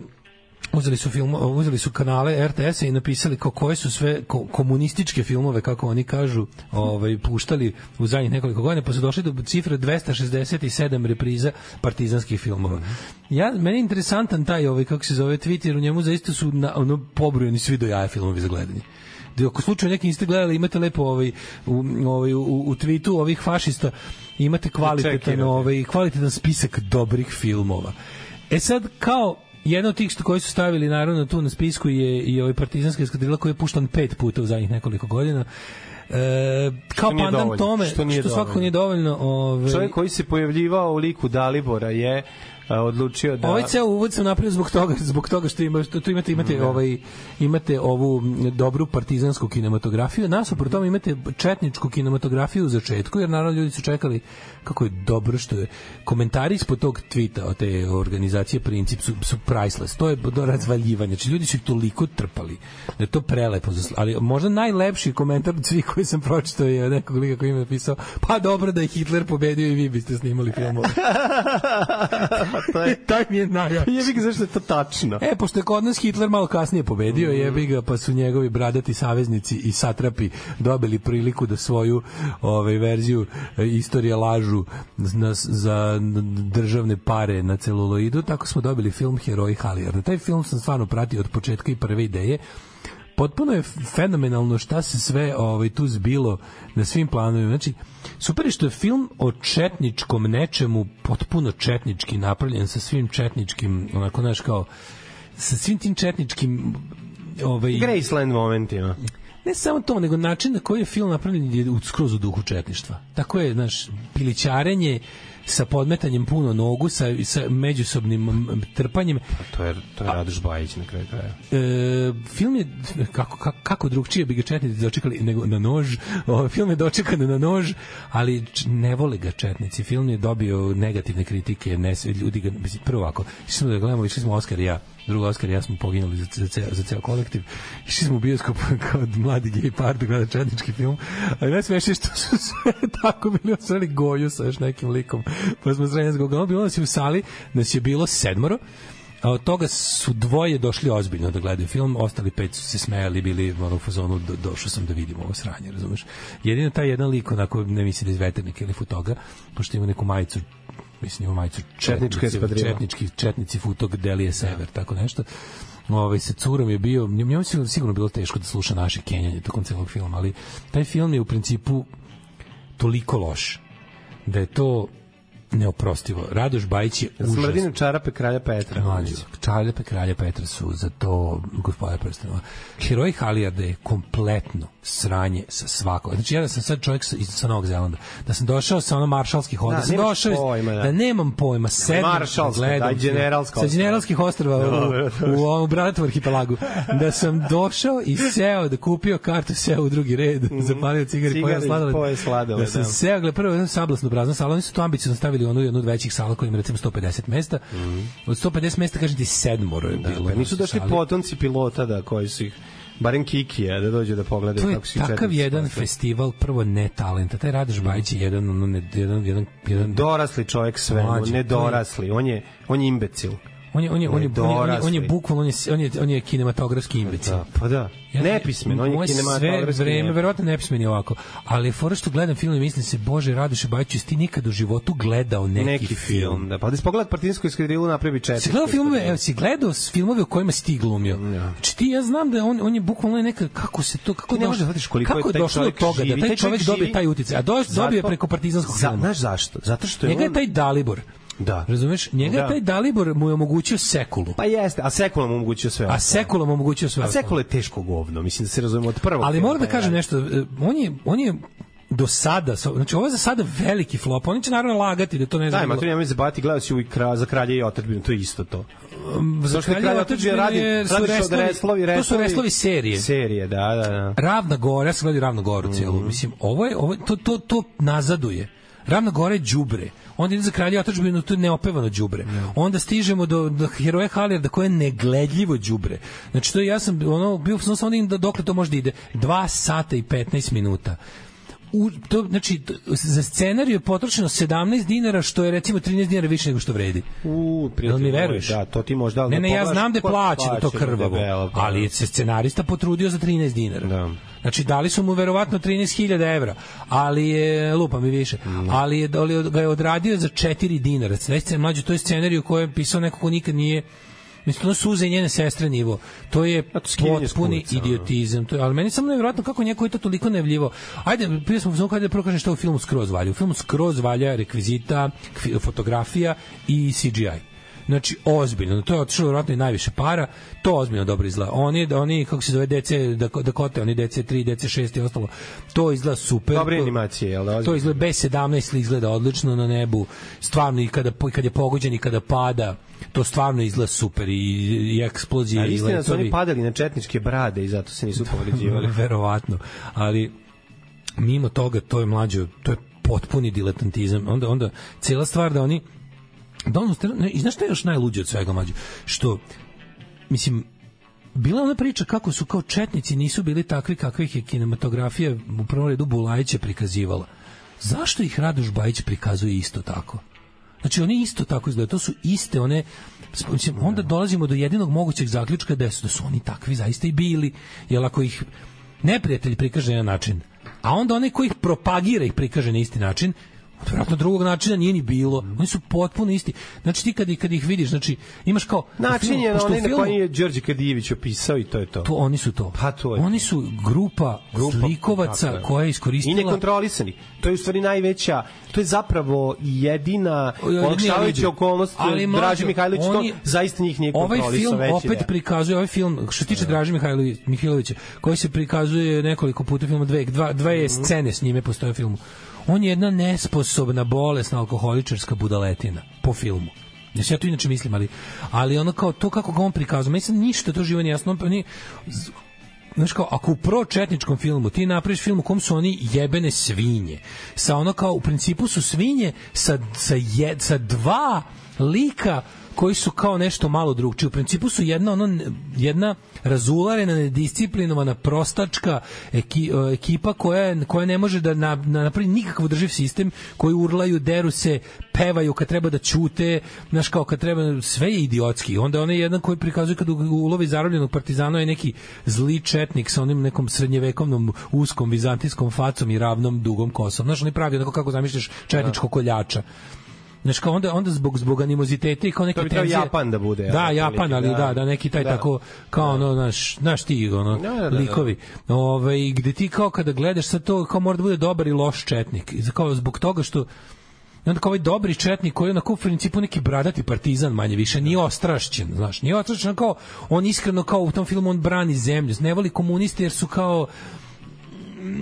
uzeli su film uzeli su kanale RTS-a i napisali kao koje su sve ko, komunističke filmove kako oni kažu ovaj puštali u zadnjih nekoliko godina pa su došli do cifre 267 repriza partizanskih filmova. Ja meni je interesantan taj ovaj kako se zove Twitter u njemu zaista su na, ono pobrojeni svi do jaja filmovi za gledanje da ako slučajno neki niste gledali imate lepo ovaj u ovaj u, u tweetu ovih fašista imate kvalitetan Čekirate. ovaj kvalitetan spisak dobrih filmova. E sad kao jedan od tih što koji su stavili naravno tu na spisku je i ovaj partizanska eskadrila koji je puštan pet puta u zadnjih nekoliko godina. E, kao pandan dovoljno, tome, što što, nije svakako dovoljno. nije dovoljno. Ovaj, Čovjek koji se pojavljivao u liku Dalibora je odlučio da... Ovaj ceo uvod sam napravio zbog toga, zbog toga što ima što tu imate imate ovaj imate ovu dobru partizansku kinematografiju, nasuprot tome imate četničku kinematografiju u začetku, jer naravno ljudi su čekali kako je dobro što je komentari ispod tog tvita od te organizacije Princip su, su priceless. To je do razvaljivanja. Znači ljudi su ih toliko trpali da je to prelepo. Ali možda najlepši komentar od svih koji sam pročitao je nekog lika koji mi je napisao pa dobro da je Hitler pobedio i vi biste snimali filmove. to je... Taj mi je najjači. Jebi ga zašto je to tačno. E, pošto je kod nas Hitler malo kasnije pobedio, Mhm. jebi ga, pa su njegovi bradati saveznici i satrapi dobili priliku da svoju ovaj, verziju e, istorije lažu na, za državne pare na celuloidu, tako smo dobili film Heroji Halijarda. Taj film sam stvarno pratio od početka i prve ideje potpuno je fenomenalno šta se sve ovaj tu zbilo na svim planovima. Znači, super je što je film o četničkom nečemu potpuno četnički napravljen sa svim četničkim, onako, znaš, kao sa svim tim četničkim ovaj, Graceland momentima. ne samo to, nego način na koji je film napravljen je skroz u duhu četništva. Tako je, znaš, pilićarenje sa podmetanjem puno nogu, sa, sa međusobnim trpanjem. To je, to je Radoš Bajić na kraju kraja. E, film je kako, kako, kako drugčije bi ga četnici dočekali nego na nož. O, film je dočekan na nož, ali ne vole ga četnici. Film je dobio negativne kritike, ne ljudi ga prvo ovako. Išli smo da gledamo, išli smo Oskar i ja. Drugo Oskar i ja smo poginuli za, za, ceo, za ceo kolektiv. Išli smo u bioskop kao mladi gej par da gleda četnički film. Ali najsmešnije što su sve tako bili osvrali goju sa još nekim likom. Pa smo srednje zgoga. Bilo nas je u sali, nas je bilo sedmoro. A od toga su dvoje došli ozbiljno da gledaju film, ostali pet su se smejali, bili ono u fazonu, do, došao sam da vidim ovo sranje, razumeš? Jedino taj jedan lik, onako, ne misli da iz veternika ili futoga, pošto ima neku majicu mislim ima majicu eskadrila. četnički, četnici futog Delije Sever, tako nešto. Ovaj sa curom je bio, njemu je sigurno, sigurno bilo teško da sluša naše kenjanje tokom celog filma, ali taj film je u principu toliko loš da je to neoprostivo. Radoš Bajić je užas. Smrdinu čarape kralja Petra. Mlađe, Čarljepe kralja Petra su za to gospodar prstenova. Heroj Halijarda je kompletno sranje sa svakog. Znači ja da sam sad čovjek sa, iz, sa Novog Zelanda, da sam došao sa ono maršalskih ostrava, Da, da, sam došao pojma, da. da. nemam pojma, sedam, gledam daj, film. generalska sa ostrva. generalskih ostrava u, u, u ovom Bradatovu arhipelagu, da sam došao i seo, da kupio kartu, seo u drugi red, zapalio cigari, pojeo Cigari, sladoled. pojeo sladoled, Da sam da. seo, gleda, prvo jedan sablasno prazna sala, oni su tu ambiciozno stavili onu jednu od većih sala koja ima recimo 150 mesta. Od 150 mesta, kažem ti, sedmoro je bilo. Pa nisu na došli sali. potomci pilota da koji su ih barem Kikija da dođu da je kako si takav jedan postali. festival, prvo ne talenta. Taj Radoš Bajić je jedan, ono, ne, jedan, jedan, jedan, dorasli čovjek sve, ne dorasli, on je on je imbecil. On je, on je, on je, on je, on je, on je, bukvalno, on je, on je, on je kinematografski imbecil. Da, pa da. Nepismen, on je kinematografski. Sve vreme, verovatno nepismen je ovako. Ali fora što gledam film i mislim se, bože, Radoše Bajiću, jesi ti nikad u životu gledao neki, neki film, da. Pa da si pogledat Partizansku eskadrilu napravi četiri. Si gledao filmove, evo, si gledao s- filmove u kojima si ti glumio. Znači ti ja znam da on on je bukvalno neka kako se to kako Ti ne možeš da koliko kako je taj došlo do toga živi. da taj čovjek dobije taj uticaj, a dobije preko partizanskog Za, filma. znaš zašto? Zato što je Njega je on- taj Dalibor. Da. Razumeš? Njega Da. je taj Dalibor mu je omogućio sekulu. Pa jeste, a Sekula mu omogućio sve. A sekula mu omogućio sve. A. Sekula je teško govno, mislim da se razumemo od prvog. Ali moram da je kažem nešto, e, on je on je do sada, sa- znači ovo je za sada veliki flop. Oni će naravno lagati da to ne znam. ma tu nemoj zabati, gledao si u kra, za kralje i otadbinu, to je isto to. za Zašto je kralje kralje otadžbine otadžbine radi, je- su od reslovi- reslovi, To su reslovi. serije. Serije, da, da, da. Ravna Gora, ja sam gledao Ravnu Goru cijelu. Mislim, ovo je, ovo, je- to, to, to nazaduje. Ravna Gora je đubre. Onda ide za kralja otadžbinu, to je neopevano đubre. Onda stižemo do, do heroja Halijarda koje je negledljivo đubre. Znači to ja sam ono bio sam samo da dokle to može da ide. 2 sata i 15 minuta u, to, znači, za scenariju je potrošeno 17 dinara, što je recimo 13 dinara više nego što vredi. U, Jel mi veruješ? Da, to ti možda... ali Ne, ne, ja znam da ko- plaćeno to krvavo, debelo, pa. ali se scenarista potrudio za 13 dinara. Da. Znači, dali su mu verovatno 13.000 evra, ali je, lupa mi više, ali je, ali ga je odradio za 4 dinara. Sve mlađe, to je scenariju koje je pisao neko ko nikad nije Mislim, to suze i njene sestre nivo. To je potpuni ono. idiotizam. To je, ali meni samo nevjerojatno kako njeko je to toliko nevljivo. Ajde, prije smo znamo kada da prvo kažem šta u filmu skroz valja. U filmu skroz valja rekvizita, fotografija i CGI. Znači, ozbiljno, to je otišlo vjerojatno i najviše para, to ozbiljno dobro izgleda. Oni, oni kako se zove, DC, Dako- Dakota, oni DC3, DC6 i ostalo, to izgleda super. Dobre animacije, jel da? to izgleda B17 izgleda odlično na nebu. Stvarno i kada kad je pogođen i kada pada, to stvarno izgleda super i, i eksplozije A i istina da su oni padali na četničke brade i zato se nisu povređivali. Verovatno. Ali mimo toga to je mlađo, to je potpuni diletantizam. Onda onda cela stvar da oni da ono, ne, i znaš šta je još najluđe od svega mlađe? Što mislim bila ona priča kako su kao četnici nisu bili takvi kakvih je kinematografija u prvom redu Bulajića prikazivala. Zašto ih Radoš Bajić prikazuje isto tako? Znači oni isto tako izgledaju, to su iste one mislim, onda dolazimo do jedinog mogućeg zaključka da su, da su oni takvi zaista i bili, jer ako ih neprijatelj prikaže na način, a onda onaj koji ih propagira ih prikaže na isti način, vjerojatno drugog načina nije ni bilo. Oni su potpuno isti. Znači ti kad, kad ih vidiš, znači imaš kao... Način je onaj na koji je Đorđe Kadijević opisao i to je to. to oni su to. Pa to je. Oni su grupa, Grupa, zlikovaca tako koja je I iskoristila nekontrolisani. To je u stvari najveća, to je zapravo jedina olakšavajuća okolnost Ali, mlađo, Draži Mihajlović, to oni- zaista njih nije ovaj kontrolisao film veći opet deo. prikazuje ovaj film što se tiče Draže Mihajlović Mihajlovića koji se prikazuje nekoliko puta u filmu dve dva dve Mhm. scene s njime postoje u filmu on je jedna nesposobna bolesna alkoholičarska budaletina po filmu. Znači, ja to inače mislim, ali, ali ono kao to kako ga on prikazuje, se ništa to živo nije jasno, on, oni, znaš kao, ako u pročetničkom filmu ti napraviš film u kom su oni jebene svinje, sa ono kao, u principu su svinje sa, sa, je, sa dva lika koji su kao nešto malo drugčije. U principu su jedna ono jedna razularena, nedisciplinovana, prostačka eki, e, ekipa koja koja ne može da na, na napravi nikakav drživ sistem, koji urlaju, deru se, pevaju kad treba da ćute, znaš kao kad treba sve je idiotski. Onda onaj jedan koji prikazuje kad ulovi zarobljenog partizana je neki zli četnik sa onim nekom srednjevekovnom uskom vizantijskom facom i ravnom dugom kosom. Znaš, oni pravi onako kako zamišljaš četničkog koljača. Znaš, kao onda, onda zbog, zbog animoziteta i kao neke To bi trebao tenzije- Japan da bude, Da, Japan, ali da. da, da, neki taj Da. tako, kao ono, naš, naš ti, ono, Da, da, da, likovi. Ove, gde ti kao kada gledaš sad to, kao mora da bude dobar i loš četnik. I kao zbog toga što I onda kao ovaj dobri četnik koji je onako u principu neki bradati partizan manje više, nije ostrašćen, znaš, nije ostrašćen kao, on iskreno kao u tom filmu on brani zemlju, ne voli komuniste jer su kao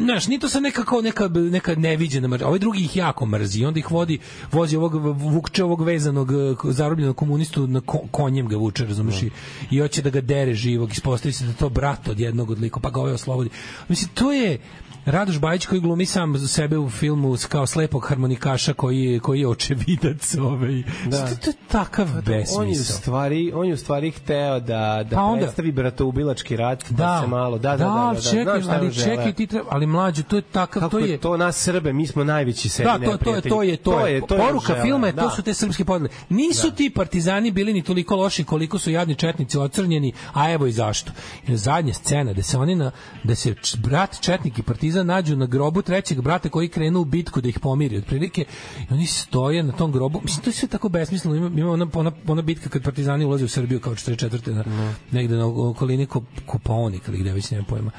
znaš, nije to sad neka kao neka, neka neviđena mržnja. Ovaj drugi ih jako mrzi. Onda ih vodi, vozi ovog, vukče ovog vezanog eh, zarobljenog komunistu na ko, konjem ga vuče, razumeš, i, i hoće da ga dere živog. Ispostavi se da to brat od jednog od pa ga ovaj oslobodi. Mislim, to je, Radoš Bajić koji glumi sam sebe u filmu kao slepog harmonikaša koji je, koji je očevidac ovaj. Da. To, to je takav On je u besmisao. stvari, on je u stvari hteo da da Pa onda- predstavi bratoubilački rat, da, Da, se malo, da, da, da, da, ali da, čekaj, je on ali čekaj, ti treba, ali mlađe, to je takav, Kako to je, to nas Srbe, mi smo najveći sebi Da, to, to je to je to je. to je Poruka želeo, filma je da. to su te srpske podele. Nisu ti partizani bili ni toliko loši koliko su jadni četnici ocrnjeni, a evo i zašto. I zadnja scena da se oni na da se brat četnik i partizan nađu na grobu trećeg brata koji krenu u bitku da ih pomiri otprilike i oni stoje na tom grobu. Mislim to je sve tako besmisleno. Ima, ima ona, ona, ona bitka kad partizani ulaze u Srbiju kao 44. na negde na okolini Ko- Kopaonik ili gde već nemam pojma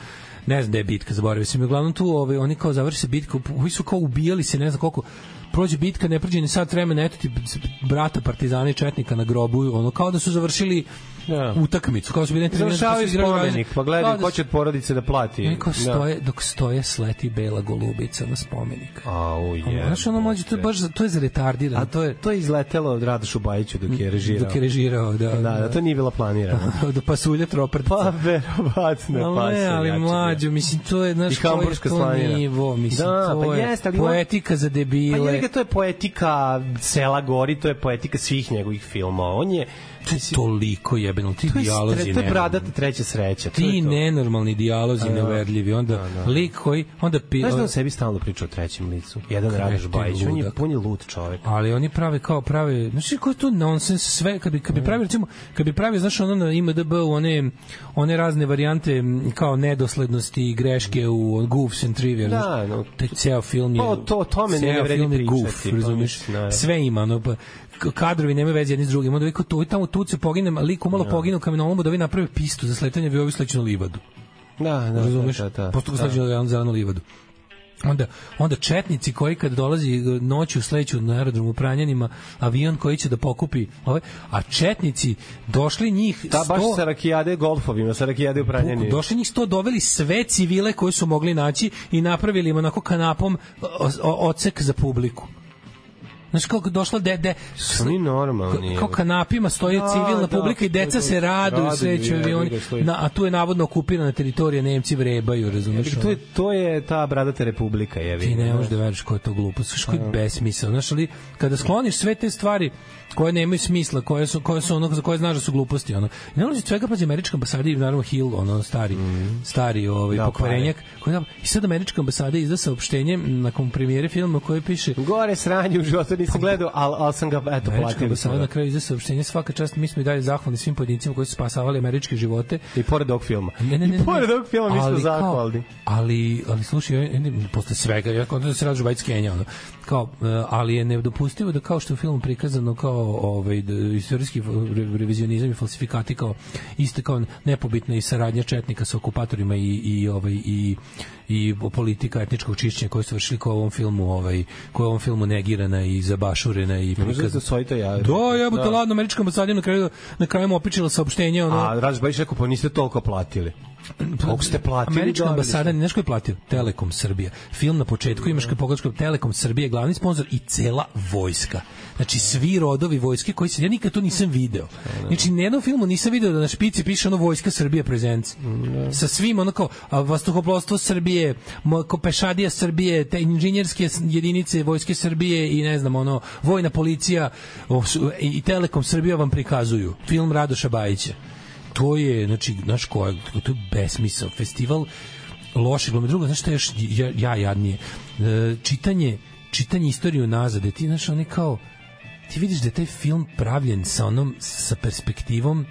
ne znam da je bitka, zaboravio sam. Uglavnom tu ovaj, oni kao završi se bitka, ovi su kao ubijali se, ne znam koliko, prođe bitka, ne prođe ni sat vremena, eto ti brata partizana i četnika na grobu, ono kao da su završili Da. utakmicu, kao da su bili neki Završavaju spomenik, pa gledaj Kao da ko će od porodice da plati. Oni kao Da. stoje, dok stoje sleti bela golubica na spomenik. Au, je. Znaš, ono mlađe, to je baš, to je za retardirano. A to je to je izletelo od Radošu Bajiću dok je režirao. Dok je režirao, da. Da, da, to nije bilo planirano. do pasulja troprtica. Pa verovatno, pa se ali jače mlađo, mislim, to je, znaš, I to slanina. nivo, mislim, Da, to pa je jeste, ali poetika za Pa debile. je to je poetika sela Gori, to je poetika svih njegovih filmova. On je To je toliko jebeno, ti To je, dijalozi stre, to je bradata treća sreća. to je Ti to. nenormalni dijalozi da. neuverljivi, onda Da, da. lik koji, onda pi, Znaš da on sebi stalno priča o trećem licu? Jedan Radoš Bajić, on je, on je lud čovek. ali oni prave kao prave znači koji to nonsens sve kad bi kad bi pravio recimo kad bi pravio znaš ono na IMDb one one razne varijante kao nedoslednosti i greške u Goofs and Trivia Da, znaš, no. taj ceo film je Pa, to- o tome ne vredi pričati, goof, pa sve ima ono pa kadrovi nemaju veze jedni s drugim onda viko tu i tamo tu se pogine lik umalo pogine u kamenolomu da vi naprave pistu za sletanje vi ovi sleću na livadu Da, da, razumeš? da, da, da. Posto ga sleću na zelenu livadu onda onda četnici koji kad dolazi e, noću sleću na aerodromu u Pranjanima avion koji će da pokupi ove a četnici došli njih Da, baš 100 sa rakijade golfovima, sa rakijade u pranjeni. došli njih 100 doveli sve civile koje su mogli naći i napravili im onako kanapom ocek za publiku Znaš kako došla dede Su oni normalni. kao kanapima stoje Da, civilna da, publika i deca se raduju, sreću avioni, na, a tu je navodno okupirana teritorija, Nemci vrebaju, razumiješ? To je, to je ta bradata republika, je ti ne možeš da veriš ko je to glupost, znaš koji besmisao, znaš ali kada skloniš sve te stvari koje nemaju smisla, koje su koje su ono za koje znaš da su gluposti, ono. I ne ulazi svega pazi američka ambasada i naravno Hill, ono stari, stari ovaj Da, pokvarenjak, koji da, i sad američka ambasada izda saopštenje nakon premijere filma koji piše Gore sranje u životu nisam gledao, ali al sam ga, eto, Američka ambasada smo. na kraju izda saopštenje svaka čast mi smo i dalje zahvalni svim pojedincima koji su spasavali američke živote I pored ovog filma. Ne, ne, ne, I pored ovog filma mi smo zahvalni. Ali, ali slušaj, posle svega, ja kontam da se Žbajc Kenja, ono, kao, e, ali je nedopustivo da kao što je u filmu prikazano kao ovaj, da, istorijski re- revizionizam i falsifikati kao iste kao nepobitna i saradnja četnika sa okupatorima i, i, ovaj, i i politika etničkog čišćenja koju su vršili kao u ovom filmu ovaj koja ovom filmu negirana i zabašurena i može da prikazana stoji to ja. Jebote, Da. ladno, američka ambasada na kraju, na kraju mu opičila saopštenje, ono, A Radoš Bajić rekao, pa niste toliko platili. Koliko ste platili? Američka ambasada, znaš ko je platio? Telekom Srbija. Film na početku imaš kad pogledaš kao Telekom Srbija je glavni sponsor i cela vojska. Znači svi rodovi vojske koji se ja nikad to nisam video. Znači na jednom filmu nisam video da na špici piše ono vojska Srbije presents. Sa svim ono kao a, vazduhoplovstvo Srbije, pešadija Srbije, te inženjerske jedinice vojske Srbije i ne znam ono vojna policija i Telekom Srbija vam prikazuju film Radoša Bajića to je, znači, znaš ko je, to je besmisao. Festival loše glome. Drugo, znaš što je još ja, ja jadnije? E, čitanje, čitanje istoriju nazad, da ti, znaš, oni kao, ti vidiš da je taj film pravljen sa onom, sa perspektivom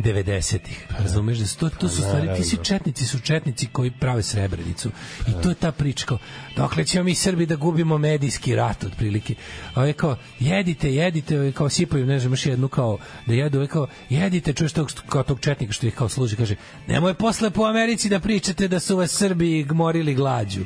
90-ih. Razumeš da to, to su stvari, ti svi četnici su četnici koji prave srebrenicu. I to je ta priča kao, dokle ćemo mi Srbi da gubimo medijski rat otprilike. A je kao, jedite, jedite, ovaj, kao sipaju, ne znam, još jednu kao, da jedu, ovaj kao, jedite, čuješ tog, kao tog četnika što ih kao služi, kaže, nemoj posle po Americi da pričate da su vas Srbi gmorili glađu.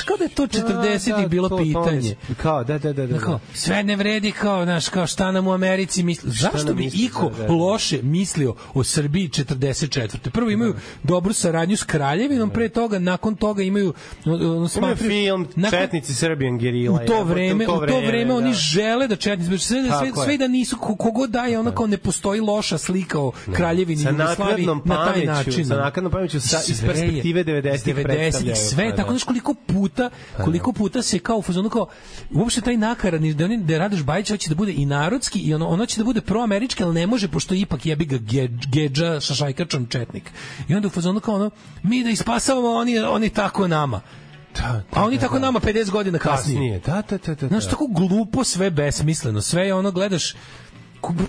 Kao da je to 40-ih Da, bilo to- to pitanje. mi- Kao, da, da, da. da, Da, kao, da. sve ne vredi kao, znaš, kao šta nam u Americi misli. Zašto bi misli, iko da, da, da. loše mislio o Srbiji 44. Prvo imaju dobru saradnju s kraljevinom, pre toga, nakon toga imaju ono, smatraju- film nakon- Četnici Serbian Gerila. u to vreme, u to vreme oni da. žele da četnici sve da sve, je. sve da nisu ko- kogod daje ono kao ne postoji loša slika o kraljevini Jugoslaviji naknadnom na taj način. sa ono. naknadnom pameću, sa- iz Sve je- perspektive 90-ih 90-ih, predstavljaju, sve je pa tako da. znaš koliko puta koliko puta se kao u fazonu kao uopšte taj nakaradni da oni da Radoš Bajić hoće da bude i narodski i ono ono će da bude proamerički ali ne može pošto ipak jebi ga ge- gedža sa šajkačom četnik i onda u fazonu kao ono mi da ispasavamo oni oni tako nama Da, a oni tako nama 50 godina kasnije. Kasnije, da, da, da, da. Znaš, tako glupo, sve besmisleno. Sve je ono, gledaš,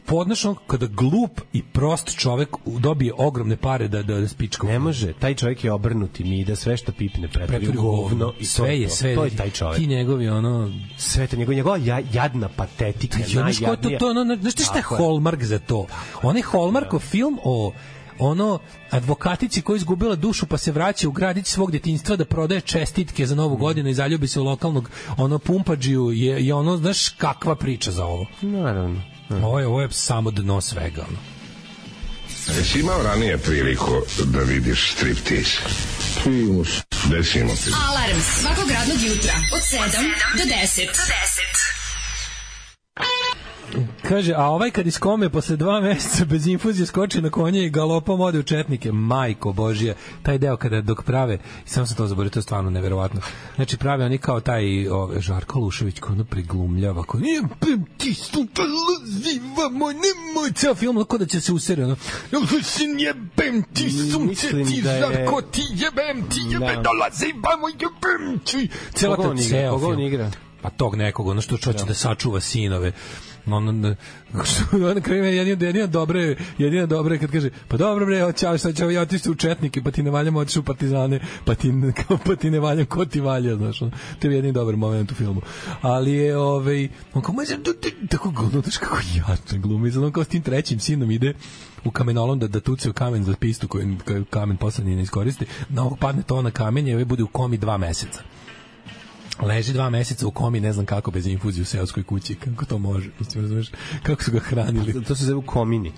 podnaš ono, kada glup i prost čovek dobije ogromne pare da, da, da spička. Ne može, taj čovjek je obrnuti mi da sve što pipne pretvori u govno i to sve je, to. sve to je taj čovjek. Ti njegovi, ono, sve to njegova, njegova ja- jadna patetika, ko je to, najjadnija. to, ono, znaš ti šta je Hallmark za to? On je Hallmarkov film o ono advokatici koja je izgubila dušu pa se vraća u gradić svog djetinjstva da prodaje čestitke za novu godinu i zaljubi se u lokalnog ono pumpađiju je, je ono znaš kakva priča za ovo Naravno. Ovo je, ovo je samo dno svega ono. Jesi imao ranije priliku da vidiš striptease? Primus. Desimo ti. Alarm svakog radnog jutra od 7 do 10. Kaže, a ovaj kad iskome posle dva meseca bez infuzije skoči na konje i galopom ode u četnike. Majko Božija, taj deo kada dok prave, samo sam to zaboravio, to je stvarno neverovatno. Znači prave oni kao taj o, Žarko Lušević koji ono priglumljava, koji nije ti lazivamo, nemoj ceo film, kao da će se usere, ono, sin jebem ti sunce, Mislim ti da je- Žarko, ti jebem, ti jebem, Da. dolazivamo, jebem ti. Cela ta ceo Koga on film. igra? Pa tog nekog, ono što hoće da sačuva sinove ono na on krene jedino jedino dobre jedino dobre kad kaže pa dobro bre hoće šta će ja otići u četnike pa ti ne valjamo otići u partizane pa ti kao pa ti ne valjam ko ti valja znaš ono. to je jedini dobar moment u filmu. Ali je ovaj on kao može tako govno znaš kako jasno glumi on kao s tim trećim sinom ide u kamenolom da, da tuce u kamen za pistu koju kamen posle ni ne iskoristi na ovog padne to na kamenje i ovaj bude u komi dva meseca leži dva meseca u komi, ne znam kako, bez infuzije u seoskoj kući, kako to može, mislim, razumeš, kako su ga hranili. To se zove komini.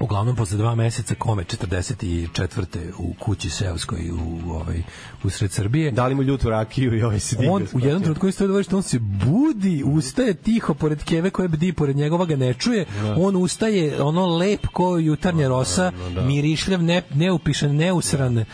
Uglavnom, posle dva meseca kome 44. u kući seoskoj u, ovaj, u sred Srbije. Dali mu ljutu rakiju i ovaj se. On u jednom trenutku isto da on se budi, ustaje tiho pored keve koja bdi pored njegova ga ne čuje. On ustaje ono lep ko jutarnja rosa, mirišljav, ne, neupišan, neusran,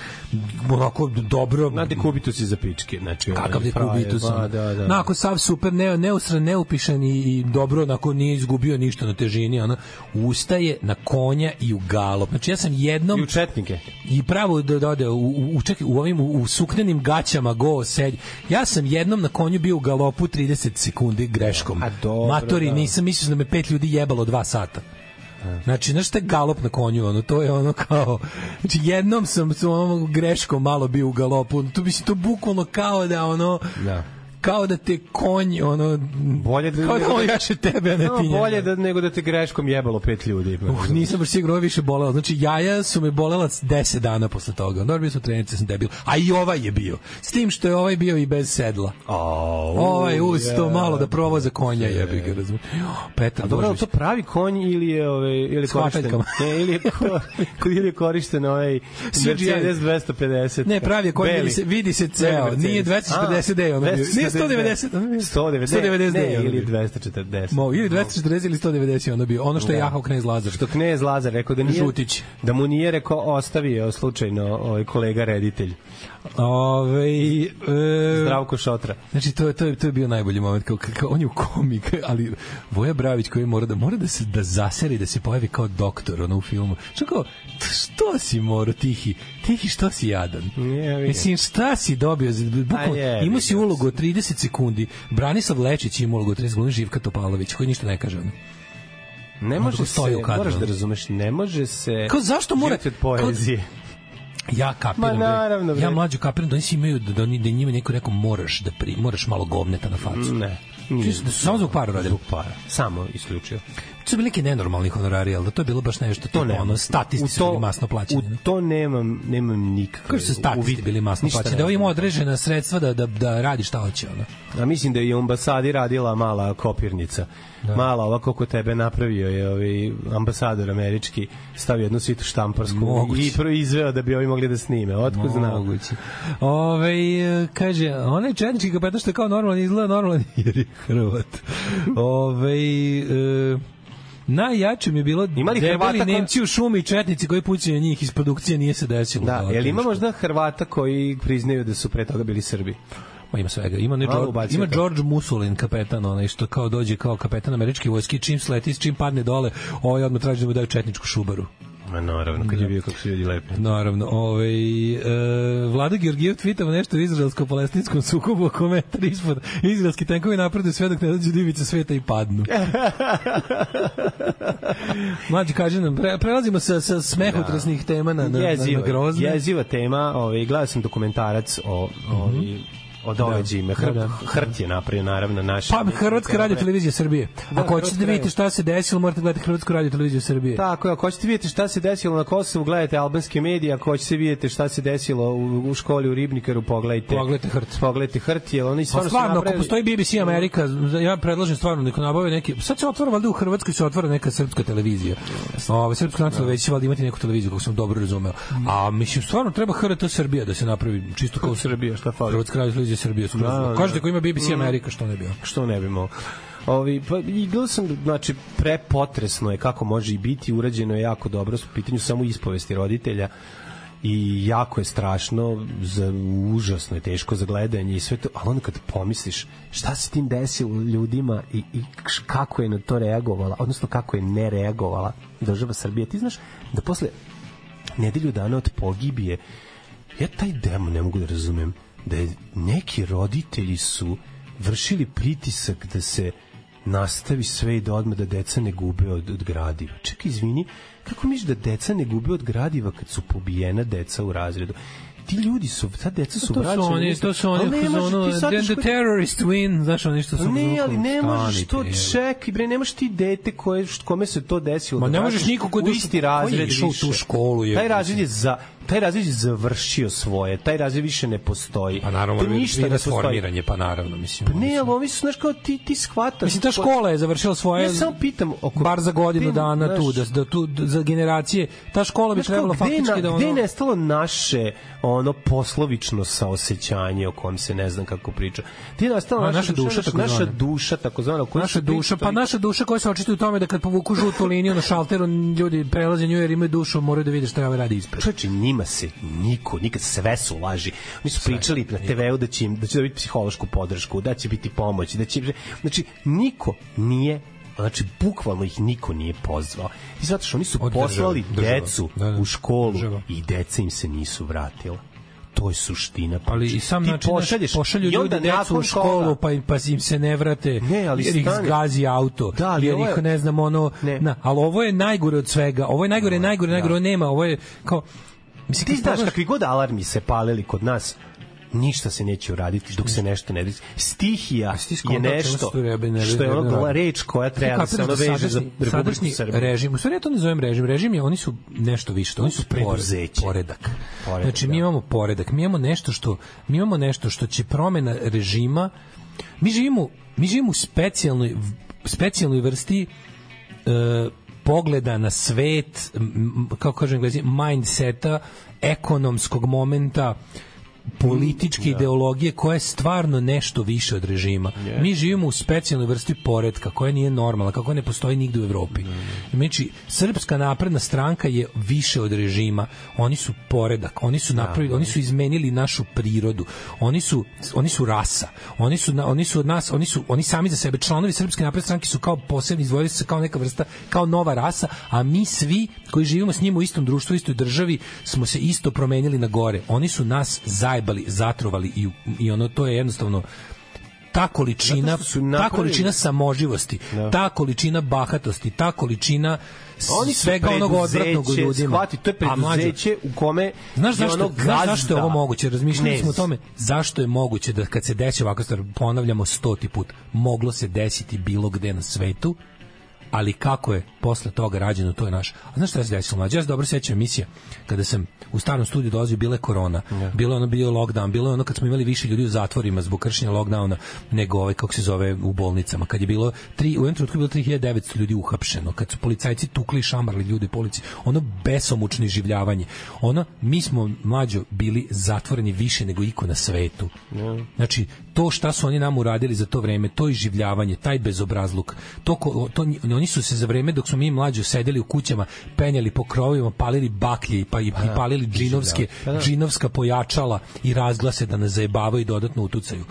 onako dobro. Na dekubitus za pičke, znači. Kakav onaj dekubitus? frajer, Pa, da, da. Onako sav super, ne, neusran, neupišan i, i dobro, onako nije izgubio ništa na težini, ono, ustaje na konja i u galop. Znači ja sam jednom... I u četnike. I pravo da dode u, u, u, čekaj, u ovim u, u suknenim gaćama go sedi. Ja sam jednom na konju bio u galopu 30 sekundi greškom. A dobro, Matori, da. nisam mislio da me pet ljudi jebalo dva sata. Znači, znaš šta je galop na konju, ono, to je ono kao, znači jednom sam s onom greškom malo bio u galopu, to bi se to bukvalno kao da ono, Da. Kao da te konj, ono, Bolje da- kao da on da- jaše tebe, a ne No, ti njega. bolje da, nego da te greškom jebalo pet ljudi. Uh, nisam baš sigurno, je više bolelo. Znači, jaja su me bolela 10 dana posle toga. Dobro, bio sam trenice, sam debil. A i ovaj je bio. S tim što je ovaj bio i bez sedla. ovaj usto malo da provoza konja, jebi ga, razumiješ. Petar A dobro, je to pravi konj ili je ovaj ili korišten? Ne, ili je ko, ili je korišten ovaj. Mercedes 250. Ne, pravi je konj, vidi se, vidi se ceo. Nije 240 D, ono bio. Nije 190. 190. 190 Ne, ili bio. 240. Mo, ili 240 ili 190 je ono bio. Ono što je Da. jahao knez Lazar. Što knez Lazar rekao da nije Žutić. da mu nije rekao ostavio slučajno ovaj kolega reditelj Ove, e, Zdravko Šotra. Znači to je to je to je bio najbolji moment kao, kao on je u komik, ali Voja Bravić koji mora da mora da se da zaseri da se pojavi kao doktor ono u filmu. Što kao što si moro tihi? Tihi što si jadan? Nije, Mislim šta si dobio? A je, imao si ulogu od 30 sekundi. Branislav Lečić ima ulogu od 30 sekundi, Živka Topalović koji ništa ne kaže ono. Ne može se, moraš da razumeš, ne može se Kao zašto mora od poezije. Ja kapiram. Ma, bre. naravno, bre. ja mlađu kapiram da oni svi imaju da, da, oni, da njima neko rekao moraš da pri, moraš malo govneta na facu. Ne. Da su samo zbog para radili. Zbog para. Samo isključio. To su bili neki nenormalni honorari, ali da to je bilo baš nešto to ne. ono statisti su bili masno plaćeni. U to nemam, nemam nikakve. Kako su statisti bili masno plaćeni? Da znam. određena sredstva da, da, da radi šta hoće. Ono. A mislim da je u ambasadi radila mala kopirnica. Da. Mala ovako ko tebe napravio je ovaj ambasador američki stavio jednu situ štamparsku Moguće. i proizveo da bi ovi mogli da snime. Otkud znam? Moguće. Ove, kaže, onaj četnički kapetan što je kao normalan izgleda normalan jer je Hrvat. Ove, e, najjače mi je bilo Ima li debeli Hrvata ko- Nemci u šumi i četnici koji pucaju na njih iz produkcije nije se desilo. Da, jel ima možda Hrvata koji priznaju da su pre toga bili Srbi? Ma ima svega. Ima ne George, ima. George Musolin kapetan, onaj što kao dođe kao kapetan američke vojske, čim sleti, čim padne dole, ovaj odmah traži da mu daju četničku šubaru. Ma naravno, kad je bio kako su ljudi lepi. Naravno, ovaj e, Vlada Georgijev tvitava nešto o izraelsko-palestinskom sukobu, komentar ispod izraelski tenkovi napreduju sve dok ne dođu divice sveta i padnu. Mlađi, kaže nam, pre, prelazimo sa, sa smehotrasnih tema na, na, na, na jeziva, grozne. jeziva tema, ovaj, gledao sam dokumentarac o, o događajima. Mhm. Da, Hr, da. Hrt je napravio, naravno, naš... Pa, Hrvatska radio televizija Srbije. Da, Ako hoćete da vidite šta se desilo, morate gledati Hrvatsku radio televiziju Srbije. Tako, je, ako hoćete vidjeti šta se desilo na Kosovu, gledajte albanske medije, ako hoćete vidjeti šta se desilo u, u školi u Ribnikaru, pogledajte. Pogledajte Hrt. Pogledajte Hrt, jer oni Pa stvarno, su stvarno, ako postoji BBC Amerika, ja predlažem stvarno neko nabave neki. Sad se otvara valjda u Hrvatskoj se otvara neka srpska televizija. Ova srpska nacionalna već će valjda imati neku televiziju, kako sam dobro razumeo. A mislim stvarno treba HRT Srbija da se napravi čisto kao Srbija, šta fali? Hrvatska radio televizija Srbija. skroz. Da, da. Kažete ko ima BBC Amerika, što ne bi. Što ne bi mogao. Ovi, pa, i gledao sam, znači, prepotresno je kako može i biti, urađeno je jako dobro, u pitanju samo ispovesti roditelja i jako je strašno, za, užasno je teško za gledanje i sve to, ali onda kad pomisliš šta se tim desilo ljudima i, i kako je na to reagovala, odnosno kako je ne reagovala država Srbije, ti znaš da posle nedelju dana od pogibije ja taj demo ne mogu da razumem da je neki roditelji su vršili pritisak da se nastavi sve i da odmah da deca ne gube od, od gradiva. Čekaj, izvini, kako misliš da deca ne gube od gradiva kad su pobijena deca u razredu? Ti ljudi su, ta deca su To su oni, to su oni ne možeš fazonu, ti sad the što- terrorist win, znaš oni što su... Ne, ali ne možeš to, čekaj, bre, ne možeš ti dete koje, kome se to desilo. Ma da ne možeš niko ko je isti razred išao u tu školu je- Taj razred je za taj razred je završio svoje, taj razred više ne postoji. Pa naravno, to ništa ne postoji. rasformiranje, pa naravno, mislim. Pa ne, ali ovi su, znaš, kao ti, ti shvataš. Mislim, ta škola je završila svoje... Ja samo pitam, oko, bar za godinu dana znaš, tu, da, da tu, da, za generacije, ta škola bi trebala gde, faktički na, da ono... gde je nestalo naše ono poslovično saosećanje o kom se ne znam kako priča. Ti je nastala naša, naša duša, naša, naša duša takozvana. o kojoj Naša duša, pa naša duša koja se očituje u tome da kad povuku žutu liniju na šalteru, ljudi prelaze nju jer imaju dušu, moraju da vide šta ovaj radi ispred. Čovječe, njima se niko, nikad sve su laži. Oni su pričali na TV-u da će, im, da će dobiti psihološku podršku, da će biti pomoć, da će... Znači, niko nije Znači, bukvalno ih niko nije pozvao. I zato što oni su Od poslali država. decu Da, da. u školu Država. i deca im se nisu vratila. To je suština. priče. Ali i sam način naš, pošalješ pošalju ljudi decu u školu toga- pa, im- pa im se ne vrate Ne, ali jer ih stani. zgazi auto Da, ali jer ovo je- ih ne znam ono Ne. na, ali ovo je najgore od svega ovo je najgore, najgore, najgore, ovo nema ovo je kao mislim Ti znaš kakvi god alarmi se palili kod nas, ništa se neće uraditi dok se nešto ne desi. Stihija ti je nešto što je ono reč koja treba da se ono veže za Republiku Srbiju. režim, u stvari ja to ne zovem režim, režim je, oni su nešto više, oni su preduzeće. poredak. Poredak, Znači, mi da. imamo poredak, mi imamo nešto što, mi imamo nešto što će promena režima, mi živimo, mi živimo u specijalnoj, specijalnoj vrsti e, pogleda na svet, kako kažem mindseta, ekonomskog momenta, političke ideologije koja je stvarno nešto više od režima. Mi živimo u specijalnoj vrsti poredka koja nije normalna, kako ne postoji nigde u Evropi. Znači, srpska napredna stranka je više od režima. Oni su poredak, oni su napravili, oni su izmenili našu prirodu. Oni su oni su rasa. Oni su na- oni su od nas, oni su oni sami za sebe članovi srpske napredne stranke su kao posebni izdvojili su se kao neka vrsta kao nova rasa, a mi svi koji živimo s njima u istom društvu, u istoj državi smo se isto promenili na gore. Oni su nas zajebali, zatrovali i i ono to je jednostavno ta količina su ta napravili- količina samoživosti, ta količina bahatosti, ta količina Oni su svega onog odvratnog u ljudima. shvati, to je preduzeće u kome Znaš zašto, ono znaš zašto je ovo gazda, moguće? Razmišljali smo o tome zašto je moguće da kad se desi stvar, ponavljamo stoti put, moglo se desiti bilo gde na svetu, ali kako je posle toga rađeno, to je naš. A znaš šta se desilo? Mlađe, ja se dobro sećam emisija, kada sam u starom studiju dolazio, bila je korona, bilo je ono bio lockdown, bilo je ono kad smo imali više ljudi u zatvorima zbog kršenja lockdowna nego ovaj, kako se zove, u bolnicama. Kad je bilo, tri, u jednom trenutku je bilo 3900 ljudi uhapšeno, kad su policajci tukli i šambarli ljude polici, ono besomučno iživljavanje. Ono, mi smo mlađo bili zatvoreni više nego iko na svetu. Znači, to šta su oni nam uradili za to vreme, to iživljavanje, taj bezobrazluk, to, ko, to, oni su se za vreme dok smo mi mlađo sedeli u kućama, penjali po krovovima, palili baklje i, pa, i, i palili džinovske, Pa da. džinovska pojačala i razglase da nas zajebavaju i dodatno utucaju.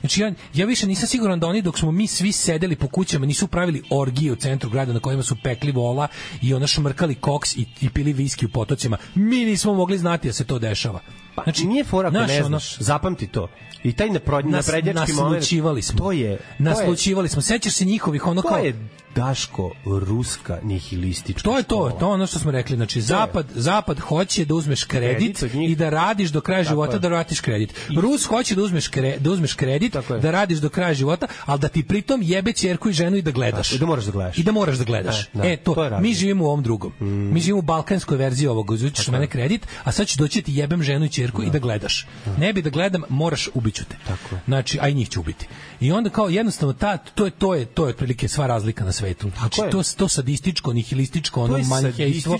Znači ja, ja više nisam siguran da oni dok smo mi svi sedeli po kućama nisu pravili orgije u centru grada na kojima su pekli vola i ono šmrkali koks i, i pili viski u potocima. Mi nismo mogli znati da se to dešava. Znači, nije fora ako znaš, ne ono- znaš, zapamti to. I taj napro, nas, naprednjački moment. naslučivali smo. To je... to je- naslučivali smo. Sećaš se njihovih ono To kao je Daško ruska nihilistička To je to, škola. to je ono što smo rekli. Znači, zapad, zapad hoće da uzmeš kredit, Kredit njih. i da radiš do kraja Tako života je. da vratiš kredit. Rus hoće da uzmeš, kre, da uzmeš kredit, Tako je. da radiš do kraja života, ali da ti pritom jebe ćerku i ženu i da gledaš. Tako, i da moraš da gledaš. I da moraš da gledaš. Da, da, e, to, to je mi živimo u ovom drugom. Mi živimo u balkanskoj verziji ovog. Uzvićeš mene kredit, a sad ću doći ti jebem ženu i ćerku i da gledaš. Ne bi da gledam, moraš ubiću te. Tako je. Znači, a i njih ću ubiti. I onda kao jednostavno ta to je to je to je otprilike sva razlika na svetu. Znači je. to to sadističko, nihilističko, ono manihejstvo,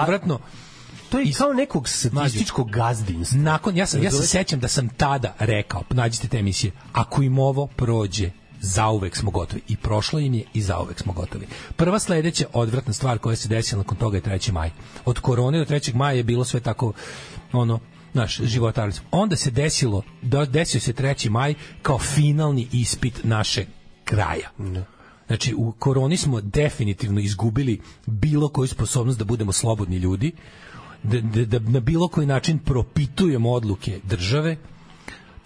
odvratno. To je kao nekog statističkog gazdinstva. Nakon ja sam ja se sećam da sam tada rekao, nađite te emisije, ako im ovo prođe, zauvek smo gotovi. I prošlo im je i zauvek smo gotovi. Prva sledeća odvratna stvar koja se desila nakon toga je 3. maj. Od korone do 3. maja je bilo sve tako ono naš životarac. Onda se desilo, desio se 3. maj kao finalni ispit naše kraja. Znači, u koroni smo definitivno izgubili bilo koju sposobnost da budemo slobodni ljudi, da, da, da na bilo koji način propitujemo odluke države.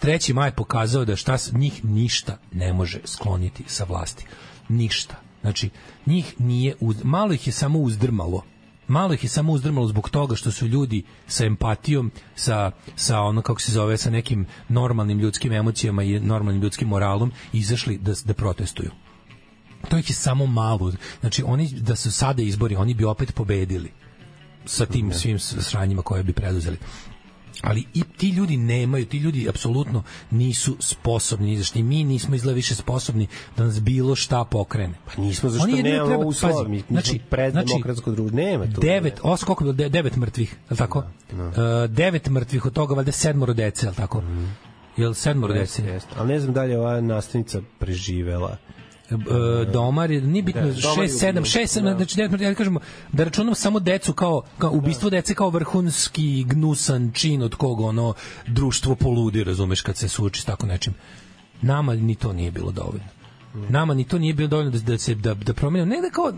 3. maj pokazao da šta s- njih ništa ne može skloniti sa vlasti. Ništa. Znači, njih nije, uz, malo ih je samo uzdrmalo. Malo ih je samo uzdrmalo zbog toga što su ljudi sa empatijom, sa, sa ono kako se zove, sa nekim normalnim ljudskim emocijama i normalnim ljudskim moralom izašli da, da protestuju to ih je samo malo. Znači, oni da su sada izbori, oni bi opet pobedili sa tim svim sranjima koje bi preduzeli. Ali i ti ljudi nemaju, ti ljudi apsolutno nisu sposobni, ni za šta. I mi nismo izgleda više sposobni da nas bilo šta pokrene. Pa nismo zašto Oni nemamo treba- uslova, mi znači- znači, preddemokratsko društvo, nema tu. Devet, os, koliko bilo? De- Devet mrtvih, je li tako? E, devet mrtvih, od toga valjda sedmoro dece, je li tako? Jel sedmoro dece? Jeste, jeste. Ali ne znam da li je ova nastavnica preživela. E, domar je nije bitno Da, domar je 6 7 ubijen. 6 Da. 7 znači devet, ja kažemo da računamo samo decu kao kao ubistvo dece kao vrhunski gnusan čin od koga ono društvo poludi razumeš kad se suoči s tako nečim nama ni to nije bilo dovoljno nama ni to nije bilo dovoljno da, da se da da promenimo ne da kao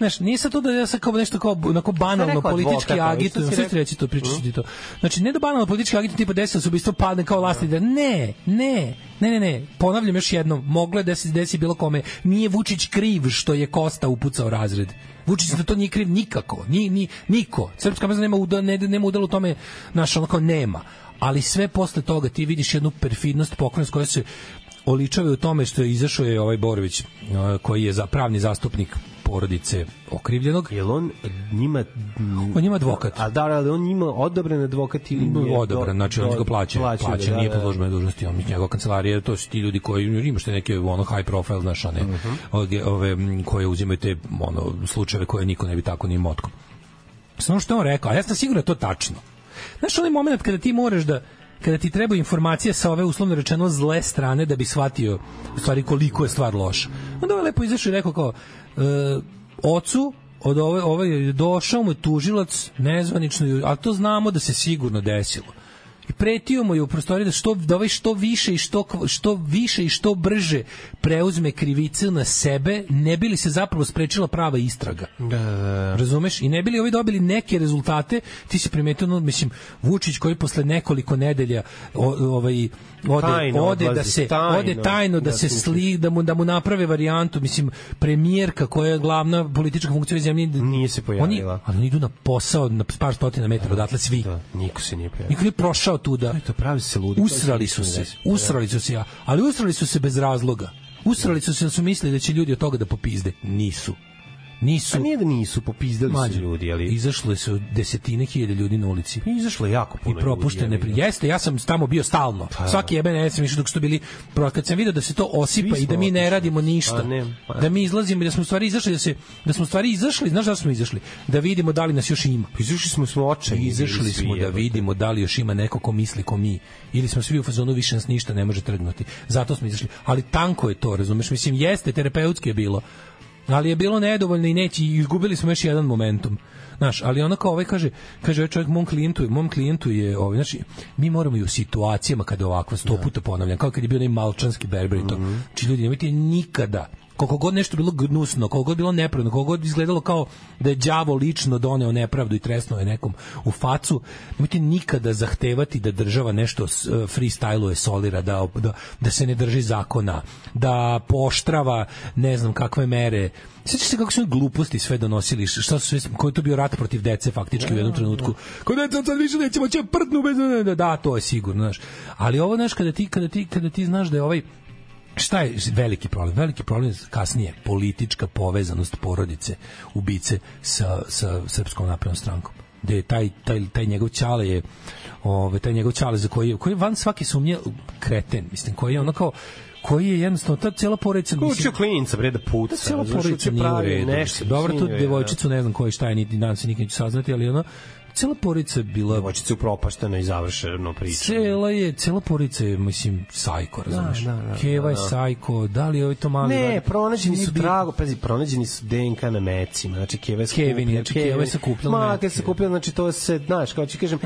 Znaš, nije sad to da ja sad kao nešto kao onako banalno politički ali agitujem, sve rekao- reći to, pričat ću ti to. Znači, ne da banalno politički agitujem, tipa desilo se ubistvo padne kao vlasti, da ne, ne, ne, ne, ne, ponavljam još jednom, moglo je da se desi bilo kome, nije Vučić kriv što je Kosta upucao razred. Vučić za to nije kriv nikako, ni, ni, niko. Srpska meza nema, uda, ne, nema udela u tome, naš onako nema. Ali sve posle toga ti vidiš jednu perfidnost pokrenost koja se oličava u tome što je izašao je ovaj Borović, koji je za pravni zastupnik porodice okrivljenog. Jel on njima... On ima advokat. A da, ali on njima odobren advokat ili nije? odabran, znači oni ga plaćaju, plaćaju, plaća, da, nije da, po da. službenoj dužnosti, on njegova kancelarija, to su ti ljudi koji imaš te neke ono high profile, znaš, one, Mhm. ove, ove koje uzimaju te ono slučajeve koje niko ne bi tako ni motkom. Samo što je on rekao, a ja sam siguran da je to tačno. Znaš, onaj moment kada ti moraš da kada ti treba informacija sa ove uslovno rečeno zle strane da bi shvatio u stvari koliko je stvar loša. Onda ovaj lepo izašao i rekao kao ocu od ove, ove došao mu tužilac nezvanično, ali to znamo da se sigurno desilo. I pretio mu je u prostoriji da što da ovaj što više i što što više i što brže preuzme krivicu na sebe, ne bi li se zapravo sprečila prava istraga. Da, da, da. Razumeš? I ne bili ovi dobili neke rezultate, ti si primetio, no, mislim, Vučić koji posle nekoliko nedelja o, ovaj ode, Tajno ode da odlazi, se tajno ode tajno da, da se sli da mu da mu naprave varijantu, mislim premijerka koja je glavna politička funkcija u zemlji Nije se Oni, pojavila. ali oni idu na posao na par stotina metara odatle svi. Da, niko se nije pojavio. Niko nije prošao tu da To pravi se ludi. usrali su se, usrali su se, ja, ali usrali su se bez razloga. Usrali su se da su mislili da će ljudi od toga da popizde. Nisu. Nisu. A nije da nisu, popizdali Mlađe, su ljudi, ali... Izašle su desetine hiljade ljudi na ulici. Izašlo je jako I puno propuštene ljudi, pri... Jeste, ja sam tamo bio stalno. Svaki jeben ja sam išao dok su bili kad sam video da se to osipa i da mi ne radimo ništa. Pa ne, pa- Da mi izlazimo i da smo stvari izašli da se da smo stvari izašli, znaš da smo izašli? Da vidimo da li nas još ima. Izašli smo smo očajni. Izašli smo da vidimo da li još ima neko ko misli ko mi ili smo svi u fazonu više nas ništa ne može trgnuti. Zato smo izašli. Ali tanko je to, razumeš? Mislim, jeste, terapeutski je bilo. Ali je bilo nedovoljno i neći, i izgubili smo još jedan momentum. Znaš, ali ono kao ovaj kaže, kaže ovaj čovjek mom klijentu, mom klijentu je ovaj, znači, mi moramo i u situacijama kada ovako sto puta ponavljam, kao kad je bio onaj malčanski berber i to. Znači, ljudi, nemojte nikada koliko god nešto bilo gnusno, koliko god bilo nepravedno, koliko god izgledalo kao da je đavo lično doneo nepravdu i tresnuo je nekom u facu, nemojte nikada zahtevati da država nešto e, freestyluje, solira, da, da, da se ne drži zakona, da poštrava ne znam kakve mere. Sjećaš se kako su gluposti sve donosili, šta su sve, koji to bio rat protiv dece faktički u jednom trenutku. Ko deca sad više nećemo će prdnu bez da, da, to je sigurno, znaš. Ali ovo znaš kada ti kada ti kada ti znaš da je ovaj šta je veliki problem? Veliki problem je kasnije politička povezanost porodice ubice sa, sa srpskom naprednom strankom gde je taj, taj, taj njegov ćale je ove, taj njegov ćale za koji je, koji je van svake sumnje kreten, mislim, koji je ono kao koji je jednostavno, ta cijela porodica Učio mislim, klinca, bre, da puca. ta znaš, porodica učio nije u pravi redu. Nešto, Dobro, tu devojčicu ne znam koji šta je, niti dan se nikad neću saznati, ali ono, cela porodica je bila Devojčica upropaštena i završeno priča. Cela je, cela porodica je, mislim, sajko, razumeš? da, da, Keva je da. sajko, da li je ovaj to mali... Ne, rad- pronađeni su bitno. trago, pazi, pronađeni su DNK na mecima, znači Keva je Kevin, znači, Keva je sakupljala Ma, kad se kupila, znači to se, znaš, kao ću kažem,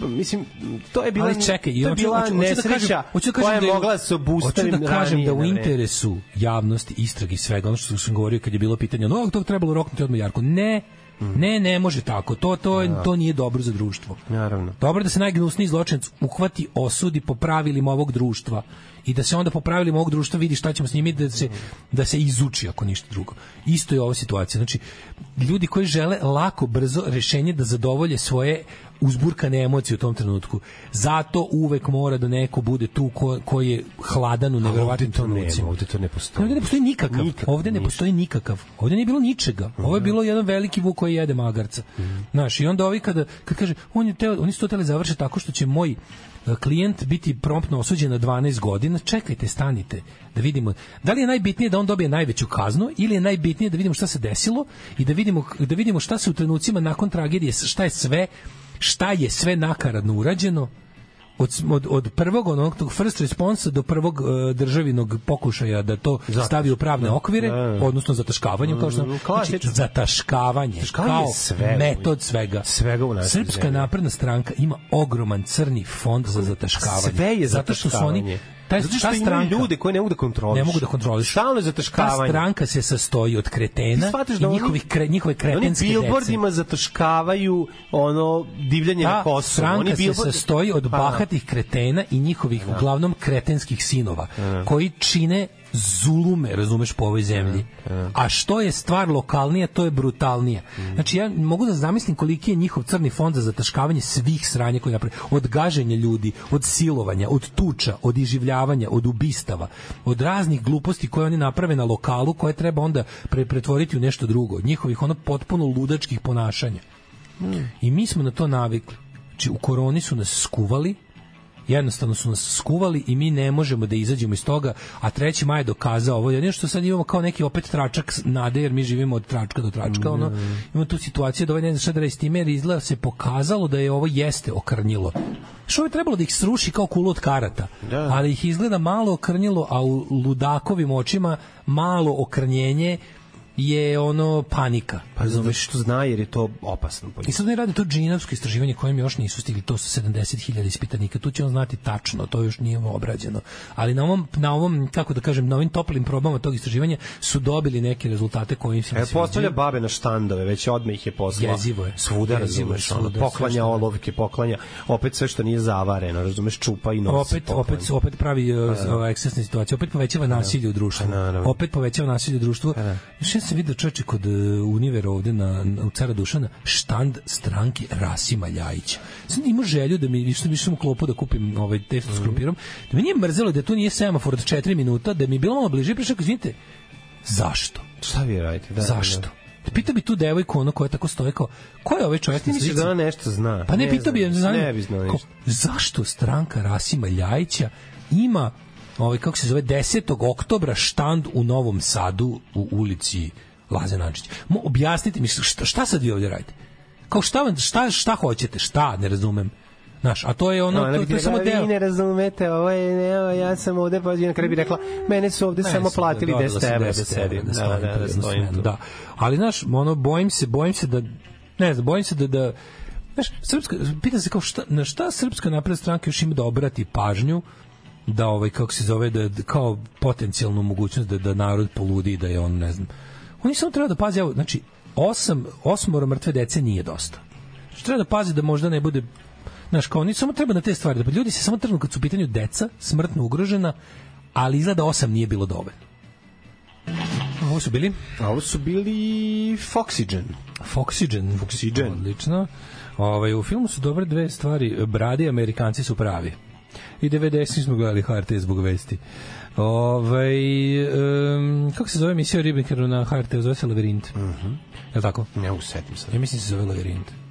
mislim, to je bila, Ali čekaj, to je bila hoću- da nesreća hoću da kažem koja je da je- mogla da se obustavi Hoću da kažem da u interesu javnosti, istrage i svega, ono što sam govorio kad je bilo pitanje, no, to trebalo roknuti odmah Jarko. Ne, ne, ne može tako. To, to, je- to nije dobro za društvo. Naravno. Dobro da se najgnusniji zločinac uhvati, osudi po pravilima ovog društva i da se onda po pravilima ovog društva vidi šta ćemo s njimi da se da se izuči ako ništa drugo. Isto je ova situacija. Znači ljudi koji žele lako brzo rešenje da zadovolje svoje uzburkane emocije u tom trenutku. Zato uvek mora da neko bude tu ko, ko je hladan u neverovatnim trenucima. ovde to ne postoji. Ovde ne postoji nikakav. Nikakav, ovde ne postoji nikakav. Ovde nije bilo ničega. Ovo je bilo jedan veliki vuk koji jede magarca. Znaš, i onda ovi kada, kad kaže, on je teo, oni su to teli završiti tako što će moj e, klijent biti promptno osuđen na 12 godina, čekajte, stanite, da vidimo, da li je najbitnije da on dobije najveću kaznu ili je najbitnije da vidimo šta se desilo i da vidimo, da vidimo šta se u trenucima nakon tragedije, šta je sve, šta je sve nakaradno urađeno, od, od, od prvog onog tog first responsa do prvog uh, državinog pokušaja da to stavi u pravne okvire, odnosno zataškavanjem kao što Mm, znači, zataškavanje, Zataškavanje kao je sve. metod svega. Svega u Srpska zemlji. napredna stranka ima ogroman crni fond za zataškavanje. Sve je Zato što su oni zataškavanje. Taj, Zato što ta stranka, ljude koji ne mogu da kontrolišu. ne mogu da kontrolišu. Stalno je Ta zataškavanje. stranka se sastoji od kretena i da oni- njihovih kre, njihove da Oni kretenske dece. billboardima zataškavaju ono divljanje na Ta Kosovu. stranka Oni se billboard- sastoji od Pa, bahatih kretena i njihovih uglavnom kretenskih sinova koji čine zulume, razumeš, po ovoj zemlji. A što je stvar lokalnija, to je brutalnije. Znači, ja mogu da zamislim koliki je njihov crni fond za zataškavanje svih sranja koje napravi. Od gaženja ljudi, od silovanja, od tuča, od iživljavanja, od ubistava, od raznih gluposti koje oni naprave na lokalu, koje treba onda pre pretvoriti u nešto drugo. Od njihovih ono potpuno ludačkih ponašanja. I mi smo na to navikli. Znači, u koroni su nas skuvali, jednostavno su nas skuvali i mi ne možemo da izađemo iz toga, a 3. maj je dokazao ovo. Jedino što sad imamo kao neki opet tračak nade, jer mi živimo od tračka do tračka, ono, imamo tu situaciju da ovaj ne zna šta da s time, jer izgleda se pokazalo da je ovo jeste okrnjilo. Što je trebalo da ih sruši kao kulu od karata, ali ih izgleda malo okrnjilo, a u ludakovim očima malo okrnjenje je ono panika. Pa zato što zna jer je to opasno. I sad oni rade to džinovsko istraživanje kojem još nisu stigli, to su 70.000 ispitanika, tu će on znati tačno, to još nije obrađeno. Ali na ovom, na ovom, kako da kažem, na ovim toplim probama tog istraživanja su dobili neke rezultate koji im se ne E, postavlja sviđaju. babe na štandove, već odme ih je poslala. Jezivo je. Svuda, razumeš, ono, poklanja što- olovke, poklanja, opet sve što nije zavareno, razumeš, čupa i nosi. opet poklanja. opet opet pravi uh, ova ekscesna situacija opet povećava nasilje u društvu opet povećava nasilje u društvu još sam video čoveče kod uh, Univera ovde na, na u Cara Dušana štand stranke Rasima Ljajića sam imao želju da mi više više u klopu da kupim ovaj testo Mhm. s krompirom da mi nije mrzelo da to nije semafor od 4 minuta da mi je bilo malo bliže prišao izvinite zašto Šta vi radite? Da, zašto Da. Pitao bi tu devojku ono koja tako stoje kao, ko je ovaj čovjek na misliš slici? da ona nešto zna? Pa ne, pitao bi je, zanima, Ne bi znao ništa. zašto stranka Rasima Ljajića ima ovaj kako se zove 10. oktobra štand u Novom Sadu u ulici Laze Nančić. Mo objasnite mi šta, šta sad vi ovdje radite? Kao šta, vam- šta, šta hoćete? Šta? Ne razumem. Znaš, a to je ono, ona to, to je samo deo. Vi ne razumete, ovo je, ne, ja sam ovde, pa na kraju bi rekla, mene su ovde Ne, samo sam platili dobila 10 sam evra da 10 sedim. Da, da, da, prazno stojim tu. da. Ali znaš, ono bojim se, bojim se da ne znam, bojim se da da znaš, srpska pitam se kao šta na šta srpska napredna stranka još ima da obrati pažnju da ovaj kako se zove da, da kao potencijalnu mogućnost da da narod poludi da je on ne znam. Oni samo treba da paze, evo, znači osam osmoro mrtve dece nije dosta. Znači, treba da pazi da možda ne bude Znaš, kao oni samo treba na te stvari, da ljudi se samo trnu kad su u pitanju deca, smrtno ugrožena, ali izgleda osam nije bilo dovoljno. Ovo su bili? A ovo su bili Foxygen. Foxygen. Foxygen. Odlično. Ovaj, u filmu su dobre dve stvari. Bradi i Amerikanci su pravi. I 90 smo gledali HRT zbog vesti. Ovaj um, kako se zove emisija o ribnikaru na HRT? Zove se Lavirint. Uh -huh. Je li tako? Ne usetim se. Ja mislim da se zove Lavirint.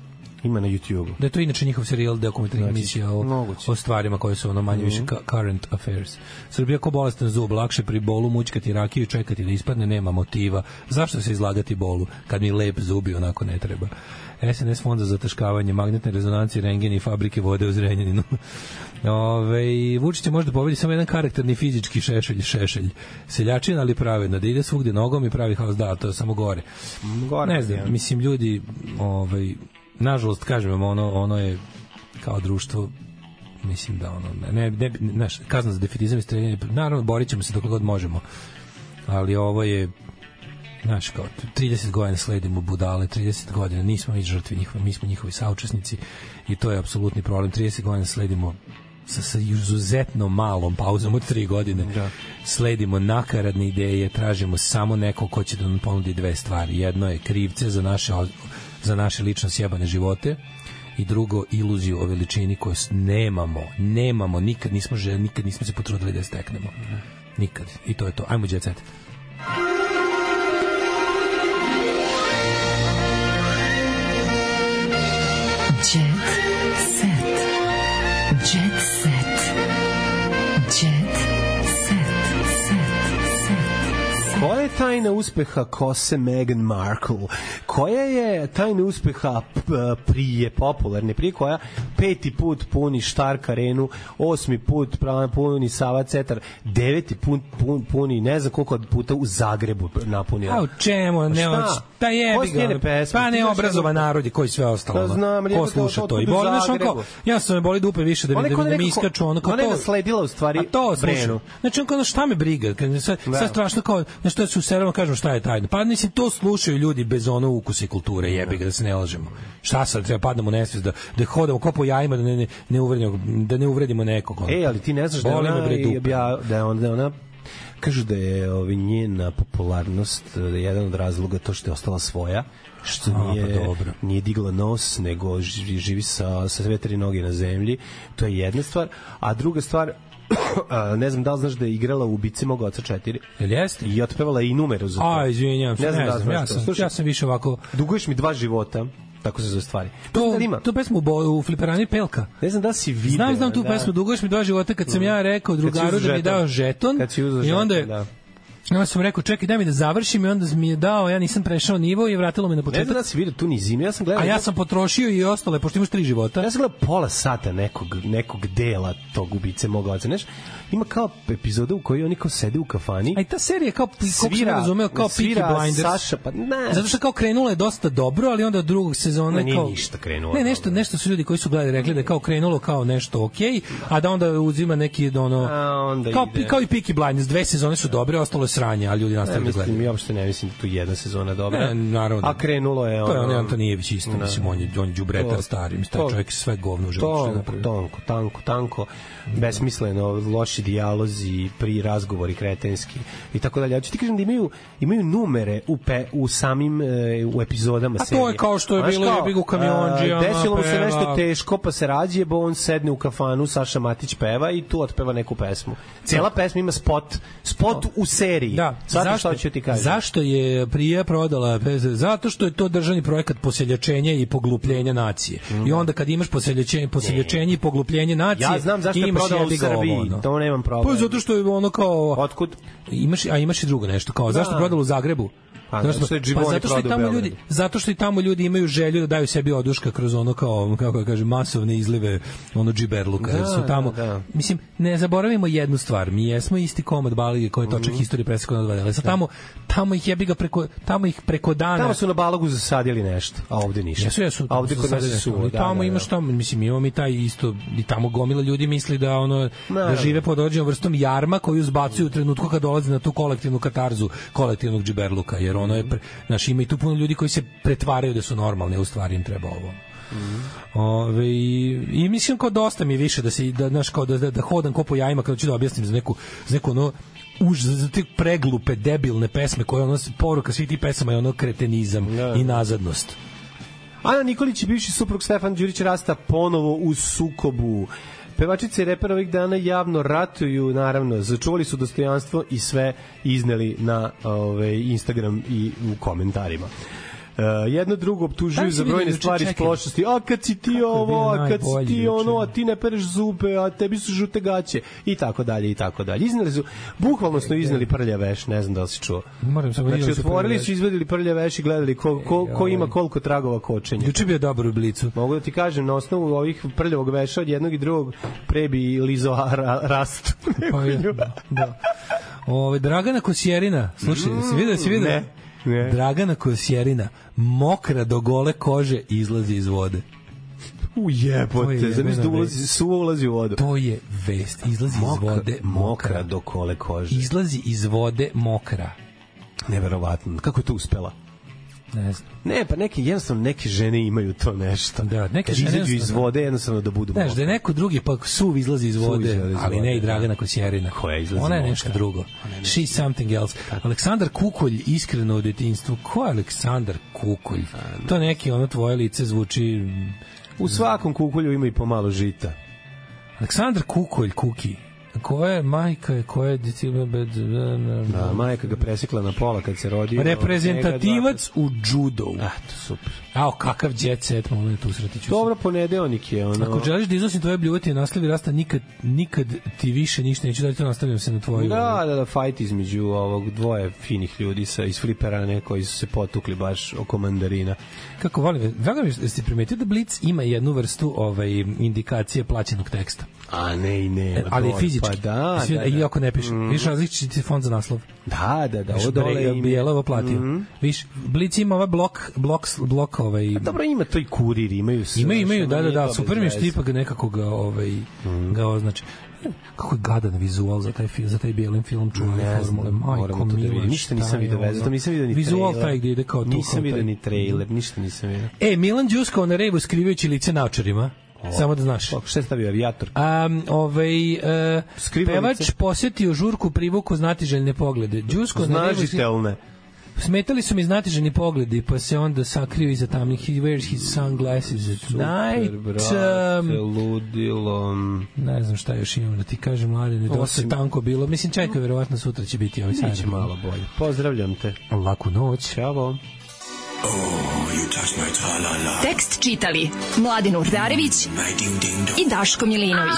Ima na YouTube-u. Da je to inače njihov serijal dokumentarnih emisija o, moguće. o stvarima koje su ono manje više Mhm. current affairs. Srbija ko bolestan zub, lakše pri bolu mućkati rakiju i čekati da ispadne, nema motiva. Zašto se izlagati bolu kad mi lep zubi onako ne treba? SNS fond za zataškavanje, magnetne rezonancije, rengeni i fabrike vode u Zrenjaninu. Ove, Vučić može da pobedi samo jedan karakterni fizički šešelj, šešelj. Seljačina, ali pravedno, da ide svugde nogom i pravi haos, da, to je samo gore. Gore, ne znam, mislim, ljudi, ovaj, nažalost, kažem vam, ono, ono je kao društvo mislim da ono ne ne, znaš, kazna za defetizam i streljanje naravno borit ćemo se dok god možemo ali ovo je znaš kao 30 godina sledimo budale 30 godina nismo mi žrtve njihove mi smo njihovi saučesnici i to je apsolutni problem. 30 godina sledimo sa, sa izuzetno malom pauzom od 3 godine. Da. sledimo nakaradne ideje tražimo samo neko ko će da nam ponudi dve stvari. Jedno je krivce za naše za naše lično sjebane živote i drugo iluziju o veličini koju nemamo, nemamo, nikad nismo želi, nikad nismo se potrudili da je steknemo. Nikad. I to je to. Ajmo jet set. Jet je tajna uspeha kose Meghan Markle? Koja je tajna uspeha prije popularne, prije koja peti put puni Štark arenu, osmi put puni Sava Cetar, deveti put pun, puni ne znam koliko puta u Zagrebu napunila. A u čemu? Pa Ne, šta? pa jebi su njene ga. pesme? Pa ne znaš obrazovan jedno- narod je koji sve ostalo. Pa ono. znam, Ko je to- sluša to- to? to I boli, znaš, kao, Zagrebu. ja sam me boli dupe više da mi, je da, da mi iskaču ono kao ona je to. nasledila u stvari A to. Brenu. Znači on kao šta me briga, sad, Da. sad strašno kao na što se u serama kažu šta je tajna. Pa mislim to slušaju ljudi bez ono ukusa i kulture, jebi ga da se ne lažemo. Šta sad treba padnemo u nesvest da da hodamo ko po jajima da ne ne, ne uvredimo da ne uvredimo nekog. ono. E, ali ti ne znaš da ona, bre, obja, da je ona, da ona kažu da je ovi njena popularnost da je jedan od razloga to što je ostala svoja što A, pa nije, dobro. nije digla nos nego živi, živi sa, sa sve tri noge na zemlji to je jedna stvar a druga stvar a, ne znam da li znaš da je igrala u Ubici moga oca 4 Jel jeste? i otpevala i numeru za to A, izvinjavam se, Ne ne znam da znam, ja sam, Slušaj. ja sam više ovako duguješ mi dva života tako se zove stvari to, Da ima? to pesmu u, u Fliperani Pelka. ne znam da si video Znam, znam tu da. pesmu, dugoš mi dva života kad sam ja rekao drugaru da mi je dao žeton Kad si uzeo i onda je, žeton, da. Onda sam rekao, čekaj, daj mi da završim i onda mi je dao, ja nisam prešao nivo i vratilo me na ne znam početak. da si vidio tu ni zim ja sam gledao A ja sam potrošio i ostale, pošto imaš tri života. Ja sam gledao pola sata nekog, nekog dela tog ubice mog oca, znaš, ima kao epizoda u kojoj oni kao sede u kafani, A i ta serija kao, kako svira, razumeo, kao Peaky Blinders. Saša, pa ne, Zato što kao krenula je dosta dobro, ali onda od drugog sezona nije kao ništa krenulo Ne, nešto nešto su ljudi koji su gledali rekli da je kao krenulo kao nešto okej, a da onda uzima neki ono A onda kao ide. kao i Peaky Blinders, dve sezone su dobre, ostalo je sranje, a ljudi ne, nastavili da mislim, ja uopšte ne mislim da tu jedna sezona dobra. Ne, naravno. da. A krenulo je je ono... on Antonijević isto, Da. mislim, on je, on je đubretar stari, mislim, taj to- čovjek je sve govno u životu je tonko, tanko, tanko, besmisleno, loši dijalozi, pri razgovori kretenski i tako dalje. Ja ću ti kažem da imaju, imaju numere u, pe, u samim e, u epizodama A to serije. je kao što je Znaš bilo kao, jebi ga u kamiondžijama, a, Desilo mu se nešto teško, pa se razjebo, on sedne u kafanu, Saša Matić peva i tu otpeva neku pesmu. Cela pesma ima spot, spot u seriji. Da, Sad što ću ti kažem. Zašto je Prija prodala? Zato što je to državni projekat poseljačenja i poglupljenja nacije. I onda kad imaš poseljačenje, poseljačenje i poglupljenje nacije, Ja znam zašto je prodala u Srbiji, ovo, ono. to nemam problem. Pa zato što je ono kao Otkud? imaš a imaš i drugo nešto kao zašto je prodala u Zagrebu Pa, zato što pa zato što i tamo ljudi zato što i tamo ljudi imaju želju da daju sebi oduška kroz ono kao kako da kažem masovne izlive ono džiberluka Da, jer su tamo da, da. mislim ne zaboravimo jednu stvar mi jesmo isti komad balige koji točak Mhm. istorije presekao na dva dela. Tamo tamo ih jebi ga preko tamo ih preko dana Tamo su na balogu zasadili nešto, a ovde ništa. Jesu, jesu. A ovde kod nas. I Da, tamo da, imaš da. tamo, mislim, imamo mi taj isto, i tamo gomila ljudi misli da ono, da žive pod određenom vrstom jarma koju zbacuju u trenutku kad dolaze na tu kolektivnu katarzu kolektivnog džiberluka, jer ono je, pre, znaš, ima i tu puno ljudi koji se pretvaraju da su normalni, a u stvari im treba ovo. Ove, i, i mislim kao dosta mi je više da se da znaš kao da, da, da hodam ko po jajima kada ću da objasnim za neku za neku ono už za, te preglupe debilne pesme koje ono poruka svih tih pesama je ono kretenizam i nazadnost. Ana Nikolić i bivši suprug Stefan Đurić rasta ponovo u sukobu. Pevačice i reper ovih dana javno ratuju, naravno, začuvali su dostojanstvo i sve izneli na ove, Instagram i u komentarima. Jedno drugo optužuju Da za brojne stvari iz prošlosti. A kad si ti ovo, a kad si ti ono, a ti ne pereš zube, a tebi su žute gaće i tako dalje i tako dalje. Izneli su, bukvalno su izneli prlja veš, ne znam da li si čuo. Moram samo Znači, da otvorili su, izvedili prlja veš i gledali ko, ko, ko ima koliko tragova kočenja. Juče je bio dobar u blicu. Mogu da ti kažem, na osnovu ovih prljavog veša od jednog i drugog pre bi lizo ra, rast. Pa je, da. Ove, Dragana Kosjerina, slušaj, mm, si vidio, si vidio? ne, ne. Dragana Kosjerina, mokra do gole kože izlazi iz vode. U jebote, zamisli da ulazi, suvo ulazi u vodu. To je vest, izlazi iz Mokra, vode mokra do kole kože. Izlazi iz vode mokra. Neverovatno. Kako je to uspela? Ne znam. Ne, pa neke, jednostavno neke žene imaju to nešto. Da, neke Kad žene izađu iz vode, jednostavno da budu Znaš, da je neko drugi pa suv izlazi iz vode, izlazi iz ali ne i Dragana Kosjerina. Koja izlazi Ona je nešto drugo. She's something else. Aleksandar Kukolj, iskreno u detinjstvu. Ko je Aleksandar Kukolj? To neki ono tvoje lice zvuči... U svakom kukulju ima i pomalo žita. Aleksandar Kukolj, Kuki. Ko je majka je, ko je Da, majka ga presekla na pola kad se rodio. reprezentativac u judo. Ah, to super. Ao, kakav jet set moment usrati ću se. Dobro, ponedeonik je ono. Ako želiš da iznosim tvoje bljuvati naslavi rasta, nikad, nikad ti više ništa neću dati, to nastavljam se na tvoju. Da, da, da, fight između ovog dvoje finih ljudi sa iz fliperane koji su se potukli baš oko mandarina. Kako volim, drago mi jeste primetili da Blitz ima jednu vrstu ovaj, indikacije plaćenog teksta, A ne i ne. ali dole, fizički. Pa da, Svi- da, I da. ako ne piše. Mm. Viš različiti fond za naslov. Da, da, da. Viš, Ovo dole Bre- im je- Bijelo platio. Mhm. Viš, Blitz ima ovaj blok, blok, blok ovaj, Dobro, ima to i kurir, imaju sve. Imaju, imaju, što da, da, da, to super mi je što ipak nekako ga, ovaj, ga označi. Kako je gadan vizual za taj film, za taj bijelim film čuvane Ne formule. Majko to da vidim. Ništa nisam video veze, ono? zato nisam video ni Vizual trailer. taj gde ide kao tu. Nisam video ni trailer, ništa nisam video. E, Milan Đuskao na revu skrivajući lice naočarima. Samo da znaš. Kako, šta je stavio avijator? Um, ovaj, uh, pevač posetio žurku privuku znatiželjne poglede. Đusko na revu Znažitelne. Smetali su mi znatiženi pogledi, pa se onda sakrio iza tamnih. He wears his sunglasses at night. Super, brate, Um, ludilo. ne znam šta još imam da ti kažem, mladine, dosta Osim- tanko bilo. Mislim, čekaj, verovatno sutra će biti ovaj sajam. Biće malo bolje. Pozdravljam te. Laku noć. Ćao. Tekst čitali Mladin Urdarević i Daško Milinović.